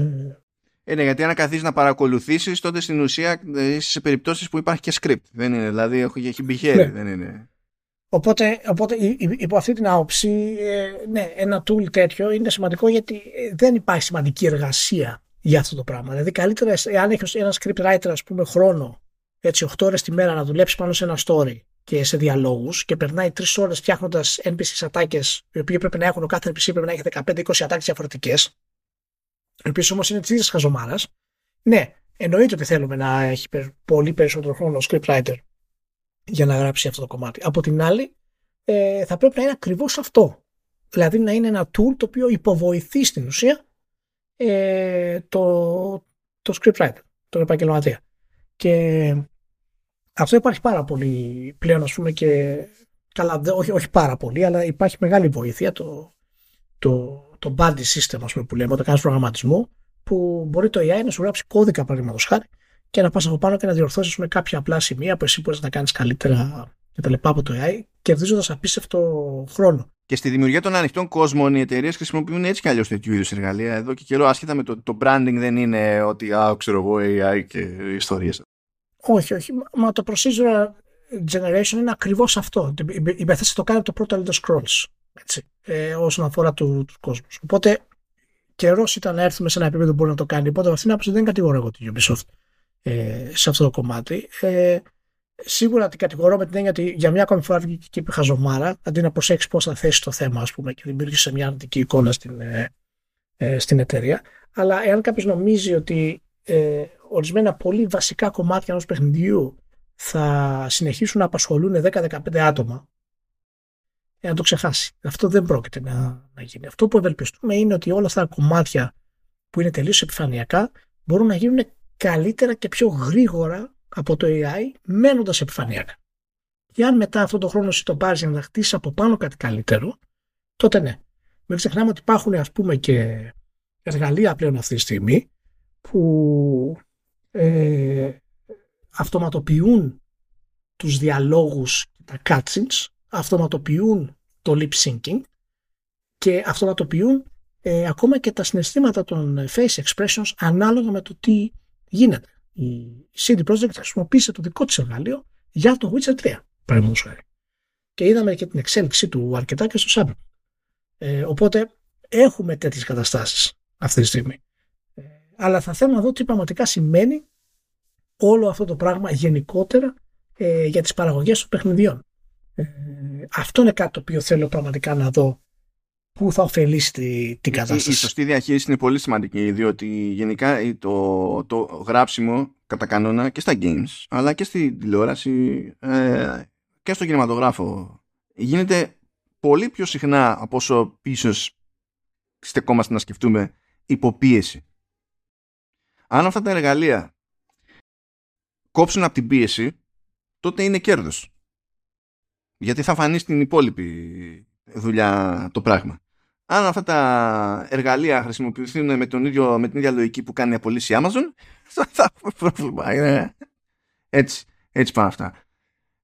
Ε, ναι, γιατί αν καθίσεις να παρακολουθήσεις, τότε στην ουσία είσαι σε περιπτώσεις που υπάρχει και script. Δεν είναι, δηλαδή έχει, έχει behavior, ναι. δεν είναι. Οπότε, οπότε υπό αυτή την άποψη, ναι, ένα tool τέτοιο είναι σημαντικό γιατί δεν υπάρχει σημαντική εργασία για αυτό το πράγμα. Δηλαδή, καλύτερα, αν έχεις ένα script writer, ας πούμε, χρόνο, έτσι, 8 ώρες τη μέρα να δουλέψεις πάνω σε ένα story και σε διαλόγους και περνάει τρεις ώρες φτιάχνοντας NPC ατάκες, οι οποίοι πρέπει να έχουν, ο κάθε NPC πρέπει να έχει 15-20 ατάκες διαφορετικές, οι οποίες όμως είναι της ίδιας χαζομάρας. Ναι, εννοείται ότι θέλουμε να έχει πολύ περισσότερο χρόνο ο scriptwriter για να γράψει αυτό το κομμάτι. Από την άλλη, ε, θα πρέπει να είναι ακριβώς αυτό. Δηλαδή να είναι ένα tool το οποίο υποβοηθεί στην ουσία ε, το, το scriptwriter, τον επαγγελματία. Και αυτό υπάρχει πάρα πολύ πλέον, ας πούμε, και καλά, όχι, όχι πάρα πολύ, αλλά υπάρχει μεγάλη βοήθεια το, το, το buddy system, ας πούμε, που λέμε, όταν κάνεις προγραμματισμό, που μπορεί το AI να σου γράψει κώδικα, παραδείγματος χάρη, και να πας από πάνω και να διορθώσεις με κάποια απλά σημεία που εσύ μπορείς να κάνεις καλύτερα και τα λοιπά από το AI, κερδίζοντας απίστευτο χρόνο. Και στη δημιουργία των ανοιχτών κόσμων οι εταιρείες χρησιμοποιούν έτσι κι αλλιώς τέτοιου είδους εργαλεία. Εδώ και καιρό, άσχετα με το, το branding, δεν είναι ότι, α, ξέρω εγώ, AI και ιστορίες. Όχι, όχι. Μα το procedural generation είναι ακριβώς αυτό. Η Bethesda το κάνει από το πρώτο Elder Scrolls. Έτσι, ε, όσον αφορά του κόσμους. Οπότε καιρός ήταν να έρθουμε σε ένα επίπεδο που μπορεί να το κάνει. Οπότε αυτήν την άποψη δεν κατηγορώ εγώ την Ubisoft ε, σε αυτό το κομμάτι. Ε, σίγουρα την κατηγορώ με την έννοια ότι για μια ακόμη φορά βγήκε και είπε χαζομάρα, αντί να προσέξει πώς θα θέσει το θέμα, ας πούμε, και δημιούργησε μια αρνητική εικόνα στην, ε, ε, στην εταιρεία. Αλλά εάν κάποιος νομίζει ότι ε, ορισμένα πολύ βασικά κομμάτια ενός παιχνιδιού θα συνεχίσουν να απασχολούν 10-15 άτομα ε, να το ξεχάσει. Αυτό δεν πρόκειται να, να γίνει. Αυτό που ευελπιστούμε είναι ότι όλα αυτά τα κομμάτια που είναι τελείως επιφανειακά μπορούν να γίνουν καλύτερα και πιο γρήγορα από το AI μένοντας επιφανειακά. Και αν μετά αυτό το χρόνο εσύ το πάρεις για να χτίσεις από πάνω κάτι καλύτερο, τότε ναι. Μην ξεχνάμε ότι υπάρχουν ας πούμε και εργαλεία πλέον αυτή τη στιγμή που ε, αυτοματοποιούν τους διαλόγους και τα cutscenes, αυτοματοποιούν το lip syncing και αυτοματοποιούν ε, ακόμα και τα συναισθήματα των face expressions ανάλογα με το τι γίνεται. Η CD Projekt χρησιμοποίησε το δικό της εργαλείο για το Witcher 3, παραδείγματος χάρη. Και είδαμε και την εξέλιξη του αρκετά και στο Cyberpunk. Ε, οπότε έχουμε τέτοιες καταστάσεις αυτή τη στιγμή. Αλλά θα θέλω να δω τι πραγματικά σημαίνει όλο αυτό το πράγμα γενικότερα ε, για τις παραγωγές των παιχνιδιών. Ε, αυτό είναι κάτι το οποίο θέλω πραγματικά να δω που θα ωφελήσει τη, την κατάσταση. Η, η σωστή διαχείριση είναι πολύ σημαντική διότι γενικά το, το γράψιμο κατά κανόνα και στα games αλλά και στη τηλεόραση ε, και στο κινηματογράφο γίνεται πολύ πιο συχνά από όσο πίσω στεκόμαστε να σκεφτούμε υποπίεση αν αυτά τα εργαλεία κόψουν από την πίεση, τότε είναι κέρδος. Γιατί θα φανεί στην υπόλοιπη δουλειά το πράγμα. Αν αυτά τα εργαλεία χρησιμοποιηθούν με, τον ίδιο, με την ίδια λογική που κάνει η απολύση Amazon, θα έχουμε πρόβλημα. Έτσι, έτσι πάνε αυτά.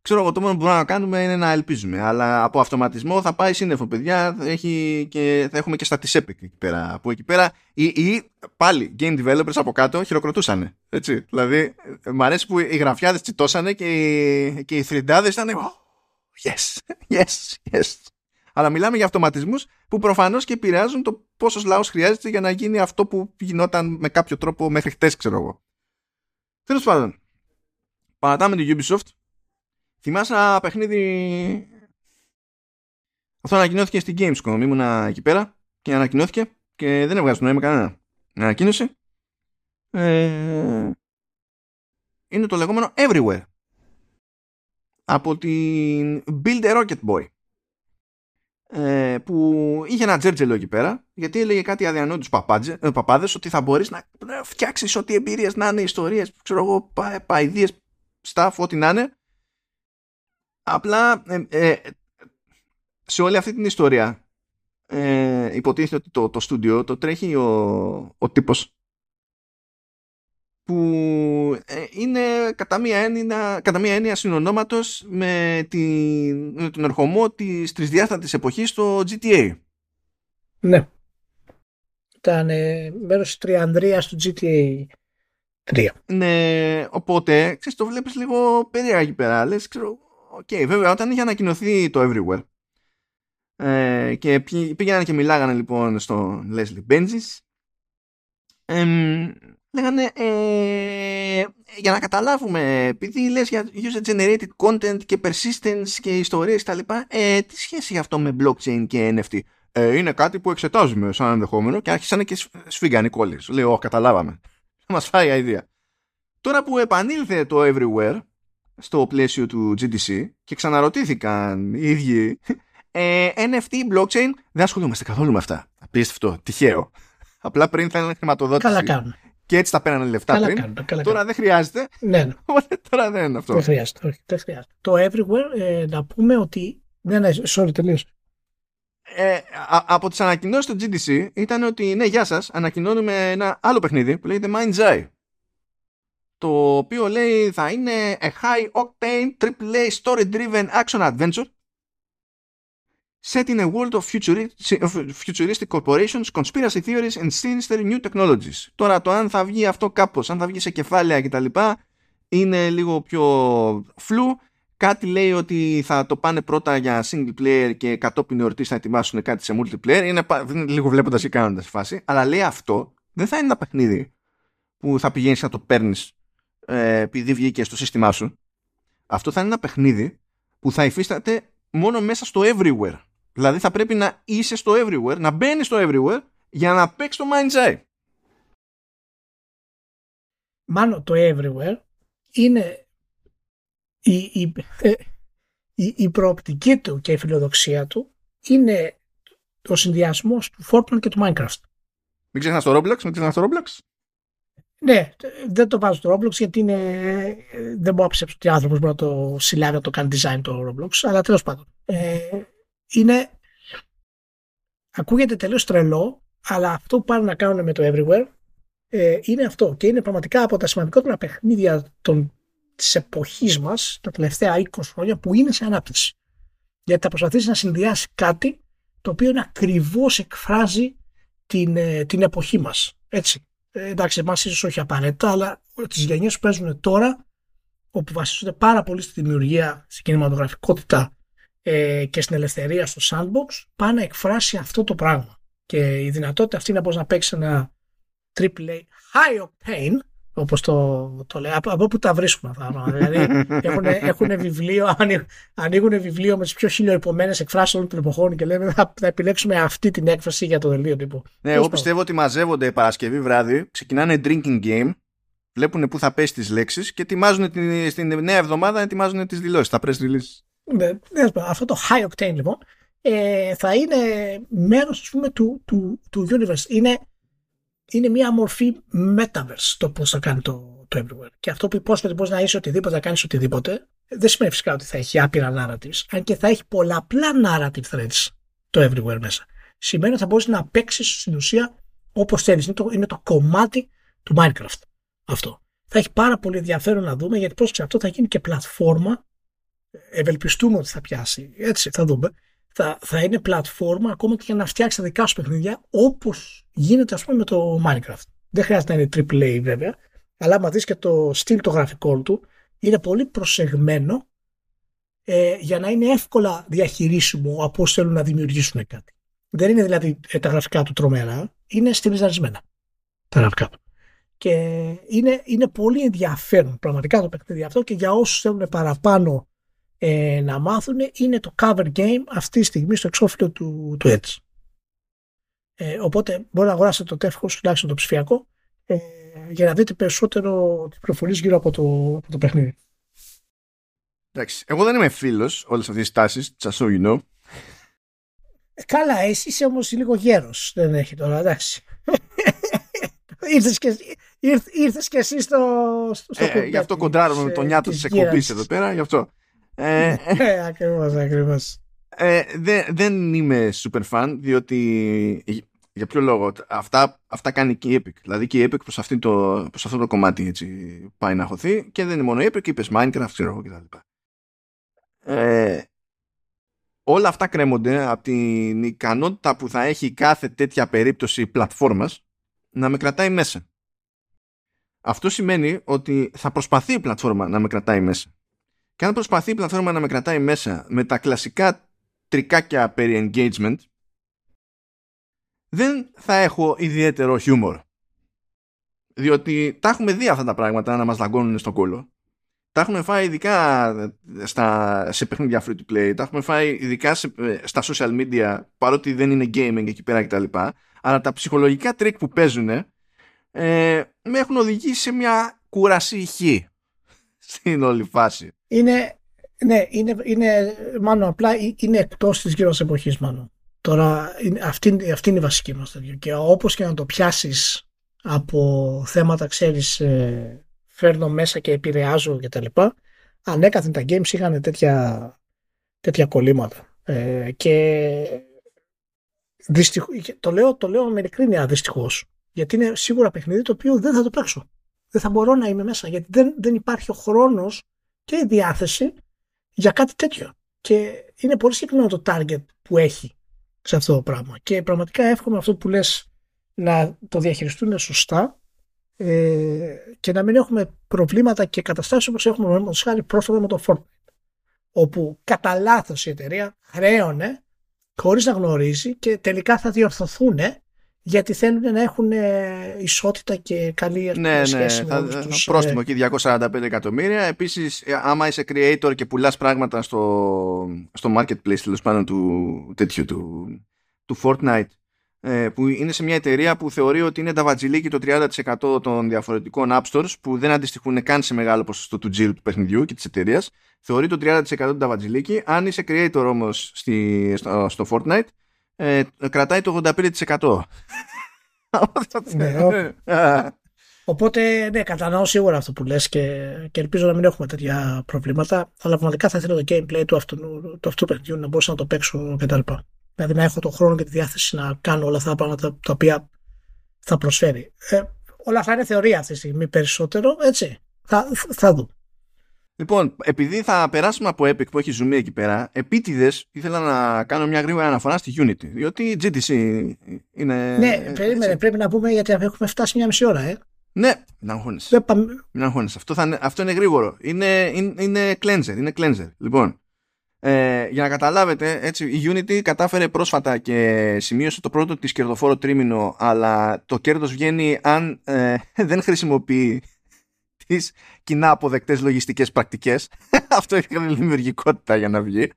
Ξέρω εγώ, το μόνο που μπορούμε να κάνουμε είναι να ελπίζουμε. Αλλά από αυτοματισμό θα πάει σύννεφο, παιδιά. Έχει και, θα έχουμε και στα της Epic εκεί πέρα. Που εκεί πέρα ή, ή πάλι game developers από κάτω χειροκροτούσαν. Έτσι. Δηλαδή, μου αρέσει που οι γραφιάδες τσιτώσανε και οι, και οι θρυντάδες ήταν. yes, yes, yes. Αλλά μιλάμε για αυτοματισμούς που προφανώς και επηρεάζουν το πόσος λαός χρειάζεται για να γίνει αυτό που γινόταν με κάποιο τρόπο μέχρι χτες, ξέρω εγώ. Τέλος πάντων, παρατάμε την Ubisoft Θυμάσαι ένα παιχνίδι. Αυτό ανακοινώθηκε στην Gamescom. Ήμουνα εκεί πέρα και ανακοινώθηκε και δεν έβγαζε νόημα κανένα. Ανακοίνωσε. Ε, είναι το λεγόμενο Everywhere. Από την Build a Rocket Boy. Ε, που είχε ένα τζέρτζελο εκεί πέρα γιατί έλεγε κάτι αδιανόητους ε, παπάδες ότι θα μπορείς να, να φτιάξεις ό,τι εμπειρίες να είναι ιστορίες ξέρω εγώ πα, παϊδίες staff ό,τι να είναι Απλά ε, ε, σε όλη αυτή την ιστορία ε, υποτίθεται ότι το, το στούντιο το τρέχει ο, ο τύπος που ε, είναι κατά μία έννοια, κατά μία έννοια συνονόματος με, την, με τον ερχομό της τρισδιάστατης εποχής στο GTA. Ναι. Ήταν ε, μέρος της τριανδρίας του GTA 3. Ναι, οπότε, ξέρεις, το βλέπεις λίγο περίεργα εκεί πέρα. Λες, ξέρω, OK, okay, βέβαια, όταν είχε ανακοινωθεί το Everywhere ε, και πήγαιναν και μιλάγανε λοιπόν στο Leslie Benzies ε, λέγανε ε, για να καταλάβουμε επειδή λες για user generated content και persistence και ιστορίες και τα λοιπά ε, τι σχέση έχει αυτό με blockchain και NFT ε, είναι κάτι που εξετάζουμε σαν ενδεχόμενο και άρχισαν και σφίγγανε οι κώλοι. Λέω καταλάβαμε <laughs> μας φάει η ιδέα. Τώρα που επανήλθε το Everywhere στο πλαίσιο του GDC και ξαναρωτήθηκαν οι ίδιοι ε, NFT, blockchain, δεν ασχολούμαστε καθόλου με αυτά. Απίστευτο, τυχαίο. Απλά πριν θέλανε χρηματοδότηση. Καλά κάνουν. Και έτσι τα παίρνανε λεφτά καλά πριν. Κάνουν, καλά τώρα δεν χρειάζεται. Ναι, ναι. <laughs> τώρα δεν είναι αυτό. Δεν χρειάζεται. Όχι, δεν χρειάζεται. Το everywhere ε, να πούμε ότι. Ναι, ναι, sorry, τελείωσε. Ε, από τις ανακοινώσεις του GDC ήταν ότι ναι, γεια σας, ανακοινώνουμε ένα άλλο παιχνίδι που λέγεται Mind's Eye το οποίο λέει θα είναι a high octane AAA story driven action adventure set in a world of futuristic corporations, conspiracy theories and sinister new technologies. Τώρα το αν θα βγει αυτό κάπως, αν θα βγει σε κεφάλαια κτλ. είναι λίγο πιο φλου. Κάτι λέει ότι θα το πάνε πρώτα για single player και κατόπιν εορτής θα ετοιμάσουν κάτι σε multiplayer. Είναι, είναι λίγο βλέποντας και κάνοντας φάση. Αλλά λέει αυτό δεν θα είναι ένα παιχνίδι που θα πηγαίνεις να το παίρνεις ε, επειδή βγήκε στο σύστημά σου. Αυτό θα είναι ένα παιχνίδι που θα υφίσταται μόνο μέσα στο everywhere. Δηλαδή θα πρέπει να είσαι στο everywhere, να μπαίνεις στο everywhere για να παίξεις το mind's eye. Μάλλον το everywhere είναι η, η, ε, η, η προοπτική του και η φιλοδοξία του είναι ο συνδυασμός του Fortnite και του Minecraft. Μην ξεχνάς το Roblox, μην ξεχνάς το Roblox. Ναι, δεν το βάζω στο Roblox γιατί είναι, δεν μπορώ να πιστέψω ότι άνθρωπος μπορεί να το συλλάβει να το κάνει design το Roblox. Αλλά τέλος πάντων. Ε, είναι. Ακούγεται τελείως τρελό, αλλά αυτό που πάνε να κάνουν με το Everywhere ε, είναι αυτό. Και είναι πραγματικά από τα σημαντικότερα παιχνίδια της εποχής μας τα τελευταία 20 χρόνια που είναι σε ανάπτυξη. Γιατί θα προσπαθήσει να συνδυάσει κάτι το οποίο ακριβώς εκφράζει την, ε, την εποχή μας. Έτσι. Ε, εντάξει, εμάς ίσως όχι απαραίτητα, αλλά τις γενιές που παίζουν τώρα, όπου βασίζονται πάρα πολύ στη δημιουργία, στην κινηματογραφικότητα ε, και στην ελευθερία στο sandbox, πάνε να εκφράσει αυτό το πράγμα. Και η δυνατότητα αυτή να μπορείς να παίξεις ένα AAA high octane όπως το, το λέει. Από, από πού τα βρίσκουμε αυτά. δηλαδή <laughs> έχουν, έχουν βιβλίο, ανοίγουν βιβλίο με τις πιο χιλιοϊπωμένες εκφράσεις όλων των εποχών και λένε θα, θα επιλέξουμε αυτή την έκφραση για το δελείο τύπου. Ναι, εγώ πιστεύω ότι μαζεύονται Παρασκευή βράδυ, ξεκινάνε drinking game, βλέπουν πού θα πέσει τις λέξεις και ετοιμάζουν την, στην νέα εβδομάδα ετοιμάζουν τις δηλώσεις, τα press release. Ναι, ναι, αυτό το high octane λοιπόν ε, θα είναι μέρος του, του, του universe. Είναι είναι μια μορφή metaverse το πώς θα κάνει το, το everywhere. Και αυτό που υπόσχεται μπορείς να είσαι οτιδήποτε, να κάνεις οτιδήποτε, δεν σημαίνει φυσικά ότι θα έχει άπειρα narratives, αν και θα έχει πολλαπλά narrative threads το everywhere μέσα. Σημαίνει ότι θα μπορείς να παίξεις στην ουσία όπως θέλεις. Είναι το, είναι το κομμάτι του Minecraft αυτό. Θα έχει πάρα πολύ ενδιαφέρον να δούμε γιατί πρόσεξε αυτό θα γίνει και πλατφόρμα. Ευελπιστούμε ότι θα πιάσει. Έτσι, θα δούμε. Θα, θα είναι πλατφόρμα ακόμα και για να φτιάξει τα δικά σου παιχνίδια όπως γίνεται ας πούμε με το Minecraft. Δεν χρειάζεται να είναι AAA βέβαια, αλλά άμα δεις και το στυλ το γραφικό του, είναι πολύ προσεγμένο ε, για να είναι εύκολα διαχειρίσιμο από όσοι θέλουν να δημιουργήσουν κάτι. Δεν είναι δηλαδή ε, τα γραφικά του τρομερά, είναι στιλιζαρισμένα τα γραφικά του. Και είναι, είναι πολύ ενδιαφέρον πραγματικά το παιχνίδι αυτό και για όσους θέλουν παραπάνω ε, να μάθουν είναι το cover game αυτή τη στιγμή στο εξώφυλλο του, του Edge. Ε, οπότε μπορεί να αγοράσετε το τεύχος, τουλάχιστον το ψηφιακό, ε, για να δείτε περισσότερο τις πληροφορίες γύρω από το, από το παιχνίδι. Εντάξει, εγώ δεν είμαι φίλος όλες αυτές τις τάσεις, just so you know. Ε, καλά, εσύ είσαι όμως λίγο γέρος, δεν έχει τώρα, εντάξει. <laughs> ήρθες, και, ήρθες και εσύ στο, στο ε, Γι' αυτό κοντράρουμε με τον νιάτο της εκπομπής εδώ πέρα, γι' αυτό. Ε, ε, ακριβώς, ακριβώς. Ε, δεν, δεν είμαι super fan, διότι για ποιο λόγο. Αυτά, αυτά κάνει και η Epic. Δηλαδή και η Epic προς, αυτή το, προς αυτό το κομμάτι έτσι, πάει να χωθεί και δεν είναι μόνο η Epic, είπες Minecraft, ξέρω εγώ κτλ. Ε, όλα αυτά κρέμονται από την ικανότητα που θα έχει κάθε τέτοια περίπτωση πλατφόρμας να με κρατάει μέσα. Αυτό σημαίνει ότι θα προσπαθεί η πλατφόρμα να με κρατάει μέσα. Και αν προσπαθεί η πλατφόρμα να με κρατάει μέσα με τα κλασικά τρικάκια περί engagement, δεν θα έχω ιδιαίτερο χιούμορ. Διότι τα έχουμε δει αυτά τα πράγματα να μας δαγκώνουν στον κώλο. Τα έχουμε φάει ειδικά στα, σε παιχνίδια free to play, τα έχουμε φάει ειδικά σε, στα social media, παρότι δεν είναι gaming εκεί πέρα κτλ. Αλλά τα ψυχολογικά τρικ που παίζουν ε, με έχουν οδηγήσει σε μια κούραση ψυχική <laughs> στην όλη φάση. Είναι, ναι, είναι, είναι μάλλον απλά είναι εκτός της γύρω εποχής μάλλον. Τώρα αυτή, αυτή είναι η βασική μας τέτοια. Και όπως και να το πιάσεις από θέματα, ξέρεις, ε, φέρνω μέσα και επηρεάζω και τα λοιπά, ανέκαθεν τα games είχαν τέτοια, τέτοια κολλήματα. Ε, και δυστυχ, το, λέω, το λέω με ειλικρίνεια δυστυχώς. Γιατί είναι σίγουρα παιχνίδι το οποίο δεν θα το παίξω. Δεν θα μπορώ να είμαι μέσα γιατί δεν, δεν υπάρχει ο χρόνος και η διάθεση για κάτι τέτοιο. Και είναι πολύ συγκεκριμένο το target που έχει σε αυτό το πράγμα. Και πραγματικά εύχομαι αυτό που λες να το διαχειριστούν σωστά ε, και να μην έχουμε προβλήματα και καταστάσεις όπως έχουμε με χάρη πρόσφατα με το Fortnite όπου κατά λάθος η εταιρεία χρέωνε χωρίς να γνωρίζει και τελικά θα διορθωθούν γιατί θέλουν να έχουν ε, ισότητα και καλή ναι, ναι, σχέση ναι, με θα, τους, πρόστιμο ε, εκεί 245 εκατομμύρια. Επίσης ε, άμα είσαι creator και πουλάς πράγματα στο, στο marketplace τέλος πάντων του τέτοιου του, του Fortnite που είναι σε μια εταιρεία που θεωρεί ότι είναι τα βατζιλίκι το 30% των διαφορετικών app stores που δεν αντιστοιχούν καν σε μεγάλο ποσοστό του τζίρου του παιχνιδιού και της εταιρείας. θεωρεί το 30% του τα βατζιλίκι αν είσαι creator όμως στη, στο, στο Fortnite ε, κρατάει το 85%. ναι, Οπότε, ναι, κατανοώ σίγουρα αυτό που λες και, και ελπίζω να μην έχουμε τέτοια προβλήματα. Αλλά πραγματικά θα ήθελα το gameplay του αυτού, του αυτού παιχνιδιού να μπορούσα να το παίξω κτλ. Δηλαδή να έχω τον χρόνο και τη διάθεση να κάνω όλα αυτά τα πράγματα τα οποία θα προσφέρει. Ε, όλα αυτά είναι θεωρία αυτή τη στιγμή περισσότερο, έτσι. Θα, θα δούμε. Λοιπόν, επειδή θα περάσουμε από Epic που έχει ζουμί εκεί πέρα, επίτηδες ήθελα να κάνω μια γρήγορη αναφορά στη Unity. Διότι η GTC είναι. Ναι, περίμενε, πρέπει να πούμε γιατί έχουμε φτάσει μια μισή ώρα, ε. Ναι, μην αγχώνεσαι. Μην αγχώνεσαι. Αυτό, θα αυτό είναι γρήγορο. Είναι, είναι, είναι cleanser. Είναι cleanser. Λοιπόν, ε, για να καταλάβετε, έτσι, η Unity κατάφερε πρόσφατα και σημείωσε το πρώτο της κερδοφόρο τρίμηνο, αλλά το κέρδος βγαίνει αν ε, <laughs> δεν χρησιμοποιεί τις κοινά αποδεκτές λογιστικές πρακτικές. <laughs> Αυτό έχει δημιουργικότητα για να βγει.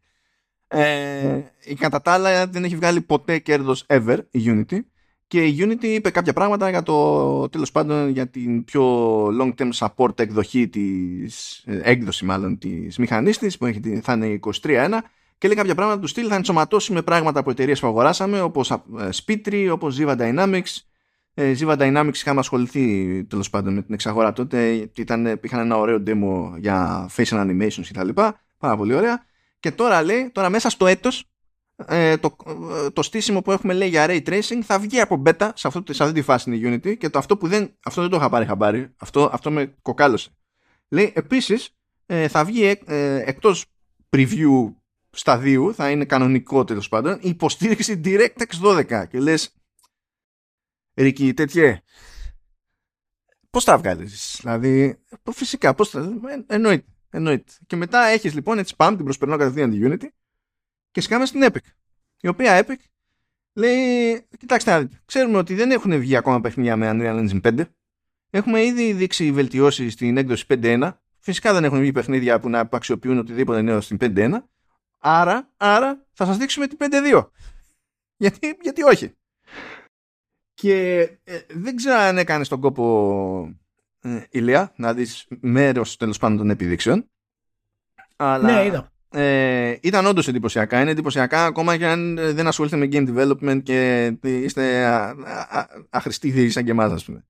Ε, η κατά τα άλλα δεν έχει βγάλει ποτέ κέρδος ever η Unity και η Unity είπε κάποια πράγματα για το τέλος πάντων για την πιο long term support εκδοχή της ε, έκδοση μάλλον της μηχανής της που έχει, θα είναι 23.1 και λέει κάποια πράγματα του στυλ θα ενσωματώσει με πράγματα από εταιρείες που αγοράσαμε όπως ε, Spitry, όπως Ziva Dynamics Ε, Ziva Dynamics είχαμε ασχοληθεί τέλος πάντων με την εξαγορά τότε. Ήταν, είχαν ένα ωραίο demo για facial animations κτλ. Πάρα πολύ ωραία. Και τώρα λέει, τώρα μέσα στο έτος ε, το, το στήσιμο που έχουμε λέει για ray tracing θα βγει από beta σε, αυτό, σε αυτή τη φάση είναι Unity και το, αυτό που δεν, αυτό δεν το είχα πάρει χαμπάρι αυτό, αυτό με κοκάλωσε λέει επίσης ε, θα βγει ε, εκτός preview σταδίου θα είναι κανονικό τέλος πάντων η υποστήριξη DirectX 12 και λες Ρίκη τέτοιε πώς τα βγάλεις δηλαδή φυσικά πώς τα εννοείται, εννοείται και μετά έχεις λοιπόν έτσι πάμε την προσπερνώ κατευθείαν τη Unity και σκάμε στην Epic. Η οποία Epic λέει, κοιτάξτε, ξέρουμε ότι δεν έχουν βγει ακόμα παιχνίδια με Unreal Engine 5. Έχουμε ήδη δείξει βελτιώσεις στην έκδοση 5.1. Φυσικά δεν έχουν βγει παιχνίδια που να αξιοποιούν οτιδήποτε νέο στην 5.1. Άρα, άρα θα σας δείξουμε την 5.2. Γιατί, γιατί όχι. Και ε, δεν ξέρω αν έκανες τον κόπο ε, ηλία να δεις μέρος τέλος πάντων των επιδείξεων. Αλλά... Ναι, είδα ε, ήταν όντως εντυπωσιακά. Είναι εντυπωσιακά ακόμα και αν δεν ασχολείστε με game development και είστε αχρηστοί σαν και εμάς, ας πούμε.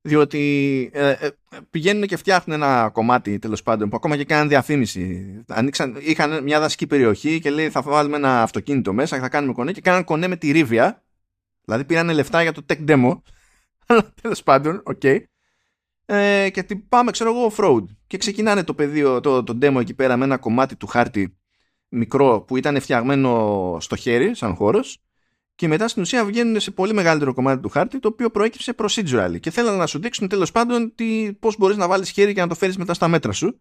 Διότι ε, ε, πηγαίνουν και φτιάχνουν ένα κομμάτι τέλος πάντων που ακόμα και κάνουν διαφήμιση. Ανοίξαν, είχαν μια δασική περιοχή και λέει θα βάλουμε ένα αυτοκίνητο μέσα, θα κάνουμε κονέ και κάναν κονέ με τη ρίβια. Δηλαδή πήραν λεφτά για το tech demo. <laughs> Αλλά τέλος πάντων, OK. Okay ε, και πάμε ξέρω εγώ off-road και ξεκινάνε το πεδίο, το, το demo εκεί πέρα με ένα κομμάτι του χάρτη μικρό που ήταν φτιαγμένο στο χέρι σαν χώρος και μετά στην ουσία βγαίνουν σε πολύ μεγαλύτερο κομμάτι του χάρτη το οποίο προέκυψε procedurally και θέλανε να σου δείξουν τέλος πάντων τι, πώς μπορείς να βάλεις χέρι και να το φέρεις μετά στα μέτρα σου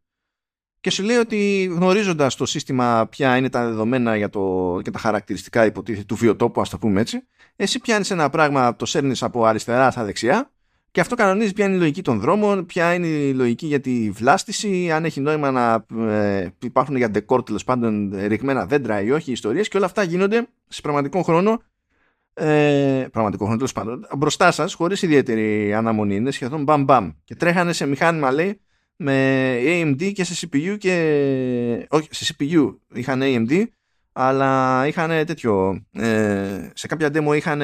και σου λέει ότι γνωρίζοντας το σύστημα ποια είναι τα δεδομένα για, το, για τα χαρακτηριστικά υποτίθεται του βιοτόπου ας το πούμε έτσι εσύ πιάνεις ένα πράγμα το σέρνεις από αριστερά στα δεξιά και αυτό κανονίζει ποια είναι η λογική των δρόμων, ποια είναι η λογική για τη βλάστηση, αν έχει νόημα να ε, υπάρχουν για ντεκόρ τέλος πάντων ρηγμένα δέντρα ή όχι, ιστορίες και όλα αυτά γίνονται σε πραγματικό χρόνο. Ε, πραγματικό χρόνο τέλος πάντων. Μπροστά σας, χωρίς ιδιαίτερη αναμονή, είναι σχεδόν μπαμ μπαμ. Και τρέχανε σε μηχάνημα, λέει, με AMD και σε CPU και. Όχι, σε CPU είχαν AMD, αλλά είχαν τέτοιο. Ε, σε κάποια demo είχαν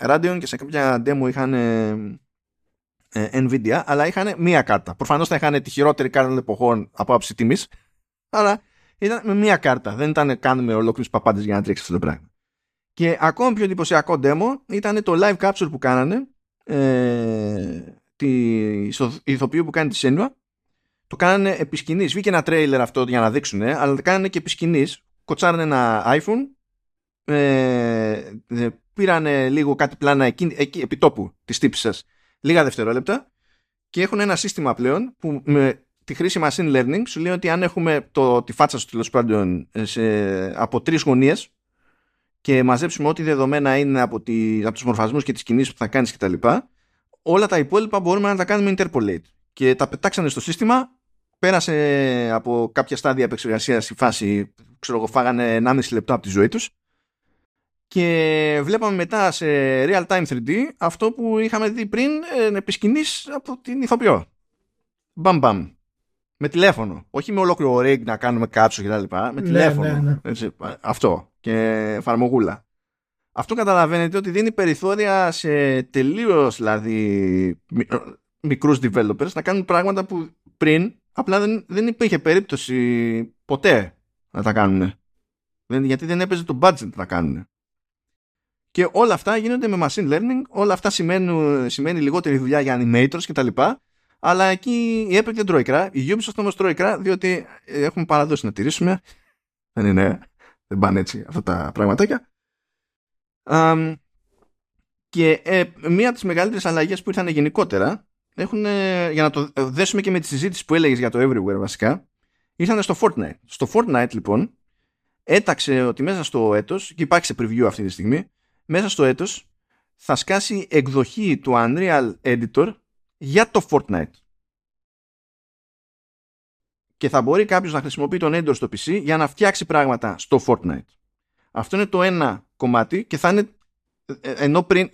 Radeon και σε κάποια demo είχαν ε, Nvidia, αλλά είχαν μία κάρτα. Προφανώς θα είχαν τη χειρότερη κάρτα των εποχών από άψη τιμής, αλλά ήταν με μία κάρτα. Δεν ήταν καν με ολόκληρους παπάντες για να τρέξει αυτό το πράγμα. Και ακόμα πιο εντυπωσιακό demo ήταν το live capture που κάνανε ε, τη, στο ηθοποιείο που κάνει τη Σένουα. Το κάνανε επί σκηνής. Βγήκε ένα τρέιλερ αυτό για να δείξουν, αλλά το κάνανε και επί σκηνής. Κοτσάρανε ένα iPhone, ε, ε πήρανε λίγο κάτι πλάνα εκεί, εκεί επί τόπου της τύψης σας λίγα δευτερόλεπτα και έχουν ένα σύστημα πλέον που με τη χρήση machine learning σου λέει ότι αν έχουμε το, τη φάτσα σου τέλος πάντων από τρεις γωνίες και μαζέψουμε ό,τι δεδομένα είναι από, τη, από τους μορφασμούς και τις κινήσεις που θα κάνεις κτλ. Όλα τα υπόλοιπα μπορούμε να τα κάνουμε interpolate. Και τα πετάξανε στο σύστημα, πέρασε από κάποια στάδια επεξεργασίας η φάση, ξέρω εγώ, φάγανε 1,5 λεπτό από τη ζωή τους και βλέπαμε μετά σε real time 3D αυτό που είχαμε δει πριν ε, επισκηνής από την ηθοποιό. Μπαμ μπαμ. Με τηλέφωνο. Όχι με ολόκληρο rig να κάνουμε κάτσο κτλ. Με ναι, τηλέφωνο. Ναι, ναι. Έτσι, αυτό. Και εφαρμογούλα. Αυτό καταλαβαίνετε ότι δίνει περιθώρια σε τελείως δηλαδή μικρούς developers να κάνουν πράγματα που πριν απλά δεν, δεν υπήρχε περίπτωση ποτέ να τα κάνουν. Γιατί δεν έπαιζε το budget να τα κάνουν. Και όλα αυτά γίνονται με machine learning, όλα αυτά σημαίνουν, σημαίνει λιγότερη δουλειά για animators κτλ. Αλλά εκεί η Epic δεν τρώει κρά, η Ubisoft όμως τρώει κρά, διότι έχουμε παραδώσει να τηρήσουμε. Δεν είναι, δεν πάνε έτσι αυτά τα πραγματάκια. Um, και ε, μία από τις μεγαλύτερες αλλαγές που ήρθαν γενικότερα, έχουν, για να το δέσουμε και με τη συζήτηση που έλεγες για το Everywhere βασικά, ήρθαν στο Fortnite. Στο Fortnite λοιπόν, έταξε ότι μέσα στο έτος, και υπάρχει σε preview αυτή τη στιγμή, μέσα στο έτος θα σκάσει εκδοχή του Unreal Editor για το Fortnite. Και θα μπορεί κάποιος να χρησιμοποιεί τον editor στο PC για να φτιάξει πράγματα στο Fortnite. Αυτό είναι το ένα κομμάτι και θα είναι ε, ενώ πριν,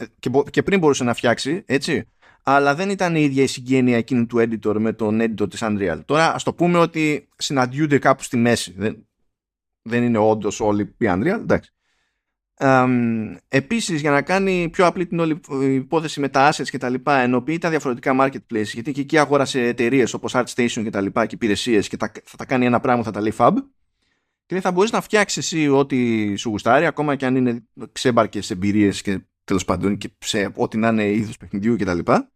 και πριν μπορούσε να φτιάξει, έτσι, αλλά δεν ήταν η ίδια η συγγένεια εκείνη του editor με τον editor της Unreal. Τώρα ας το πούμε ότι συναντιούνται κάπου στη μέση. Δεν, δεν είναι όντως όλοι οι Unreal, εντάξει. Um, επίσης για να κάνει πιο απλή την όλη υπόθεση με τα assets και τα λοιπά ενοποιεί τα διαφορετικά marketplace γιατί και εκεί αγόρασε εταιρείες όπως ArtStation και τα λοιπά και υπηρεσίες και τα, θα τα κάνει ένα πράγμα θα τα λέει Fab και θα μπορείς να φτιάξεις εσύ ό,τι σου γουστάρει ακόμα και αν είναι ξέμπαρκες εμπειρίες και τέλος πάντων και σε ό,τι να είναι είδους παιχνιδιού και τα λοιπά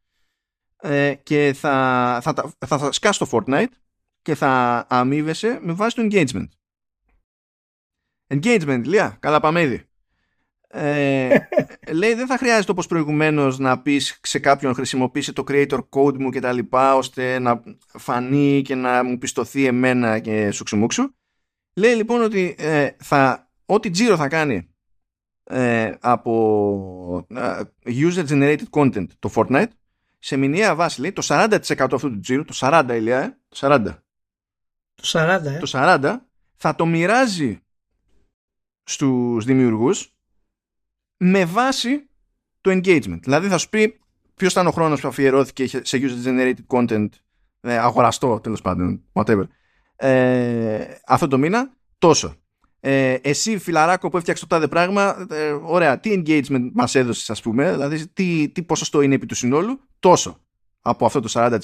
ε, και θα, θα, θα, θα, θα σκάς το Fortnite και θα αμείβεσαι με βάση το engagement. Engagement, Λία, καλά πάμε ήδη. Ε, <laughs> λέει δεν θα χρειάζεται όπως προηγουμένως να πεις σε κάποιον χρησιμοποιήσει το creator code μου και τα λοιπά ώστε να φανεί και να μου πιστοθεί εμένα και σου ξεμούξου λέει λοιπόν ότι ε, θα, ό,τι τζίρο θα κάνει ε, από ε, user generated content το Fortnite σε μηνιαία βάση λέει το 40% αυτού του τζίρου το 40 ηλιά ε, το 40 το 40 ε. το 40 θα το μοιράζει στους δημιουργούς με βάση το engagement. Δηλαδή θα σου πει ποιος ήταν ο χρόνος που αφιερώθηκε σε user generated content, ε, αγοραστό τέλος πάντων, whatever, ε, αυτό το μήνα, τόσο. Ε, εσύ φιλαράκο που έφτιαξες το τάδε πράγμα, ε, ωραία, τι engagement μας έδωσες, ας πούμε, δηλαδή τι, τι ποσοστό είναι επί του συνόλου, τόσο από αυτό το 40%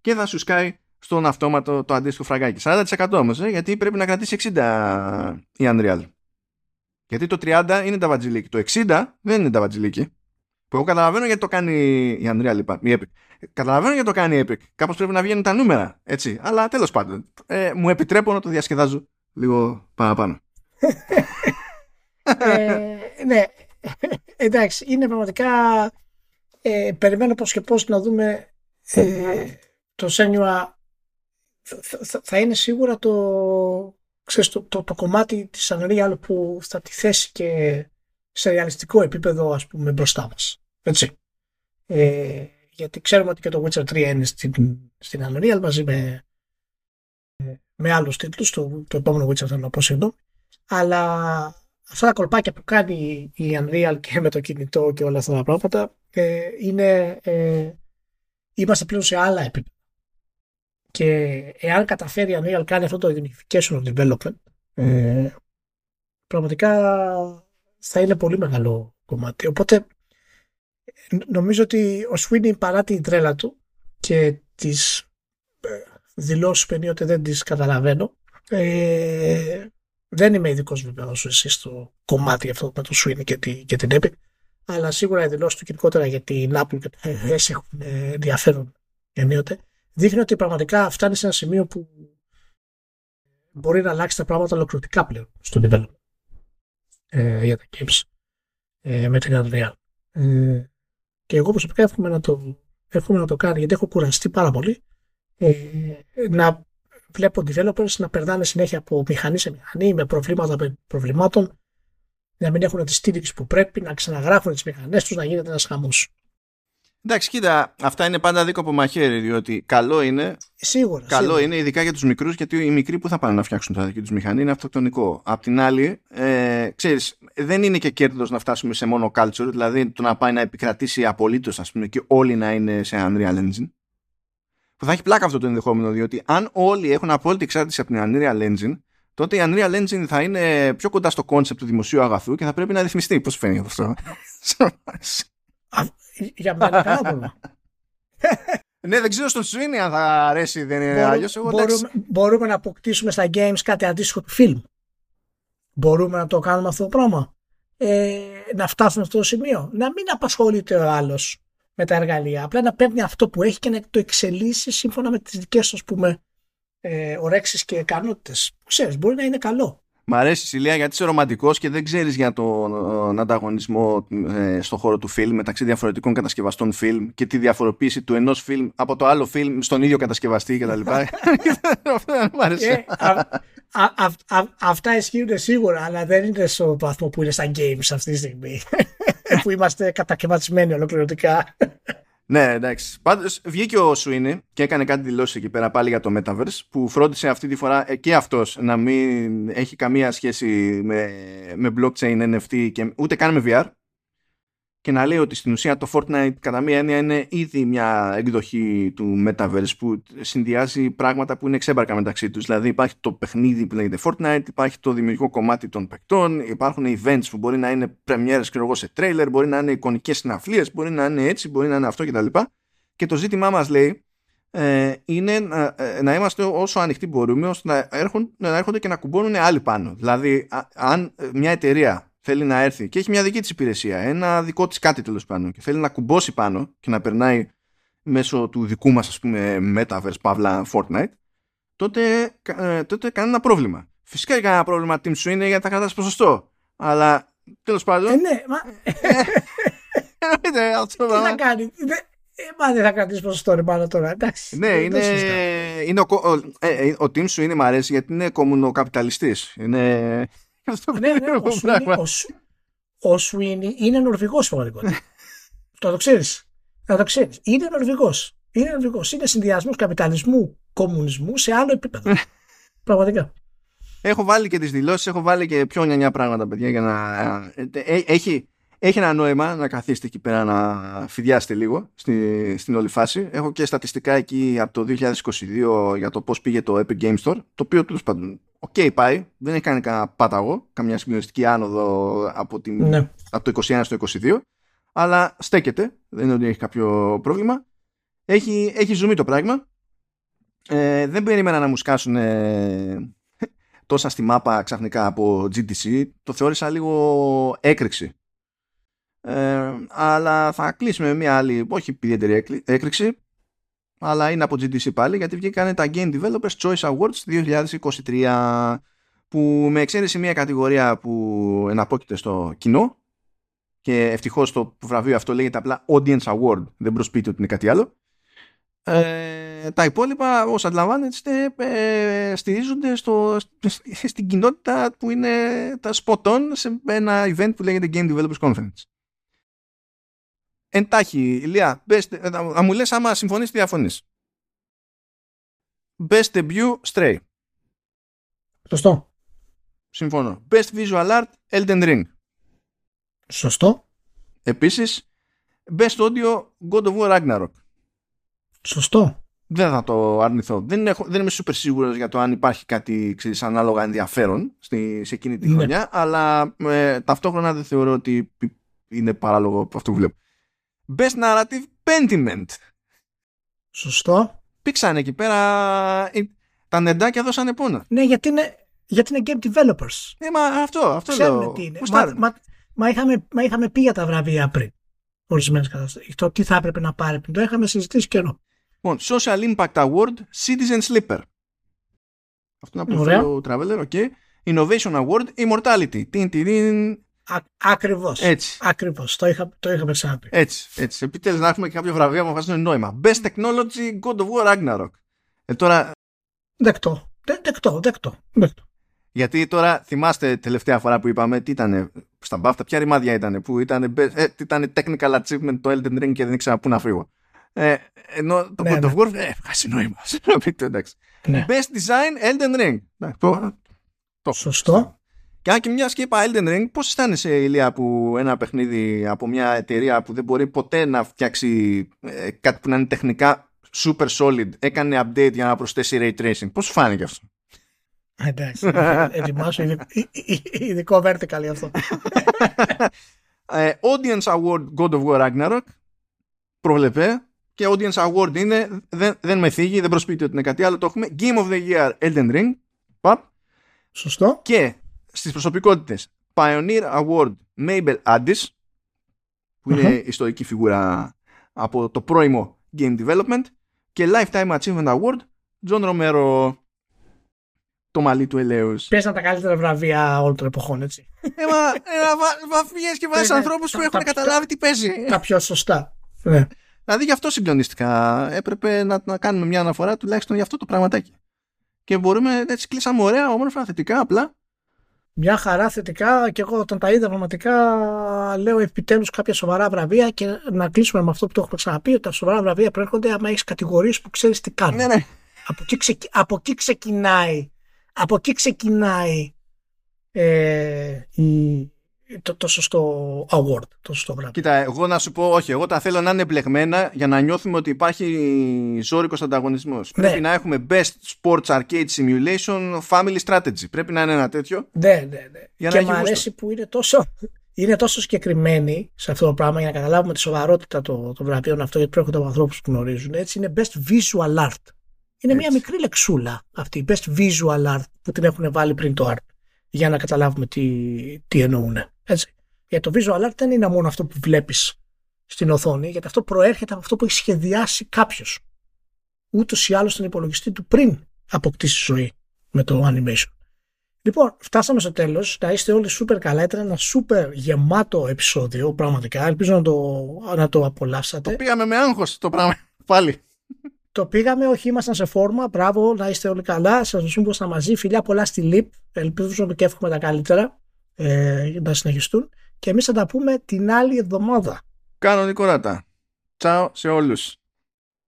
και θα σου σκάει στον αυτόματο το αντίστοιχο φραγκάκι. 40% όμως, ε, γιατί πρέπει να κρατήσει 60 η Unreal. Γιατί το 30 είναι τα βατζιλίκι. Το 60 δεν είναι τα βατζιλίκι. Που εγώ καταλαβαίνω γιατί το κάνει η Unreal, λοιπόν, η Epic. Καταλαβαίνω γιατί το κάνει η Epic. Κάπως πρέπει να βγαίνουν τα νούμερα. Έτσι. Αλλά τέλος πάντων. Ε, μου επιτρέπω να το διασκεδάζω λίγο παραπάνω. ε, ναι. Εντάξει. Είναι πραγματικά. Ε, περιμένω πώ και πώ να δούμε ε, το Σένιουα. Θα, θα είναι σίγουρα το, ξέρεις, το, το, το, κομμάτι της Unreal που θα τη θέσει και σε ρεαλιστικό επίπεδο ας πούμε μπροστά μας. Έτσι. Ε, γιατί ξέρουμε ότι και το Witcher 3 είναι στην, στην Unreal μαζί με, με άλλους τίτλους, το, το επόμενο Witcher θα να πω συγγνώμη. Αλλά αυτά τα κολπάκια που κάνει η Unreal και με το κινητό και όλα αυτά τα πράγματα ε, είναι, ε, είμαστε πλέον σε άλλα επίπεδα. Και εάν καταφέρει η Unreal κάνει αυτό το unification of development, ε, πραγματικά θα είναι πολύ μεγάλο κομμάτι. Οπότε νομίζω ότι ο Sweeney παρά την τρέλα του και τις ε, δηλώσεις που ότι δεν τις καταλαβαίνω. Ε, δεν είμαι ειδικός βεβαίω εσύ στο κομμάτι αυτό με το Sweeney και, τη, και την Epic αλλά σίγουρα οι δηλώσεις του γενικότερα για την Apple και τα έχουν ενδιαφέρον ενίοτε. Δείχνει ότι πραγματικά φτάνει σε ένα σημείο που μπορεί να αλλάξει τα πράγματα ολοκληρωτικά πλέον στο development ε, για τα games ε, με την Unreal. Ε, και εγώ προσωπικά εύχομαι να το, εύχομαι να το κάνει γιατί έχω κουραστεί πάρα πολύ ε, να βλέπω developers να περνάνε συνέχεια από μηχανή σε μηχανή με προβλήματα με προβλημάτων να μην έχουν τη στήριξη που πρέπει, να ξαναγράφουν τις μηχανές τους, να γίνεται ένας χαμός. Εντάξει, κοίτα, αυτά είναι πάντα δίκο από μαχαίρι, διότι καλό είναι. Σίγουρα. Καλό σίγουρα. είναι, ειδικά για τους μικρούς, γιατί οι μικροί που θα πάνε να φτιάξουν τα δική τους μηχανή είναι αυτοκτονικό. Απ' την άλλη, ε, ξέρεις, δεν είναι και κέρδος να φτάσουμε σε μόνο culture, δηλαδή το να πάει να επικρατήσει απολύτως, ας πούμε, και όλοι να είναι σε Unreal Engine. Που θα έχει πλάκα αυτό το ενδεχόμενο, διότι αν όλοι έχουν απόλυτη εξάρτηση από την Unreal Engine, τότε η Unreal Engine θα είναι πιο κοντά στο concept του δημοσίου αγαθού και θα πρέπει να ρυθμιστεί. Πώς φαίνεται αυτό. <laughs> για μένα είναι κανένα <laughs> ναι, δεν ξέρω στον Σουίνι αν θα αρέσει, δεν είναι αλλιώς. Μπορούμε, μπορούμε να αποκτήσουμε στα games κάτι αντίστοιχο του φιλμ. Μπορούμε να το κάνουμε αυτό το πράγμα. Ε, να φτάσουμε σε αυτό το σημείο. Να μην απασχολείται ο άλλος με τα εργαλεία. Απλά να παίρνει αυτό που έχει και να το εξελίσσει σύμφωνα με τις δικές του, πούμε, ε, ορέξει και ικανότητες. Ξέρεις, μπορεί να είναι καλό. Μ' αρέσει η Σιλία γιατί είσαι ρομαντικός και δεν ξέρεις για τον ανταγωνισμό ε, στον χώρο του φιλμ μεταξύ διαφορετικών κατασκευαστών φιλμ και τη διαφοροποίηση του ενός φιλμ από το άλλο φιλμ στον ίδιο κατασκευαστή κτλ. <laughs> Μ' αρέσει. Αυτά ισχύουν σίγουρα, αλλά δεν είναι στο βαθμό που είναι στα games αυτή τη στιγμή. Που είμαστε κατακαιρματισμένοι ολοκληρωτικά. Ναι, εντάξει. Πάντως βγήκε ο Σουίνι και έκανε κάτι δηλώσεις εκεί πέρα πάλι για το Metaverse που φρόντισε αυτή τη φορά ε, και αυτός να μην έχει καμία σχέση με, με blockchain, NFT και ούτε καν με VR. Και να λέει ότι στην ουσία το Fortnite κατά μία έννοια είναι ήδη μια εκδοχή του Metaverse που συνδυάζει πράγματα που είναι ξέμπαρκα μεταξύ τους. Δηλαδή υπάρχει το παιχνίδι που λέγεται Fortnite, υπάρχει το δημιουργικό κομμάτι των παικτών, υπάρχουν events που μπορεί να είναι πρεμιέρες και εγώ σε τρέιλερ, μπορεί να είναι εικονικές συναυλίες, μπορεί να είναι έτσι, μπορεί να είναι αυτό κτλ. Και το ζήτημά μας λέει ε, είναι να, ε, να, είμαστε όσο ανοιχτοί μπορούμε ώστε να, έρχον, να έρχονται και να κουμπώνουν άλλοι πάνω. Δηλαδή αν μια εταιρεία θέλει να έρθει και έχει μια δική της υπηρεσία, ένα δικό της κάτι τέλος πάντων και θέλει να κουμπώσει πάνω και να περνάει μέσω του δικού μας ας πούμε Metaverse, Παύλα, Fortnite, τότε, ε, τότε κανένα πρόβλημα. Φυσικά κανένα πρόβλημα team σου είναι γιατί θα κρατάς ποσοστό. Αλλά τέλος πάντων... Ε, ναι, μα... <laughs> Ε, αυτό Τι θα κάνει; Ε, μα δεν θα κρατήσει ποσοστό ρε πάνω τώρα. Εντάξει. Ναι, είναι, είναι ο, ο, ε, ο, team σου είναι μ' αρέσει γιατί είναι κομμουνοκαπιταλιστής. Είναι ναι, ναι, ο, Σουίνι, ο, Σουίνι είναι Νορβηγός στην πραγματικότητα. <laughs> το το ξέρεις. Να το ξέρεις. Είναι Νορβηγός. Είναι Νορβηγός. Είναι συνδυασμός καπιταλισμού, κομμουνισμού σε άλλο επίπεδο. <laughs> Πραγματικά. Έχω βάλει και τις δηλώσεις, έχω βάλει και πιο νιανιά πράγματα, παιδιά, για να. Ε, ε, έχει, έχει ένα νόημα να καθίσετε εκεί πέρα να φιδιάσετε λίγο στη, στην όλη φάση. Έχω και στατιστικά εκεί από το 2022 για το πώς πήγε το Epic Games Store, το οποίο τέλος πάντων OK okay, πάει, δεν έχει κάνει κανένα πάταγο, καμιά συγκλονιστική άνοδο από, την, ναι. από το 21 στο 22, αλλά στέκεται, δεν είναι ότι έχει κάποιο πρόβλημα. Έχει, έχει ζουμί το πράγμα. Ε, δεν περίμενα να μου σκάσουν ε, τόσα στη μάπα ξαφνικά από GDC. Το θεώρησα λίγο έκρηξη. Ε, αλλά θα κλείσουμε μια άλλη, όχι ιδιαίτερη έκρηξη αλλά είναι από GDC πάλι γιατί βγήκαν τα Game Developers Choice Awards 2023 που με εξαίρεση μια κατηγορία που εναπόκειται στο κοινό και ευτυχώς το βραβείο αυτό λέγεται απλά Audience Award δεν προσποιείται ότι είναι κάτι άλλο ε, τα υπόλοιπα όσο αντιλαμβάνεστε ε, στηρίζονται στο, στην κοινότητα που είναι τα spot on σε ένα event που λέγεται Game Developers Conference Εντάχει, Ηλία, best, θα μου λες άμα συμφωνείς ή διαφωνείς. Best debut, Stray. Σωστό. Συμφωνώ. Best visual art, Elden Ring. Σωστό. Επίσης, best audio, God of War Ragnarok. Σωστό. Δεν θα το αρνηθώ. Δεν, έχω, δεν είμαι super σίγουρος για το αν υπάρχει κάτι ξέρεις, ανάλογα ενδιαφέρον στη, σε εκείνη τη ναι. χρονιά, αλλά ε, ταυτόχρονα δεν θεωρώ ότι είναι παράλογο από αυτό που βλέπω. Best Narrative Pentiment. Σωστό. Πήξανε εκεί πέρα. Τα νεντάκια δώσανε πόνο. Ναι, γιατί είναι, γιατί είναι game developers. Ε, μα αυτό, αυτό Ξέρουμε λέω. τι είναι. Μα, μα, μα, είχαμε, μα είχαμε πει για τα βραβεία πριν. Ορισμένες καταστάσεις. Το τι θα έπρεπε να πάρει πριν. Το είχαμε συζητήσει καιρό. Λοιπόν, Social Impact Award Citizen Slipper. Αυτό είναι από το Traveler, ok. Innovation Award Immortality. Τιν, τιν, Ακριβώς. Έτσι. Ακριβώς. Το, είχα, το είχαμε ξαναπεί. Έτσι. έτσι. Επιτέλους να έχουμε και κάποιο βραβείο που βγάζουν νόημα. Best Technology God of War Ragnarok. Ε, τώρα... Δεκτό. Δεκτό, δεκτό, δεκτό. Γιατί τώρα θυμάστε τελευταία φορά που είπαμε τι ήταν στα μπάφτα, ποια ρημάδια ήταν που ήταν, ε, ήταν technical achievement το Elden Ring και δεν ήξερα πού να φύγω. Ε, ενώ το ναι, God of ναι. War ε, βγάζει νόημα. ναι. Best Design Elden Ring. το, Σωστό. Και αν και μια και είπα Elden Ring, πώς αισθάνεσαι, Ηλία, που ένα παιχνίδι από μια εταιρεία που δεν μπορεί ποτέ να φτιάξει ε, κάτι που να είναι τεχνικά super solid, έκανε update για να προσθέσει ray tracing; Πώς σου φάνηκε αυτό; Εντάξει, ετοιμάσου ειδικό vertical για αυτό. <laughs> Ε, audience Award God of War Ragnarok προβλεπέ και Audience Award είναι δεν, δεν με θίγει, δεν προσποιείται ότι είναι κάτι άλλο το έχουμε Game of the Year Elden Ring Παπ. Σωστό και στις προσωπικότητες Pioneer Award Mabel Addis που είναι ιστορική φιγούρα από το πρώιμο Game Development και Lifetime Achievement Award John Romero το μαλλί του ελέους. Πες τα καλύτερα βραβεία όλων των εποχών, έτσι. Ε, μα, ε, και βάζεις ανθρώπους που έχουν καταλάβει τι παίζει. Τα πιο σωστά. Ναι. Δηλαδή γι' αυτό συγκλονίστηκα. Έπρεπε να, να κάνουμε μια αναφορά τουλάχιστον για αυτό το πραγματάκι. Και μπορούμε, έτσι κλείσαμε ωραία, όμορφα, θετικά, απλά μια χαρά θετικά και εγώ όταν τα είδα πραγματικά λέω επιτέλους κάποια σοβαρά βραβεία και να κλείσουμε με αυτό που το έχουμε ξαναπεί ότι τα σοβαρά βραβεία προέρχονται άμα έχεις κατηγορίες που ξέρεις τι κάνουν. Ναι, ναι. Από, εκεί από εκεί ξεκινάει από εκεί ξεκινάει ε, η, το, το σωστό award, το σωστό βράδυ. Κοίτα, εγώ να σου πω, όχι, εγώ τα θέλω να είναι μπλεγμένα για να νιώθουμε ότι υπάρχει ζώρικος ανταγωνισμός. Ναι. Πρέπει να έχουμε Best Sports Arcade Simulation Family Strategy. Πρέπει να είναι ένα τέτοιο. Ναι, ναι, ναι. Για και να μου αρέσει που είναι τόσο, είναι τόσο συγκεκριμένοι σε αυτό το πράγμα για να καταλάβουμε τη σοβαρότητα των, των βραβείων αυτό, γιατί προέρχονται από ανθρώπους που γνωρίζουν. Έτσι, είναι Best Visual Art. Είναι μια μικρή λεξούλα αυτή, Best Visual Art, που την έχουν βάλει πριν το art, για να καταλάβουμε τι, τι εννοούν. Έτσι. Γιατί το Visual Art δεν είναι μόνο αυτό που βλέπεις στην οθόνη, γιατί αυτό προέρχεται από αυτό που έχει σχεδιάσει κάποιος. Ούτως ή άλλως στον υπολογιστή του πριν αποκτήσει ζωή με το animation. Λοιπόν, φτάσαμε στο τέλος. Να είστε όλοι σούπερ καλά. Ήταν ένα σούπερ γεμάτο επεισόδιο, πραγματικά. Ελπίζω να το, να το απολαύσατε. Το πήγαμε με άγχος το πράγμα πάλι. Το πήγαμε, όχι, ήμασταν σε φόρμα. Μπράβο, να είστε όλοι καλά. Σας ζούμε μαζί. Φιλιά πολλά στη ΛΥΠ. Ελπίζω και εύχομαι τα καλύτερα ε, να συνεχιστούν. Και εμείς θα τα πούμε την άλλη εβδομάδα. Κάνω Νικοράτα. Τσάω σε όλους.